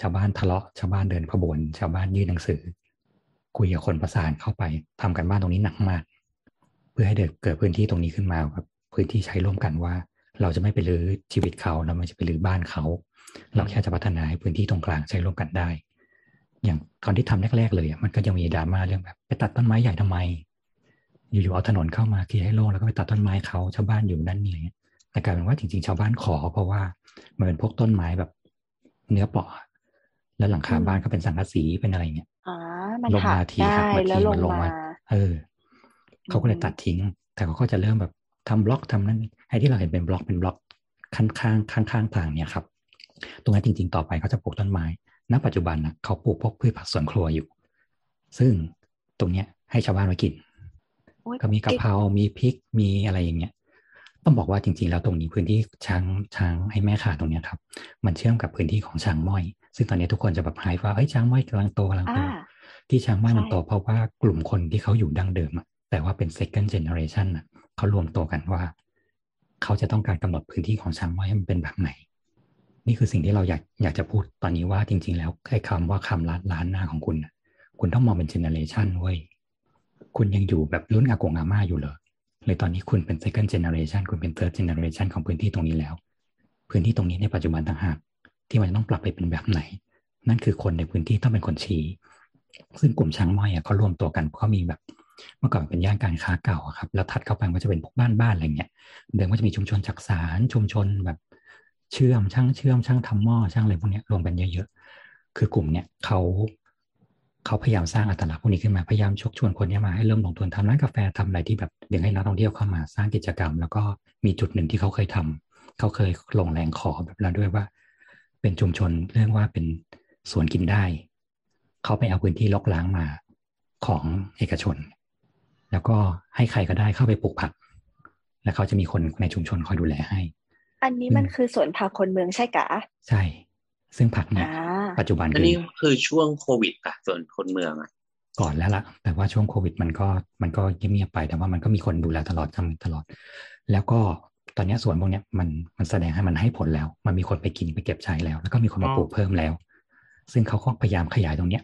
ชาวบ้านทะเลาะชาวบ้านเดินขบวน ชาวบ้านยื่นหนังสือ คุยกับคนประสานเข้าไปทำกันบ้านตรงนี้หนักมาก เพื่อให้เด็กเกิดพื้นที่ตรงนี้ขึ้นมาแบบพื้นที่ใช้ร่วมกันว่า เราจะไม่ไปรื้อชีวิตเขาเราไม่จะไปรื้อบ้านเขา เราแค่จะพัฒนาให้พื้นที่ตรงกลางใช้ร่วมกันได้ อย่างตอนที่ทำแรกๆเลยมันก็ยังมีดราม่าเรื่องแบบไปตัดต้นไม้ใหญ่ทำไม อยู่ๆเอาถนนเข้ามาเคลียร์ให้โล่งแล้วก็ไปตัดต้นไม้เขาชาวบ้านอยู่นั่นนี้แต่กลายเป็นว่าจริงๆ ชาวบ้านขอเพราะว่ามันเป็นพวกต้นไม้แบบเนื้อเปาะ แล้วหลังคาบ้านก็เป็นสังกะสีเป็นอะไรเงี้ยอ่ามันลงหัมากทีได้หักมาแล้วทีลมังนลงมามาเออเขาก็เลยตัดทิ้ง แต่เขาก็จะเริ่มแบบทำบล็อกทำนั่นไอ้ที่เราเห็นเป็นบล็อกเป็นบล็อกข้างข้างข้างข้างทางเนี่ยครับ ตรงนั้นจริง ๆ ต่อไปเขาจะปลูกต้นไม้ ณ ปัจจุบันนะเขาปลูกพวกพืชผักสวนครัวอยู่ ซึ่งตรงเนี้ยให้ชาวบ้านมากินโอ๊ยก็มีกะเพรา มีพริก มีอะไรอย่างเงี้ย ต้องบอกว่าจริง ๆ แล้วตรงนี้พื้นที่ช้างช้างไอ้แม่ขาตรงเนี้ยครับ มันเชื่อมกับพื้นที่ของช้างม้อย ซึ่งตอนนี้ทุกคนจะแบบไฮว่าเอ้ยช้างม้อยกำลังโตกำลังโตอ่าที่ช้างม้อยมันใช่โตเพราะว่ากลุ่มคนที่เขาอยู่ดั้งเดิมอะแต่ว่าเป็น second generation อะเขารวมตัวกันว่า เขาจะต้องการกำหนดพื้นที่ของช้างม้อยให้มันเป็นแบบไหน นี่คือสิ่งที่เราอยากอยากจะพูดตอนนี้ว่าจริง ๆ แล้วไอ้คำว่าคำล้านล้านหน้าของคุณน่ะคุณต้องมองเป็น generation เว้ยคุณยังอยู่แบบรุ่นอากงอาม่าอยู่เลยเลยตอนนี้คุณเป็น second generation คุณเป็น third generation ของพื้นที่ตรงนี้แล้ว พื้นที่ตรงนี้ในปัจจุบันต่างหาก ที่มันจะต้องปรับไปเป็นแบบไหน นั่นคือคนในพื้นที่ต้องเป็นคนชี้ซึ่งกลุ่มช้างม้อยอะเขารวมตัวกันเพราะมีแบบเมื่อก่อนเป็นย่านการค้าเก่าครับ แล้วถัดเข้าไปก็จะเป็นพวกบ้านบ้านอะไรเงี้ย เดิมก็จะมีชุมชนจักสารชุมชนแบบเชื่อมช่างเชื่อมช่างทำหม้อช่างอะไรพวกนี้รวมกันเยอะๆ คือกลุ่มเนี้ยเขาเขาพยายามสร้างอัตลักษณ์พวกนี้ขึ้นมาพยายามชกชวนคนเนี้ยมาให้เริ่มลงทุนทำร้านกาแฟทำอะไรที่แบบดึงให้นักท่องเที่ยวเข้ามาสร้างกิจกรรม แล้วก็มีจุดหนึ่งที่เขาเคยทำเขาเคยลงแรงขอแบบเราด้วยว่า เป็นชุมชนเรื่องว่าเป็นสวนกินได้ เขาไปเอาพื้นที่ลกล้างมาของเอกชน แล้วก็ให้ใครก็ได้เข้าไปปลูกผัก แล้วเขาจะมีคนในชุมชนคอยดูแลให้ อันนี้มันคือสวนผักคนเมืองใช่กะใช่ ซึ่งผักเนี่ยอ่าปัจจุบันอันคือนี้คือช่วงโควิดอะส่วนคนเมืองอะก่อนแล้วล่ะแต่ว่าช่วงโควิดมันก็มันก็เงียบๆไป แต่ว่ามันก็มีคนดูแลตลอดทำตลอด แล้วก็ ตอนเนี้ยสวนพวกเนี้ยมันมันแสดงให้มันให้ผลแล้ว มันมีคนไปกินไปเก็บใช้แล้ว แล้วก็มีคนมาอ๋อปลูกเพิ่มแล้ว ซึ่งเขาก็พยายามขยายตรงเนี้ย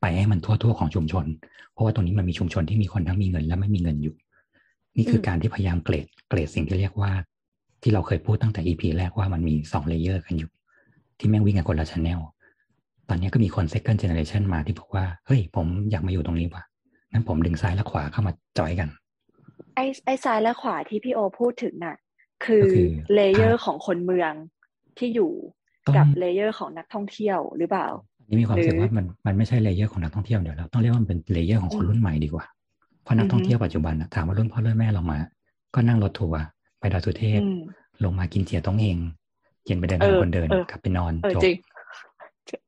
ไปให้มันทั่วๆของชุมชน เพราะว่าตรงนี้มันมีชุมชนที่มีคนทั้งมีเงินและไม่มีเงินอยู่ นี่คือการที่พยายามเกรดเกรดสิ่งที่เรียกว่า ที่เราเคยพูดตั้งแต่ EP แรกว่ามันมีสอง layer กันอยู่ ที่แม่งวิ่งกันคนละ channel ตอนนี้ก็มีคน second generation มาที่บอกว่า เฮ้ย ผมอยากมาอยู่ตรงนี้ว่ะงั้นผมดึงซ้ายและขวาเข้ามาจอยกัน ไอ้ไอ้ซ้ายและขวาที่พี่โอพูดถึงน่ะ คือก็คือ layer ของคนเมืองที่อยู่ต้องกับ layer ของนักท่องเที่ยวหรือเปล่าอันนี้มีความรู้สึกหรือว่ามันมันไม่ใช่ layer ของนักท่องเที่ยวเดี๋ยวเราต้องเรียกว่ามันเป็น layer ของคนอืมรุ่นใหม่ดีกว่า เพราะนักอือฮึท่องเที่ยวปัจจุบันน่ะถามว่ารุ่นพ่อรุ่นแม่เรามา ก็นั่งรถทัวร์ไปดอยสุเทพอืมลงมากินเจียต้องเองเย็นไปเดินเอทางอคนเดินเออกลับไปนอนเออจบจริง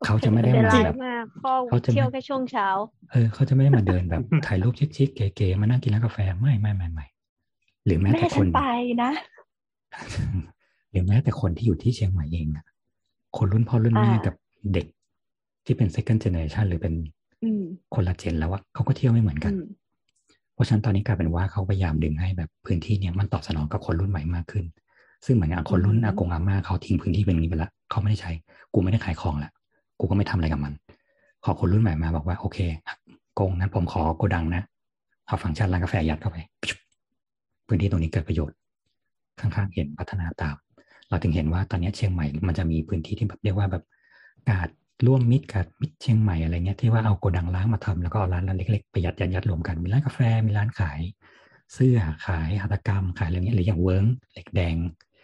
เขาจะไม่ได้เป็นมาไรแบบมากพ่อเขาจะไม่เที่ยวแค่ช่วงเช้า เออเขาจะไม่ได้มาเดินแบบถ่ายรูปชิคๆเก๋ๆมานั่งกินร้านกาแฟไม่ไม่ไม่ไม่หรือแม้แม่แต่คฉันนไปนะหรือแม้แต่คนที่อยู่ที่เชียงใหม่เองอะคนรุ่นพ่อรุ่นแม่อ่ากักับเด็กที่เป็น second generation หรือเป็นอืมคนละเจนแล้วอะเขาก็เที่ยวไม่เหมือนกันอืมเพราะฉะนั้นตอนนี้กลายเป็นว่าเขาพยายามดึงให้แบบพื้นที่เนี้ยมันตอบสนองกับคนรุ่นใหม่มากขึ้น ซึ่งเหมือนอย่างคนรุ่นอืมอากงอาม่าเขาทิ้งพื้นที่เป็นอย่างนี้ไปละเขาไม่ได้ใช้ กูไม่ได้ขายของละ กูก็ไม่ทำอะไรกับมัน ขอคนรุ่นใหม่มาบอกว่าโอเคกงนั้นผมขอโกดังนะเอาฟังก์ชันร้านกาแฟยัดเข้าไป พื้นที่ตรงนี้เกิดประโยชน์ ข้างๆเห็นพัฒนาตาม เราถึงเห็นว่าตอนนี้เชียงใหม่มันจะมีพื้นที่ที่แบบเรียกว่าแบบกาดร่วมมิตรกาดมิตรเชียงใหม่อะไรเงี้ยที่ว่าเอาโกดังล้างมาทำแล้วก็เอาร้านร้านเล็กๆไปยัดยัดยัดรวมกันมีร้านกาแฟมีร้านขาย เสื้อขายหัตถกรรมขายอะไรเงี้ยหรืออย่างเวิร์งเหล็กแดง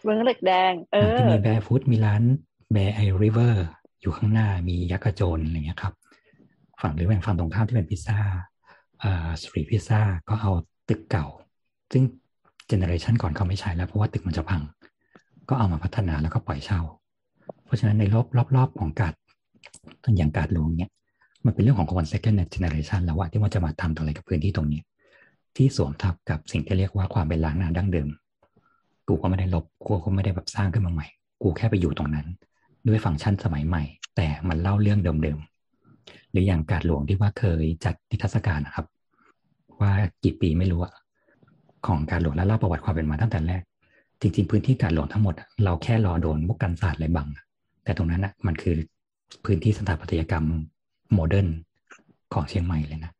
เมืองเหล็กแดง เออที่มีแบร์ฟูดมีร้านแบร์ไอริเวอร์ อยู่ข้างหน้ามียักษ์กระโจนอะไรเงี้ยครับ ฝั่งหรือแบ่งฝั่งตรงข้ามที่เป็นพิซซ่าสตรีทพิซซ่าก็เอาตึกเก่า ซึ่ง generation ก่อนเขาไม่ใช้แล้วเพราะว่าตึกมันจะพัง ก็เอามาพัฒนาแล้วก็ปล่อยเช่า เพราะฉะนั้นในรอบรอบรอบของการอย่างกาดหลวงเนี่ยมันเป็นเรื่องของคน second generation แล้วว่าที่ว่าจะมาทำอะไรกับพื้นที่ตรงนี้ ที่สวมทับกับสิ่งที่เรียกว่าความเป็นล้านนาดั้งเดิม กูก็ไม่ได้ลบกูก็ไม่ได้แบบสร้างขึ้นมาใหม่ กูแค่ไปอยู่ตรงนั้น ด้วยฟังก์ชันสมัยใหม่ แต่มันเล่าเรื่องเดิมๆ หรืออย่างกาดหลวงที่ว่าเคยจัดนิทรรศการนะครับ ว่ากี่ปีไม่รู้อะของกาดหลวงและเล่าประวัติความเป็นมาตั้งแต่แรก จริง ๆ พื้นที่กาดหลวงทั้งหมดอะเราแค่รอโดนมุกกันศาสตร์อะไรบังอะแต่ตรงนั้นอะมันคือพื้นที่สถาปัตยกรรม modern ของเชียงใหม่เลยนะ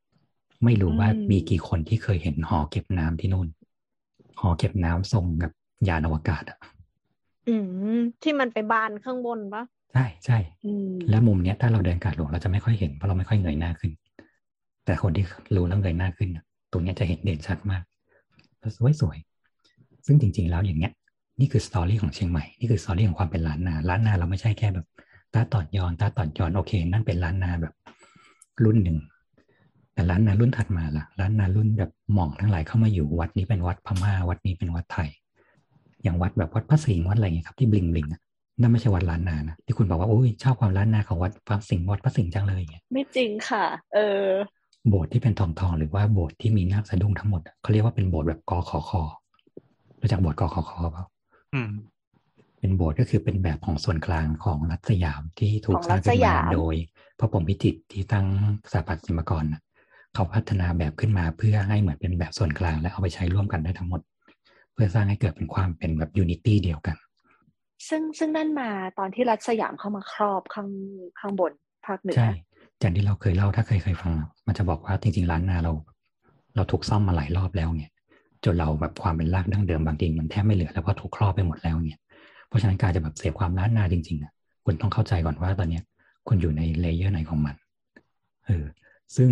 ไม่รู้ว่ามีกี่คนที่เคยเห็นหอเก็บน้ำที่นู่น หอเก็บน้ำทรงกับยานอวกาศอะ อืมที่มันไปบานข้างบนปะใช่ใช่อืมและมุมเนี้ยถ้าเราเดินกาดหลวงเราจะไม่ค่อยเห็นเพราะเราไม่ค่อยเงยหน้าขึ้น แต่คนที่รู้แล้วเงยหน้าขึ้นน่ะตรงเนี้ยจะเห็นเด่นชัดมากแล้วสวยสวยซึ่งจริง ๆ แล้วอย่างเงี้ย นี่คือ story ของเชียงใหม่นี่คือ story ของความเป็นล้านนาล้านนาเราไม่ใช่แค่แบบต๊ะต่อนยอนต๊ะต่อนยอนโอเค นั่นเป็นล้านนาแบบ รุ่นหนึ่งแต่ล้านนารุ่นถัดมาล่ะล้านนารุ่นแบบหม่องทั้งหลายเข้ามาอยู่วัดนี้เป็นวัดพม่า วัดนี้เป็นวัดไทย อย่างวัดแบบวัดพระสิงห์วัดอะไรเงี้ยครับที่ bling bling อะนั่นไม่ใช่วัดล้านนานะที่คุณบอกว่าโอ้ยชอบความล้านนาของวัดพระสิงห์วัดพระสิงห์จังเลยอย่างเงี้ยไม่จริงค่ะ เออ โบสถ์ที่เป็นทองทองๆหรือว่าโบสถ์ที่มีนาคสะดุ้งทั้งหมดอะเขาเรียกว่าเป็นโบสถ์แบบกอขอคอรู้จักโบสถ์กอขอคอเปล่าอืมเป็นโบสถ์ก็คือเป็นแบบของส่วนกลางของรัฐสยามที่ถูกของสร้างขึ้นรัฐสมายามโดยพระพรหมพิจิตรที่ตั้งสถาปัตยกรน่ะเขาพัฒนาแบบขึ้นมาเพื่อให้เหมือนเป็นแบบส่วนกลางและเอาไปใช้ร่วมกันได้ทั้งหมด เพื่อสร้างให้เกิดเป็นความเป็นแบบ unity เดียวกัน ซึ่งซึ่งนั่นมาตอนที่รัฐสยามเข้ามาครอบข้างข้างบนภาคเหนือใช่อย่างที่เราเคยเล่าถ้าเคยเคยฟังอะมันจะบอกว่าจริงๆล้านนาเรา เราถูกซ้อนมาหลายรอบแล้วเนี่ยจนเราแบบความเป็นรากดั้งเดิมบางทีมันแทบไม่เหลือแล้วเพราะถูกครอบไปหมดแล้วเนี่ย เพราะฉะนั้นการจะแบบเสพความล้านนาจริงๆอะคุณต้องเข้าใจก่อนว่าตอนเนี้ยคุณอยู่ใน layer ไหนของมันเออซึ่ง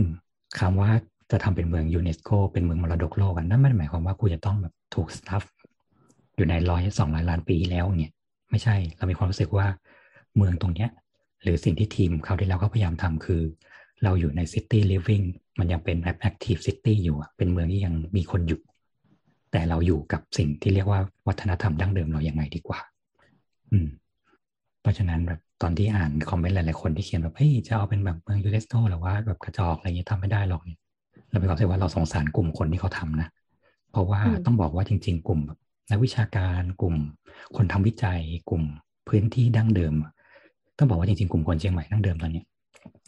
คำว่า จะทำเป็นเมืองยูเนสโกเป็นเมืองมรดกโลกกันนั่นไม่ได้หมายความว่าคุณจะต้องแบบถูกสตัฟฟ์อยู่ในร้อยสองร้อยล้านปีแล้วเนี่ยไม่ใช่เรามีความรู้สึกว่าเมืองตรงเนี้ย หรือสิ่งที่ทีมเขาที่แล้วเขาพยายามทำคือ เราอยู่ใน city living มันยังเป็นแบบ active city อยู่เป็นเมืองที่ยังมีคนอยู่ แต่เราอยู่กับสิ่งที่เรียกว่าวัฒนธรรมดั้งเดิมเราอยังไงดีกว่า อืม เพราะฉะนั้นแบบตอนที่อ่านคอมเมนต์หลายๆคนที่เขียนแบบเฮ้ยจะเอาเป็นแบบเมืองยูเนสโกหรือว่าแบบกระจอกอะไรเงี้ยทำไม่ได้หรอกเนี่ย เราเป็นความรู้สึกว่าเราสงสารกลุ่มคนที่เขาทำนะ เพราะว่าอืมต้องบอกว่าจริง ๆ กลุ่มแบบนักวิชาการกลุ่ม คนทำวิจัยกลุ่มพื้นที่ดั้งเดิม ต้องบอกว่าจริง ๆ กลุ่มคนเชียงใหม่ดั้งเดิมตอนเนี้ย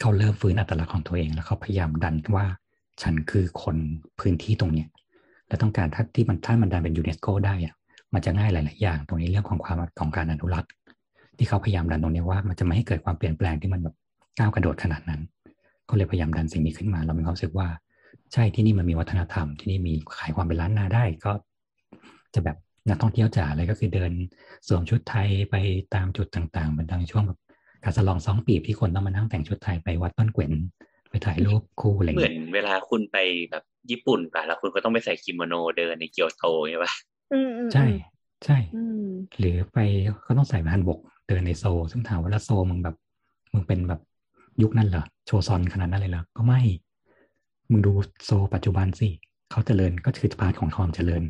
เขาเริ่มฟื้นอัตลักษณ์ของตัวเอง แล้วเขาพยายามดันว่าฉันคือคนพื้นที่ตรงเนี้ยและต้องการถ้าที่มันถ้ามันดันเป็นยูเนสโกได้อะมันจะง่ายหลาย ๆ อย่าง ตรงนี้เรื่องของความของการอนุรักษ์ ที่เขาพยายามดันตรงนี้ว่า มันจะไม่ให้เกิดความเปลี่ยนแปลงที่มันแบบก้าวกระโดดขนาดนั้น ก็เลยพยายามดันสิ่งนี้ขึ้นมา เรามีความรู้สึกว่า ใช่ที่นี่มันมีวัฒนธรรม ที่นี่มีขายความเป็นล้านนาได้ก็จะแบบนักท่องเที่ยวจ๋าเลยก็คือเดินสวมชุดไทยไปตามจุดต่างๆเป็นดังช่วงแบบการสลองสองปีบที่คนต้องมานั่งแต่งชุดไทยไปวัดต้นเกวนไปถ่ายรูปคู่อะไรเหมือนเงี้ยเวลาคุณไปแบบญี่ปุ่นป่ะแล้วคุณก็ต้องไปใส่กิโมโนเดินในเกียวโตใช่ป่ะอืมอืมใช่ใช่อืมหรือไปก็ต้องใส่ฮันบกเดินในโซลซึ่งถามว่าแล้วโซลมึงแบบมึงเป็นแบบยุคนั้นเหรอโชซอนขนาดนั้นเลยเหรอก็ไม่ มึงดูโซลปัจจุบันสิเขาเจริญก็คือ part ของความเจริญ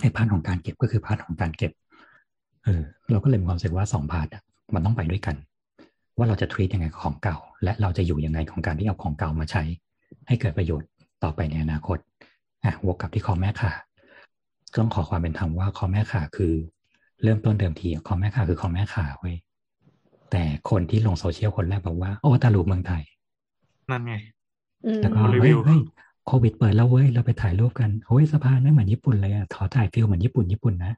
ไอ้ part ของการเก็บก็คือ part ของการเก็บเออเราก็เลยมีความรู้สึกว่าสอง part อะมันต้องไปด้วยกัน ว่าเราจะ treat ยังไงของเก่า และเราจะอยู่ยังไงของการที่เอาของเก่ามาใช้ ให้เกิดประโยชน์ต่อไปในอนาคตอะวกกลับที่คลองแม่ข่าต้องขอความเป็นธรรมว่าคอแม่ขาคือ เริ่มต้นเดิมทีคอแม่ขาคือคอแม่ขาเว้ยแต่คนที่ลงโซเชียลคนแรกบอกว่าโอ้ตาลูเมืองไทยนั่นไง แล้วก็รีเฮ้วิยวเฮ้ยโควิดเปิดแล้วเว้ยเราไปถ่ายรูปกันโอ้ยสะพานนั่นเหมือนญี่ปุ่นเลยอะขอถ่ายฟิลเหมือนญี่ปุ่นญี่ปุ่นนะ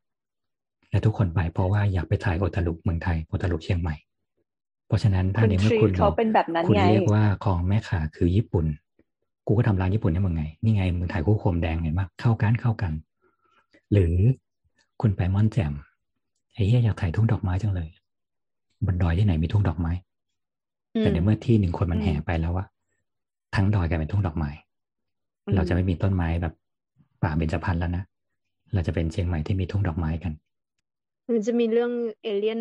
และทุกคนไปเพราะว่าอยากไปถ่ายโอตาลุเมืองไทยโอตาลุเชียงใหม่ เพราะฉะนั้นถ้าคุณในเมื่อทรีคุณเขาเป็นแบบนั้นคุณไงเรียกว่าของแม่ขาคือญี่ปุ่น กูก็ทำร้านญี่ปุ่นให้มึงไง นี่ไงมึงถ่ายคู่โคมแดงไงมากเข้ากันเข้ากัน หรือคุณไปม่อนแจ่มไอ้เหี้ยอยากถ่ายทุ่งดอกไม้จังเลย บนดอยที่ไหนมีทุ่งดอกไม้ แต่ในเมื่อที่หนึ่งคนมันอืมแห่ไปแล้วว่า ทั้งดอยกลายเป็นทุ่งดอกไม้อืมเราจะไม่มีต้นไม้แบบป่าเบญจพรรณแล้วนะเราจะเป็นเชียงใหม่ที่มีทุ่งดอกไม้กัน มันจะมีเรื่องเอเลี่ยน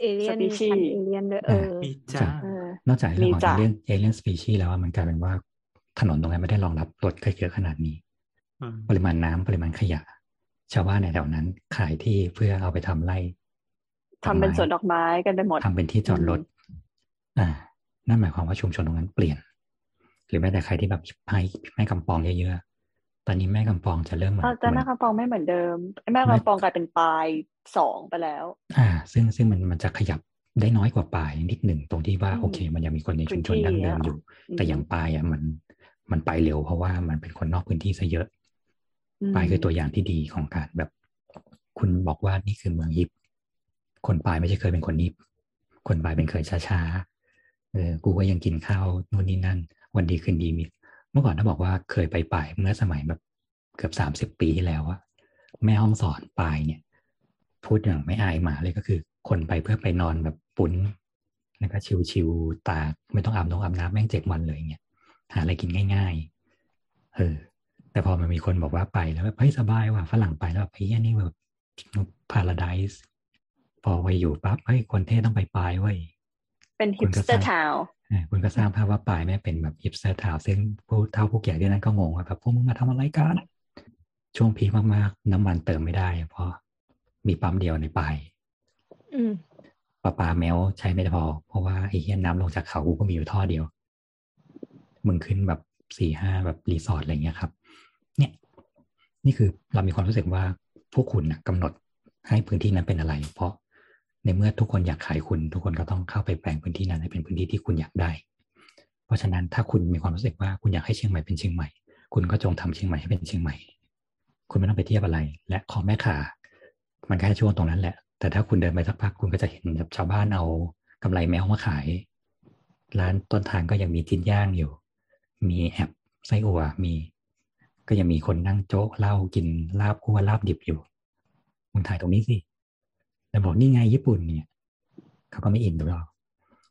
เอเลี่ยน Species พันธุ์เอเลี่ยนด้วยเออมีจ้าเออนอกจากเรื่องของมีจ้ะเอเลียนเอเลียนสปีชีแล้วอะมันกลายเป็นว่าถนนตรงนั้นไม่ได้รองรับรถเยอะขนาดนี้อืมปริมาณน้ำปริมาณขยะ ชาวบ้านในแถวนั้นขายที่เพื่อเอาไปทำไร่ทำเป็นดอกไม้สวนดอกไม้กันไปหมดทำเป็นที่จอดรถ อ่า นั่นหมายความว่าชุมชนตรงนั้นเปลี่ยนห รือแม้แต่ใครที่แบบให้แม่กำปองเยอะๆ ตอนนี้แม่กำปองจะเริ่มเหมือนอ้าวแต่แม่กำปองไม่เหมือนเดิม แม่กำปองกลายเป็นปลายสองไปแล้ว อ่า ซึ่งซึ่งมันมันจะขยับได้น้อยกว่าปลายนิดหนึ่งตรงที่ว่าอืมโอเค มันยังมีคนในชุมชนพื้นที่ดั้งเดิมอะอยู่ แต่อย่างปลายอะมันมันไปเร็วเพราะว่ามันเป็นคนนอกพื้นที่ซะเยอะมปายคือตัวอย่างที่ดีของการแบบ คุณบอกว่านี่คือเมืองฮิป คนปายไม่ใช่เคยเป็นคนฮิป คนปายเป็นเคยช้าเออกูก็ยังกินข้าวนู่นนี่นั่น วันดีคืนดีมี เมื่อก่อนถ้าบอกว่าเคยไปป่ายเมื่อสมัยแบบเกือบสามสิบปีที่แล้วอะแม่ฮ่องสอนปายเนี่ย พูดอย่างไม่อายหมาเลยก็คือ คนไปเพื่อไปนอนแบบปุ๊นแล้วก็ chill ๆตากไม่ต้องอาบน้ำอาบน้ำแม่งเจ็ดวันเลยเงี้ยหาอะไรกินง่าย ๆ เออ แต่พอมันมีคนบอกว่าไปแล้วแบบเฮ้ยสบายว่ะฝรั่งไปแล้วแบบเฮ้ยนี่แบบ paradise พอไปอยู่ปั๊บเฮ้ยคนเท่ต้องไปปายเว้ยเป็นคุฮิณปก็สเตอสร้างร์ทาวอ่า คุณก็สร้างภาพว่าปายแม่งเป็นแบบ hipster town ซึ่งผู้เฒ่าผู้แก่ที่นั่นก็งงว่าแบบพวกมึงมาทำอะไรกัน ช่วงพีคมากๆ น้ำมันเติมไม่ได้ เพราะมีปั๊มเดียวในปลายอืมปลาปลาแมวใช้ไม่พอ เพราะว่าไอ้เหี้ยน้ำลงจากเขากูก็มีอยู่ท่อเดียว มึงขึ้นแบบสี่ห้าแบบรีสอร์ทอะไรเงี้ยครับ เนี่ย นี่คือเรามีความรู้สึกว่าพวกคุณนะกำหนดให้พื้นที่นั้นเป็นอะไร เพราะ ในเมื่อทุกคนอยากขายคุณ ทุกคนก็ต้องเข้าไปแปลงพื้นที่นั้นให้เป็นพื้นที่ที่คุณอยากได้ เพราะฉะนั้นถ้าคุณมีความรู้สึกว่าคุณอยากให้เชียงใหม่เป็นเชียงใหม่ คุณก็จงทำเชียงใหม่ให้เป็นเชียงใหม่ คุณไม่ต้องไปเทียบอะไร และขอแม่ขามันแค่ช่วงตรงนั้นแหละ แต่ถ้าคุณเดินไปสักพักคุณก็จะเห็นแบบชาวบ้านเอากำไรแมวมาขาย ร้านต้นทางก็ยังมีจิ้นย่างอยู่ มีแอบไส้อั่วมี ก็ยังมีคนนั่งโจ๊กเหล้ากินลาบคั่วลาบดิบอยู่มึงถ่ายตรงนี้สิ แล้วบอกนี่ไงญี่ปุ่นเนี่ยเขาก็ไม่อินหรอก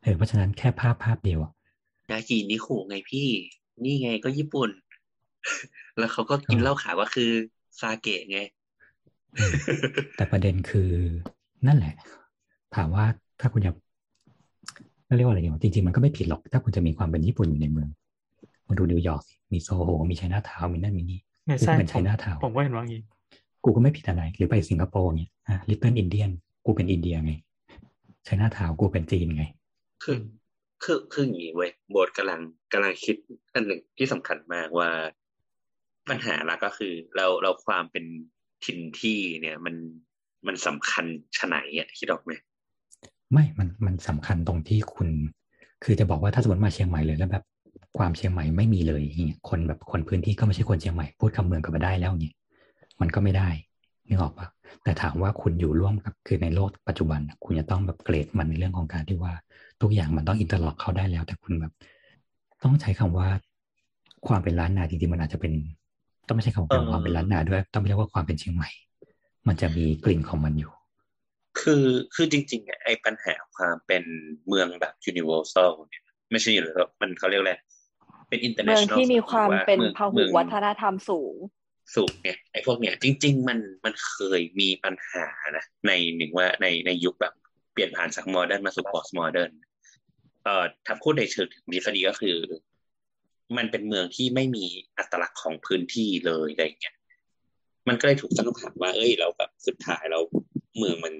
เออเพราะฉะนั้นแค่ภาพภาพเดียวอะยาจีนนี่ขู่ไงพี่ นี่ไงก็ญี่ปุ่น แล้วเขาก็กินเหล้าขาวก็คือซาเกะไงเออแต่ประเด็นคือนั่นแหละ ถามว่าถ้าคุณอยากเรียกว่าอะไรอย่างจริงๆมันก็ไม่ผิดหรอก ถ้าคุณจะมีความเป็นญี่ปุ่นอยู่ในเมืองมาดูนิวยอร์กสิมีโซโหมีไชน่าทาวน์มีนั่นมีนี่เนี่ยกูใช่ก็เป็นผไชมน่าทาวน์ผมก็เห็นว่างี้กูก็ไม่ผิดอะไร หรือไปสิงคโปร์เนี่ยอะลิตเติ้ลอินเดียน กูเป็นอินเดียไงไชน่าทาวน์กูเป็นจีนไง คือคือคืออย่างนี้เว้ยโบทกำลังกำลังคิดอันหนึ่งที่สำคัญมากว่า ปัญหาหลักก็คือ เราเราความเป็นถิ่นที่เนี่ย มันมันสำคัญชะไหนอะคิดออกไหมไม่มันมันสำคัญตรงที่คุณ คือจะบอกว่าถ้าสมมติมาเชียงใหม่เลยแล้วแบบความเชียงใหม่ไม่มีเลยอย่างเงี้ยคนแบบคนพื้นที่ก็ไม่ใช่คนเชียงใหม่พูดคำเมืองก็มาได้แล้วเนี่ยมันก็ไม่ได้นึกออกปะ แต่ถามว่าคุณอยู่ร่วมกับคือในโลกปัจจุบันน่ะคุณจะต้องแบบเกรดมันในเรื่องของการที่ว่าทุกอย่างมันต้อง interlock เข้าได้แล้ว แต่คุณแบบ ต้องใช้คำว่าความเป็นล้านนาจริงๆมันอาจจะเป็น ต้องไม่ใช่คำว่าเป็นความเป็นล้านนาด้วย ต้องเรียกว่าความเป็นเชียงใหม่ มันจะมีกลิ่นของมันอยู่ คือคือจริงๆเนี่ยไอ้ปัญหาความเป็นเมืองแบบ universal เนี่ยไม่ใช่หรือมันเขาเรียกอะไรเป็นเมือง international ที่มีความเป็นมืองพหุเมืองวัฒนธรรมสูง สูงเนี่ยไอ้พวกเนี่ยจริง ๆ มันมันเคยมีปัญหานะในหนึ่งว่าในในยุคแบบเปลี่ยนผ่านจากโมเดิร์นมาสู่ post modern เอ่อถ้าพูดในเชิงทฤษฎีก็คือ มันเป็นเมืองที่ไม่มีอัตลักษณ์ของพื้นที่เลยอะไรเงี้ยมันก็เลยถูกตั้งคำถามว่า เอ้ยเราแบบสุดท้ายเราเมืองมัน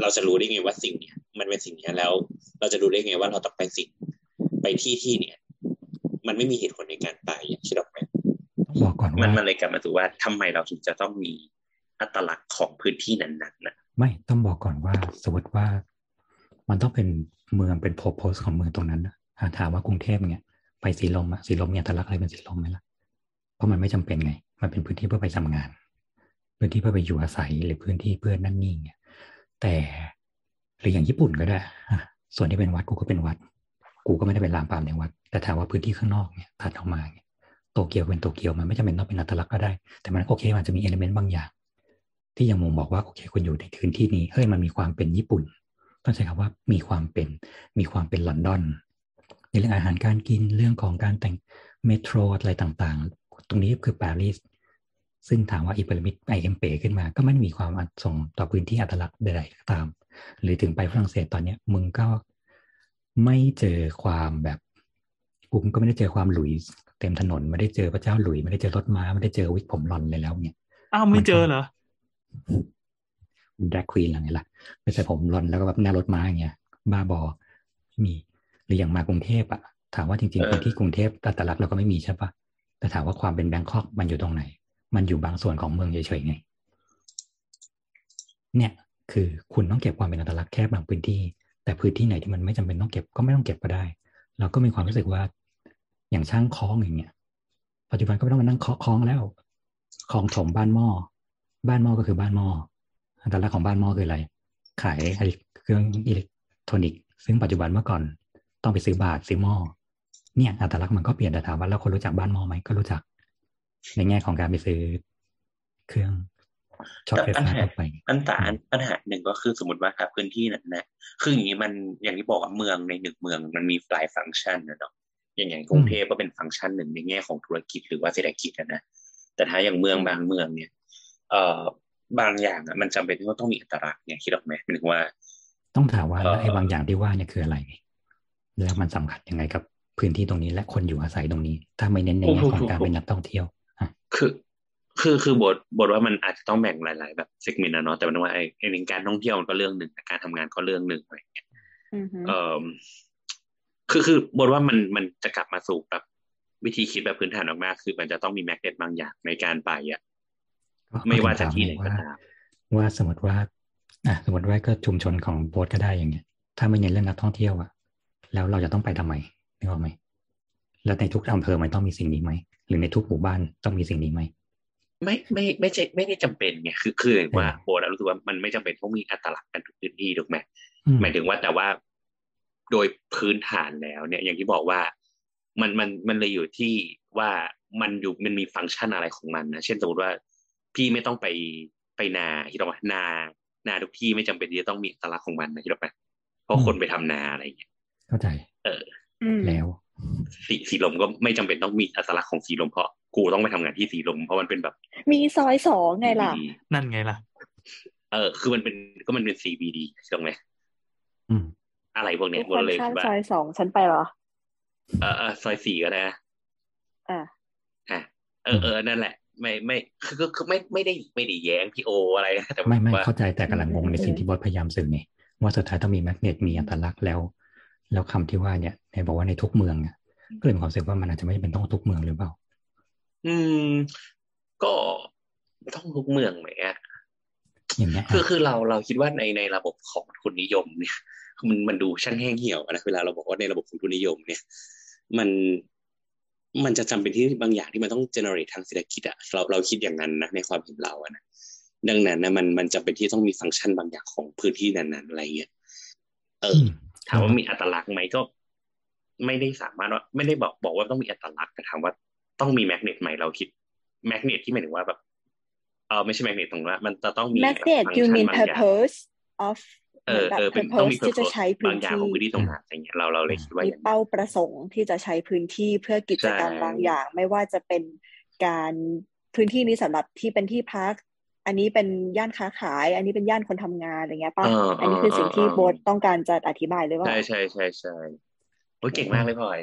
เราจะรู้ได้ไงว่าสิ่งเนี้ยมันเป็นสิ่งเนี้ยแล้ว เราจะรู้ได้ไงว่าเราต้องไปสิ่งไปที่ที่เนี่ย มันไม่มีเหตุผลในการไปอย่างคิดอไหม บอกก่อนมันว่ามันเลยกลับมาสู่ว่าทำไมเราถึงจะต้องมีอัตลักษณ์ของพื้นที่นั้นๆนะไม่ต้องบอกก่อนว่าสมมติว่า มันต้องเป็นเมืองเป็นโพโพสของเมืองตรงนั้นนะอะถามว่ากรุงเทพเนี่ยไปสีลมอะสีลมมีอัตลักษณ์อะไรเป็นสีลมไหมล่ะเพราะมันไม่จำเป็นไง มันเป็นพื้นที่เพื่อไปทำงาน พื้นที่เพื่อไปอยู่อาศัยหรือพื้นที่เพื่อนั่นนี่เนี่ยแต่หรืออย่างญี่ปุ่นก็ได้อะส่วนที่เป็นวัดกูก็เป็นวัด กูก็ไม่ได้เป็นลามปามในวัด แต่ถามว่าพื้นที่ข้างนอกเนี่ยถัดออกมาเนี่ย โตเกียวเป็นโตเกียวมันไม่จำเป็นต้องเป็นอัตลักษณ์ก็ได้ แต่มันโอเคมันจะมีเอลิเมนต์บางอย่าง ที่ยังมองบอกว่าโอเคคุณอยู่ในพื้นที่นี้เฮ้ยมันมีความเป็นญี่ปุ่น ต้องใช้คำว่ามีความเป็นมีความเป็นลอนดอนในเรื่องอาหารการกินเรื่องของการแต่งเมโทรอะไรต่างๆ ตรงนี้คือปารีสซึ่งถามว่าอีพีระมิด I.M. Pei ขึ้นมา ก็ไม่ได้มีความส่งต่อพื้นที่อัตลักษณ์ใดๆก็ตาม หรือถึงไปฝรั่งเศสตอนเนี้ยมึงก็ไม่เจอความแบบกูก็ไม่ได้เจอความหลุยส์ เต็มถนนไม่ได้เจอพระเจ้าหลุยส์ไม่ได้เจอรถม้าไม่ได้เจอวิกผมลอนเลยแล้วเนี่ยอ้าวไม่เจอเหรอ drag queen อะไรไงล่ะไม่ใช่ผมลอนแล้วก็แบบหน้ารถม้าอย่างเงี้ยบ้าบอไม่มีหรืออย่างมากรุงเทพอะถามว่าจริงๆพื้นที่กรุงเทพอัตลักษณ์เราก็ไม่มีใช่ปะแต่ถามว่าความเป็นแบงคอกมันอยู่ตรงไหน มันอยู่บางส่วนของเมืองเฉยๆไง เนี่ย คือคุณต้องเก็บความเป็นอัตลักษณ์แค่บางพื้นที่ แต่พื้นที่ไหนที่มันไม่จำเป็นต้องเก็บก็ไม่ต้องเก็บก็ได้ เราก็มีความรู้สึกว่า อย่างช่างคล้องอย่างเงี้ยปัจจุบันก็ไม่ต้องมานั่งเคาะคล้องแล้วคลองถมบ้านหม้อบ้านหม้อก็คือบ้านหม้ออัตลักษณ์ของบ้านหม้อคืออะไร ขายเครื่องอิเล็กทรอนิกส์ซึ่งปัจจุบันเมื่อก่อนต้องไปซื้อบาทซื้อหม้อเนี่ยอัตลักษณ์มันก็เปลี่ยนแต่ถามว่าแล้วคนรู้จักบ้านหม้อไหมก็รู้จัก ในแง่ของการไปซื้อเครื่องช็อตไฟปัญฟ้าหาทั่วไปปัญหาปัญหาหนึ่งก็คือสมมติว่าครับพื้นที่นั้นนะคืออย่างนี้มันอย่างที่บอกว่าเมืองในหนึ่งเมืองมันมีหลายฟังก์ชันนะเนาะ อย่างอย่างกรุงเทพก็เป็นฟังก์ชันหนึ่งในแง่ของธุรกิจหรือว่าเศรษฐกิจอะนะแต่ถ้าอย่างเมืองบางเมืองเนี่ย เอ่อบางอย่างอะมันจำเป็นที่ว่าต้องมีอัตลักษณ์เนี่ยคิดออกไหมหมายถึงว่า ต้องถามว่าเอ่อแล้วไอ้บางอย่างที่ว่าเนี่ยคืออะไร แล้วมันสำคัญยังไงกับพื้นที่ตรงนี้และคนอยู่อาศัยตรงนี้ ถ้าไม่เน้นในแง่ของการเป็นนักท่องเที่ยวอะคือคือคือบทบทว่ามันอาจจะต้องแบ่งหลาย ๆ แบบเซกเมนต์นะเนาะแต่มันว่าไอ้ไอ้การท่องเที่ยวมันก็เรื่องหนึ่งแต่การทำงานก็เรื่องหนึ่งอะไรอย่างเงี้ยอือฮึเออ คือคือบทว่ามันมันจะกลับมาสู่แบบวิธีคิดแบบพื้นฐานมากๆคือมันจะต้องมีแมกเนตบางอย่างในการไปอะก็ไม่ว่าจะก็ถึงที่ไหนถามก็ว่าตามว่าสมมติว่าอะสมมติว่าก็ชุมชนของโบสก็ได้อย่างเงี้ย ถ้าไม่เน้นเรื่องนักท่องเที่ยวอะแล้วเราจะต้องไปทำไมนึกออกไหมแล้วในทุกอำเภอมันต้องมีสิ่งนี้ไหมหรือในทุกหมู่บ้านต้องมีสิ่งนี้ไหมไม่ไม่ไม่ใช่ไม่ได้จำเป็นไงคือคือว่าเออโบทรู้สึกว่ามันไม่จำเป็นต้องมีอัตลักษณ์กันทุกพื้นที่ถูกไหมอืมหมายถึงว่าแต่ว่า โดยพื้นฐานแล้วเนี่ยอย่างที่บอกว่ามันมันมันเลยอยู่ที่ว่ามันอยู่มันมีฟังก์ชันอะไรของมันนะเช่นสมมติว่าพี่ไม่ต้องไปไปนาที่ต้องว่านานาทุกที่ไม่จำเป็นที่จะต้องมีอัตลักษณ์ของมันนะที่ต้องไปเพราะคนไปทำนาอะไรอย่างเงี้ยเข้าใจอืมแล้วสีสีลมก็ไม่จำเป็นต้องมีอัตลักษณ์ของสีลมเพราะกูต้องไปทำงานที่สีลม เพราะมันเป็นแบบ มีซอยสองไงล่ะ CBD นั่นไงล่ะ เออ คือมันเป็นก็มันเป็น CBD ใช่ไหมอืม อะไรพวกเนี้ทุยกคนเลยข้ามคิดว่าซอยสองฉันไปเหรอ เออเออซอยสี่ก็ได้นะอะอะเออเออนั่นแหละ ไม่ไม่คือก็คือไม่ไม่ได้ไม่ได้แย้งพี่โออะไรนะแต่ไม่ไม่ว่าเข้าใจแต่กำลังงงในสิ่งที่บอสพยายามสื่อไงว่าสุดท้ายต้องมีแมกเนตมีอัตลักษณ์แล้ว แล้วคำที่ว่าเนี่ยในบอกว่าในทุกเมืองอะก็เลยมีความรู้สึกว่ามันอาจจะไม่จำเป็นต้องทุกเมืองหรือเปล่า อืม ก็ต้องทุกเมืองไหมอะอย่างเงี้ยคืออะคือเราเราคิดว่าในในระบบของทุนนิยมเนี่ย มันมันดูช่างแห้งเหี่ยวนะเวลาเราบอกว่าในระบบของทุนนิยมเนี่ย มันมันจะจำเป็นที่บางอย่างที่มันต้อง generate ทางเศรษฐกิจอะเราเราคิดอย่างนั้นนะในความเห็นเราอะนะดังนั้นนะมันมันจำเป็นที่ต้องมีฟังก์ชันบางอย่างของพื้นที่นั้นๆอะไรเงี้ยเอออือมถามว่ามีอัตลักษณ์ไหมก็ ไม่ได้สามารถว่าไม่ได้บอกบอกว่าต้องมีอัตลักษณ์แต่ถามว่าต้องมีแมกเนตไหมเราคิดแมกเนตที่หมายถึงว่าแบบเออไม่ใช่แมกเนตตรงนั้นมันจะต้องมี magnet ฟัง you ก์ชัน mean บางอย่าง purpose of เออหมืนแบบเออเป็นต้องมี purpose ที่จะ purpose ใช้พื้บานงอย่างของพื้นที่ตรงนั้นอะไรเงี้ยเราเราเลยคิดว่าอมีย่างนั้นเป้าประสงค์ที่จะใช้พื้นที่เพื่อกิจกรรมใช่บางอย่าง ไม่ว่าจะเป็นการพื้นที่นี้สำหรับที่เป็นที่พัก อันนี้เป็นย่านค้าขาย อันนี้เป็นย่านคนทำงานอะไรเงี้ยป่ะเอออันนี้คือสิ่งที่เออเออโบ๊ทต้องการจะอธิบายหรือเปล่าใช่ใช่ใช่ใช่โอ้ยเก่งมากเลยพลอย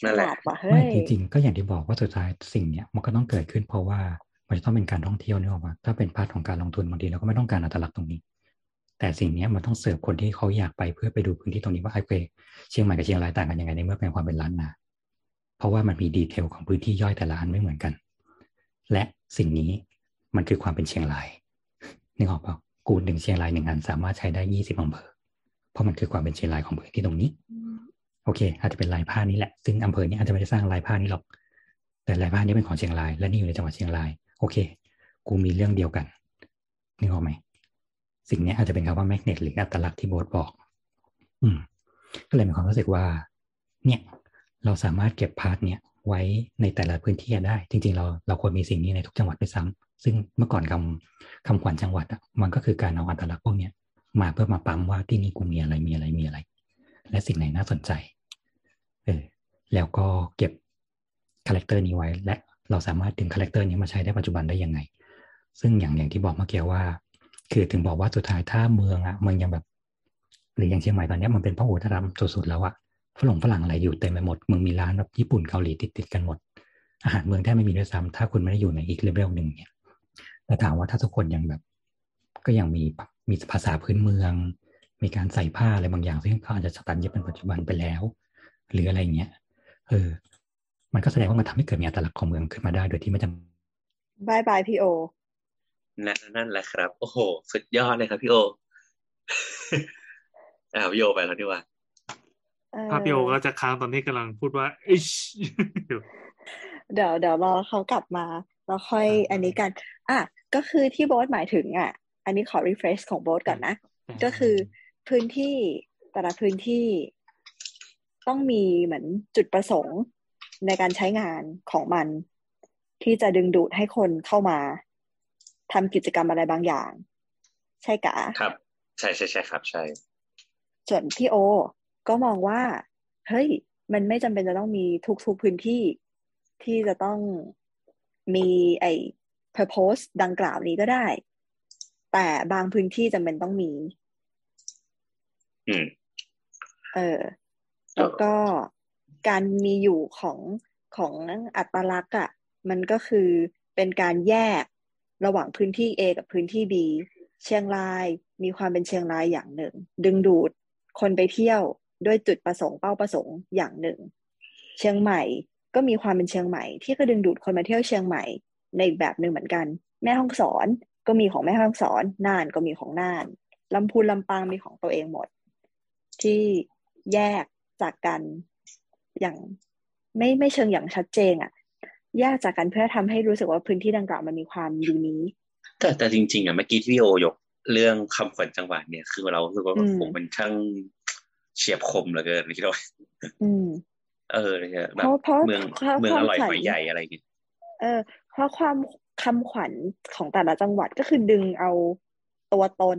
ฉนั่นแหละลาดว่ะเฮ้ไม่ยจริงๆก็อย่างที่บอกว่าสุดท้ายสิ่งเนี้ยมันก็ต้องเกิดขึ้นเพราะว่ามันจะต้องเป็นการท่องเที่ยวนึกออกปะถ้าเป็น part ของการลงทุนบางทีเราก็ไม่ต้องการอัตลักษณ์ตรงนี้ แต่สิ่งนี้มันต้องเสิร์ฟคนที่เขาอยากไปเพื่อไปดูพื้นที่ตรงนี้ว่าโอเคเชียงใหม่กับเชียงรายต่างกันยังไงในเมื่อเป็นความเป็นล้านนาเพราะว่ามันมี detail ของพื้นที่ย่อยแต่ละอันไม่เหมือนกัน และสิ่งนี้มันคือความเป็นเชียงรายนึกออกเปล่ากูหนึ่งเชียงรายหนึ่งอันสามารถใช้ได้ยี่สิบอำเภอเพราะมันคือความเป็นเชียงรายของพื้นที่ตรงนี้ โอเค อาจจะเป็นลายผ้านี้แหละซึ่งอำเภอนี้อาจจะไม่ได้สร้างลายผ้านี้หรอก แต่ลายผ้านี้เป็นของเชียงราย และนี่อยู่ในจังหวัดเชียงราย โอเค กูมีเรื่องเดียวกันนึกออกไหม สิ่งนี้อาจจะเป็นคำว่า magnet หรืออัตลักษณ์ที่โบสบอก อืม ก็เลยมีความรู้สึกว่า เนี่ย เราสามารถเก็บ part เนี้ยไว้ในแต่ละพื้นที่ได้ จริง ๆ เราเราควรมีสิ่งนี้ในทุกจังหวัดด้วยซ้ำซึ่งเมื่อก่อนคำคำขวัญจังหวัดอะมันก็คือการเอาอัตลักษณ์พวกเนี้ยมาเพื่อมาปั๊มว่าที่นี่กูมีอะไรมีอะไรมีอะไร และสิ่งไหนน่าสนใจ เออ แล้วก็เก็บ character นี้ไว้ และเราสามารถดึง character นี้มาใช้ได้ปัจจุบันได้ยังไง ซึ่งอย่างอย่างที่บอกเมื่อกี้ว่า คือถึงบอกว่าสุดท้ายถ้าเมืองอะเมืองยังแบบ หรืออย่างเชียงใหม่ตอนนี้มันเป็นพหุวัฒนธรรมสุดๆแล้วอะฝรั่งฝรั่งอะไรอยู่เต็มไปหมดเมืองมีร้านแบบญี่ปุ่นเกาหลีติดติดๆกันหมด อาหารเมืองแทบไม่มีด้วยซ้ำถ้าคุณไม่ได้อยู่ในอีกเลเวลหนึ่งเนี่ยแต่ถามว่าถ้าทุกคนยังแบบ ก็ยังมีมีภาษาพื้นเมือง มีการใส่ผ้าอะไรบางอย่าง ซึ่งเขาอาจจะสตันยึดเป็นปัจจุบันไปแล้ว หรืออะไรเงี้ยเออ มันก็แสดงว่ามันทำให้เกิดมีอัตลักษณ์ของเมืองขึ้นมาได้โดยที่ไม่จำบายบายพี่โอ นั่นนั่นแหละครับ โอ้โห สุดยอดเลยครับพี่โออ่าพี่โอไปแล้วดีกว่าเออภาพโยก็จะค้างตอนที่กำลังพูดว่าอิชอยู่เดี๋ยวเดี๋ยวรอเขากลับมาแล้วค่อยอ่าอันนี้กัน อะก็คือที่โบ๊ทหมายถึงอะ อันนี้ขอ refresh ของโบ๊ทก่อนนะ ก็คือพื้นที่แต่ละพื้นที่ต้องมีเหมือนจุดประสงค์ในการใช้งานของมัน ที่จะดึงดูดให้คนเข้ามา ทำกิจกรรมอะไรบางอย่าง ใช่กะครับ ใช่ใช่ใช่ครับ ใช่ ส่วนพี่โอ ก็มองว่า เฮ้ย มันไม่จำเป็นจะต้องมีทุกๆพื้นที่ที่จะต้องมีไอ้ purpose ดังกล่าวนี้ก็ได้ แต่บางพื้นที่จำเป็นต้องมี อืม เออ แล้วก็การมีอยู่ของของอัตลักษณ์อะ มันก็คือเป็นการแยก ระหว่างพื้นที่ A กับพื้นที่ B เชียงรายมีความเป็นเชียงรายอย่างหนึ่ง ดึงดูดคนไปเที่ยวด้วยจุดประสงค์เป้าประสงค์อย่างหนึ่ง เชียงใหม่ก็มีความเป็นเชียงใหม่ ที่ก็ดึงดูดคนมาเที่ยวเชียงใหม่ในอีกแบบหนึ่งเหมือนกัน แม่ห้องสอนก็มีของแม่ห้องสอนน่านก็มีของน่านลำพูนลำปางมีของตัวเองหมด ที่แยกจากกันอย่างไม่ไม่เชิงอย่างชัดเจนอะ แยกจากกันเพื่อทำให้รู้สึกว่าพื้นที่ดังกล่าวมันมีความยูนิคแต่แต่จริง ๆอะเมื่อกี้ที่พี่โอยกเรื่องคำขวัญจังหวัดเนี่ย คือเรารู้สึกว่าอืมผมมันช่างเฉียบคมเหลือเกินคิดว่าอืมเออเนี่ยแบเพบราะเพราะเมืองเพราะเมืองความอร่อยขวัญหอยใหญ่อะไรอย่างเงี้ยเออ เพราะความคำขวัญของแต่ละจังหวัดก็คือดึงเอาตัวตน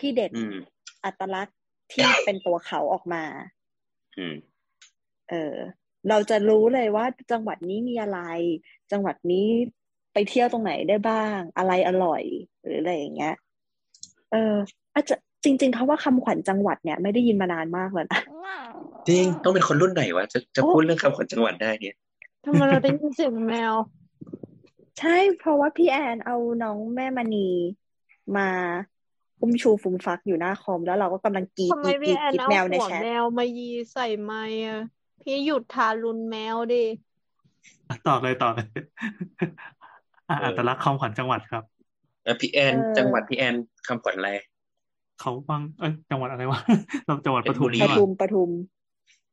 ที่เด่นอืมอัตลักษณ์ที่เป็นตัวเขาออกมา อืม เออ เราจะรู้เลยว่าจังหวัดนี้มีอะไร จังหวัดนี้ไปเที่ยวตรงไหนได้บ้าง อะไรอร่อย หรืออะไรอย่างเงี้ย เออ อาจจะจริงๆเขาว่าคำขวัญจังหวัดเนี่ยไม่ได้ยินมานานมากแล้วนะจริงต้องเป็นคนรุ่นไหนวะจะจะโอ้พูดเรื่องคำขวัญจังหวัดได้เนี่ยทำไมเราได้ยินเสียงแมว ใช่เพราะว่าพี่แอนเอาน้องแม่มณีมาอุ้มชูฟุมฟักอยู่หน้าคอมแล้วเราก็กำลังกรีดทำไมกรีดกรีพี่ดแอนกรีดเอาแมวในหัวแชทแมวมายีใส่ไม้อะ พี่หยุดทารุณแมวดิต่อเลยต่อเลยอะเอออัอัตลักษณ์คำขวัญจังหวัดครับแล้วพี่แอนเออจังหวัดพี่แอนคำขวัญอะไรเขาบางเอ้ยจังหวัดอะไรวะเราจังหวัดปทุมเพชรบุรีนี่ปหว่าทุมปทุม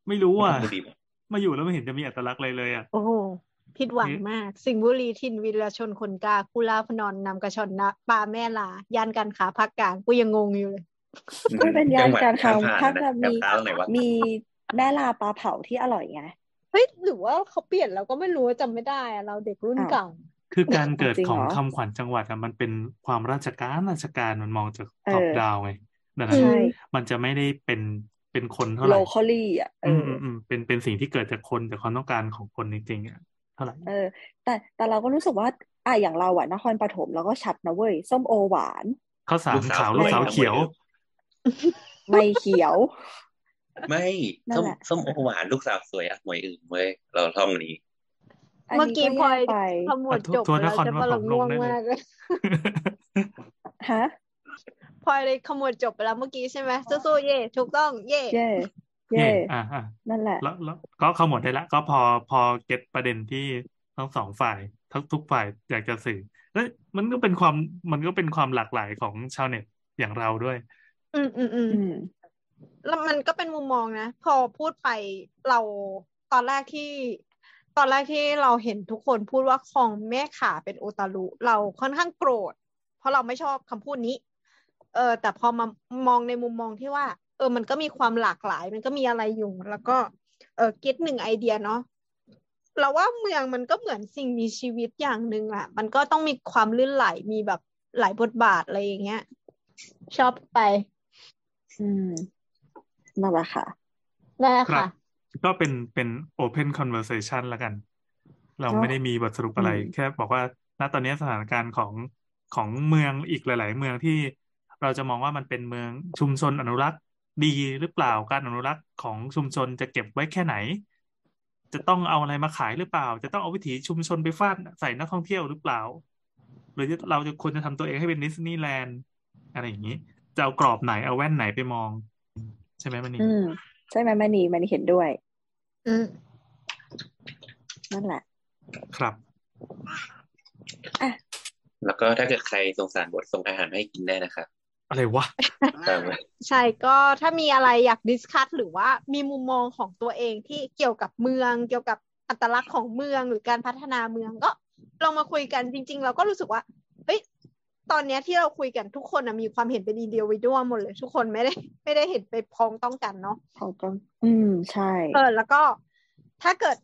ไม่รู้อะบุรีปะมาอยู่แล้วไม่เห็นจะมีอัตลักษณ์อะไรเลยอะโอ้โหผิดหวังนี่มาก สิงห์บุรีถิ่นวีรชนคนกล้าคุลาพนอนนำกระชอนนะปลาแม่ลาย่านการค้าภาคกลางกูยังงงอยู่เลยไม่เป็นยานการค้าจังหวัดภาคข้ามมีผ่านนะแถวเท้าไหนวะมี แม่ลาปลาเผาที่อร่อยไงเฮ้ยหรือว่าเขาเปลี่ยนเราก็ไม่รู้จำไม่ได้อะเราเด็กรุ่นอ้าวเก่าคือการเกิดจริงของเหรอคำขวัญจังหวัดอะมันเป็นความราชการราชการมันมองจากเออท็อปดาวไงดังนั้อืนมใช่มันจะไม่ได้เป็นเป็นคนเท่าไหร่ locally อะเออืมออืมอืมเป็นเป็นสิ่งที่เกิดจากคนจากความต้องการของคนจริงๆอะเท่าไหร่เออ แต่แต่เราก็รู้สึกว่าอะอย่างเราอะนครปฐมเราก็ชัดนะเว้ย ส้มโอหวานข้าวสาลูรกสาวขาวสลูวกยสาวนะเขียวหมวยอึมไม่เขียว ไม่นั่ส้นมแหละส้มโอหวานลูกสาวสวยอะหมวยอึมเว้ยเราท่องอันนี้อันเมื่อนี้กี้ก็พลอยแย่ไปขมวดอะทัวจบทัวร์ไปนแล้วครจะมาว่าผเรามลง่งวงได้เลยมากเลยฮะพลอยเลยขมวดจบไปแล้วเมื่อกี้ใช่ไหมสู้ๆเย่ถูกต้องเย่เย่เย่เย่อ่าอ่านั่นแหละแล้วแล้วก็เข้าหมดได้ละ ก็พอพอเก็ตประเด็นที่ทั้งสองฝ่ายทั้งทุกฝ่ายอยากจะสื่อแล้วมันก็เป็นความมันก็เป็นความหลากหลายของชาวเน็ตอย่างเราด้วย อืมอืมอืมอืม แล้วมันก็เป็นมุมมองนะ พอพูดไปเราตอนแรกที่ ตอนแรกที่เราเห็นทุกคนพูดว่าคลองแม่ขาเป็นโอตารุเราค่อนข้างโกรธ เพราะเราไม่ชอบคำพูดนี้ เออ แต่พอมามองในมุมมองที่ว่า เออ มันก็มีความหลากหลาย มันก็มีอะไรอยู่ แล้วก็ เออเก็ตหนึ่งไอเดียเนาะเราว่าเมืองมันก็เหมือนสิ่งมีชีวิตอย่างหนึ่งอะมันก็ต้องมีความลื่นไหลมีแบบหลายบทบาทอะไรอย่างเงี้ย ชอบไป อืม นั่นแหละค่ะได้ครัค่ะบก็เป็นเป็น open conversation แล้วกัน เราเนอะไม่ได้มีบทสรุปอะไรอืมแค่บอกว่าณตอนนี้สถานการณ์ของของเมืองอีกหลาย ๆ เมืองที่เราจะมองว่ามันเป็นเมืองชุมชนอนุรักษ์ดีหรือเปล่าการอนุรักษ์ของชุมชนจะเก็บไว้แค่ไหน จะต้องเอาอะไรมาขายหรือเปล่า จะต้องเอาวิถีชุมชนไปฟาดใส่นักท่องเที่ยวหรือเปล่า หรือเราจะควรจะทำตัวเองให้เป็นดิสนีย์แลนด์อะไรอย่างนี้ จะเอากรอบไหนเอาแว่นไหนไปมอง ใช่ไหมมันนี่อืมใช่ไหมแม่นีแม่นีเห็นด้วย อืมนั่นแหละ ครับแล้วก็ถ้าเกิดใครสงสารบทส่งอาหารมาให้กินได้นะครับ อะไรวะตามมาใช่ก็ถ้ามีอะไรอยากดิสคัทหรือว่ามีมุมมองของตัวเองที่เกี่ยวกับเมือง เกี่ยวกับอัตลักษณ์ของเมืองหรือการพัฒนาเมืองก็ลองมาคุยกันจริง ๆ เราก็รู้สึกว่าเฮ้ย ตอนเนี้ยที่เราคุยกันทุกคนนะมีความเห็นเป็นอินเดียวิดวหมดเลย ทุกคนไม่ได้ ไม่ได้เห็นไปพ้องต้องกันเนาะเขาก็อืมใช่เออแล้วก็ถ้าเกิด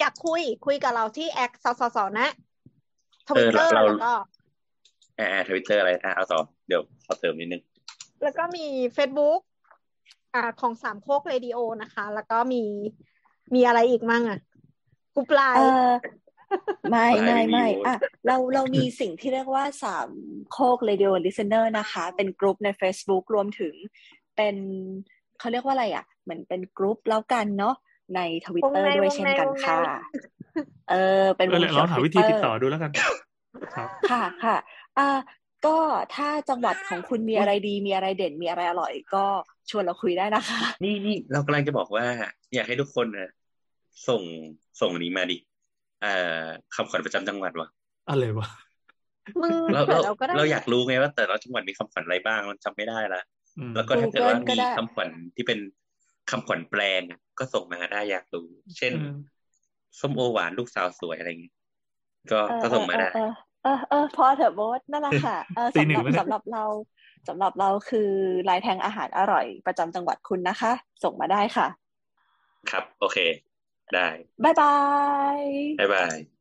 อยากคุยคุยกับเราที่แอคสสสนะทวิตเตอร์เออเราแล้วก็อ่าทวิตเตอร์อะไรอะเอาต่อเดี๋ยวขอเติมนิดนึง แล้วก็มี Facebook อ่าของสามโคกเรดิโอนะคะ แล้วก็มีมีอะไรอีกมั่งอะกรุ๊ปไลเอน์อไม่ไลน์ ไม่ไม่มีไม่โว้ยอะเราเรามีสิ่งที่เรียกว่าสามโคก Radio Listener นะคะ เป็นกลุ่มใน Facebook รวมถึงเป็นเขาเรียกว่าอะไรอะ เหมือนเป็นกลุ่มแล้วกันเนาะในทวิตเตอร์ด้วยเช่นกันค่ะ เออ เป็นเอวองเดี๋ยวเขีลยอวงหาทวิวิตธีเตอติดร์ต่อดูแล้วกันครับค่ะค่ะอ่าก็ถ้าจังหวัดของคุณมีอะไรดี มีอะไรเด่นมีอะไรอร่อย ก็ชวนเราคุยได้นะคะ นี่นี่เรากำลังจะบอกว่า อยากให้ทุกคนนะส่งส่งอันนี้มาดิ เอ่อคำขวัญประจำจังหวัดวะอะไรวะมึงเราเผื่เราอเราก็ได้เราอยากรู้ไงว่าแต่ละจังหวัดมีคำขวัญอะไรบ้างมันจำไม่ได้ละอืมแล้วก็ถ้าเกิดว่า Google ก็มีได้คำขวัญที่เป็นคำขวัญแปลงอะก็ส่งมาได้อยากรู้ เช่นเออส้มโอหวานลูกสาวสวยอะไรอย่างเงี้ยก็เออก็ส่งมาได้เออเออเออเออพอเถอะโบสนั่นแหละค่ะเออตีสำหนึ่หงรับแล้วเนี่ยสำหรับเราสำหรับเราคือลายแทงอาหารอร่อยประจำจังหวัดคุณนะคะ ส่งมาได้ค่ะ ครับ โอเค ได้บ๊าย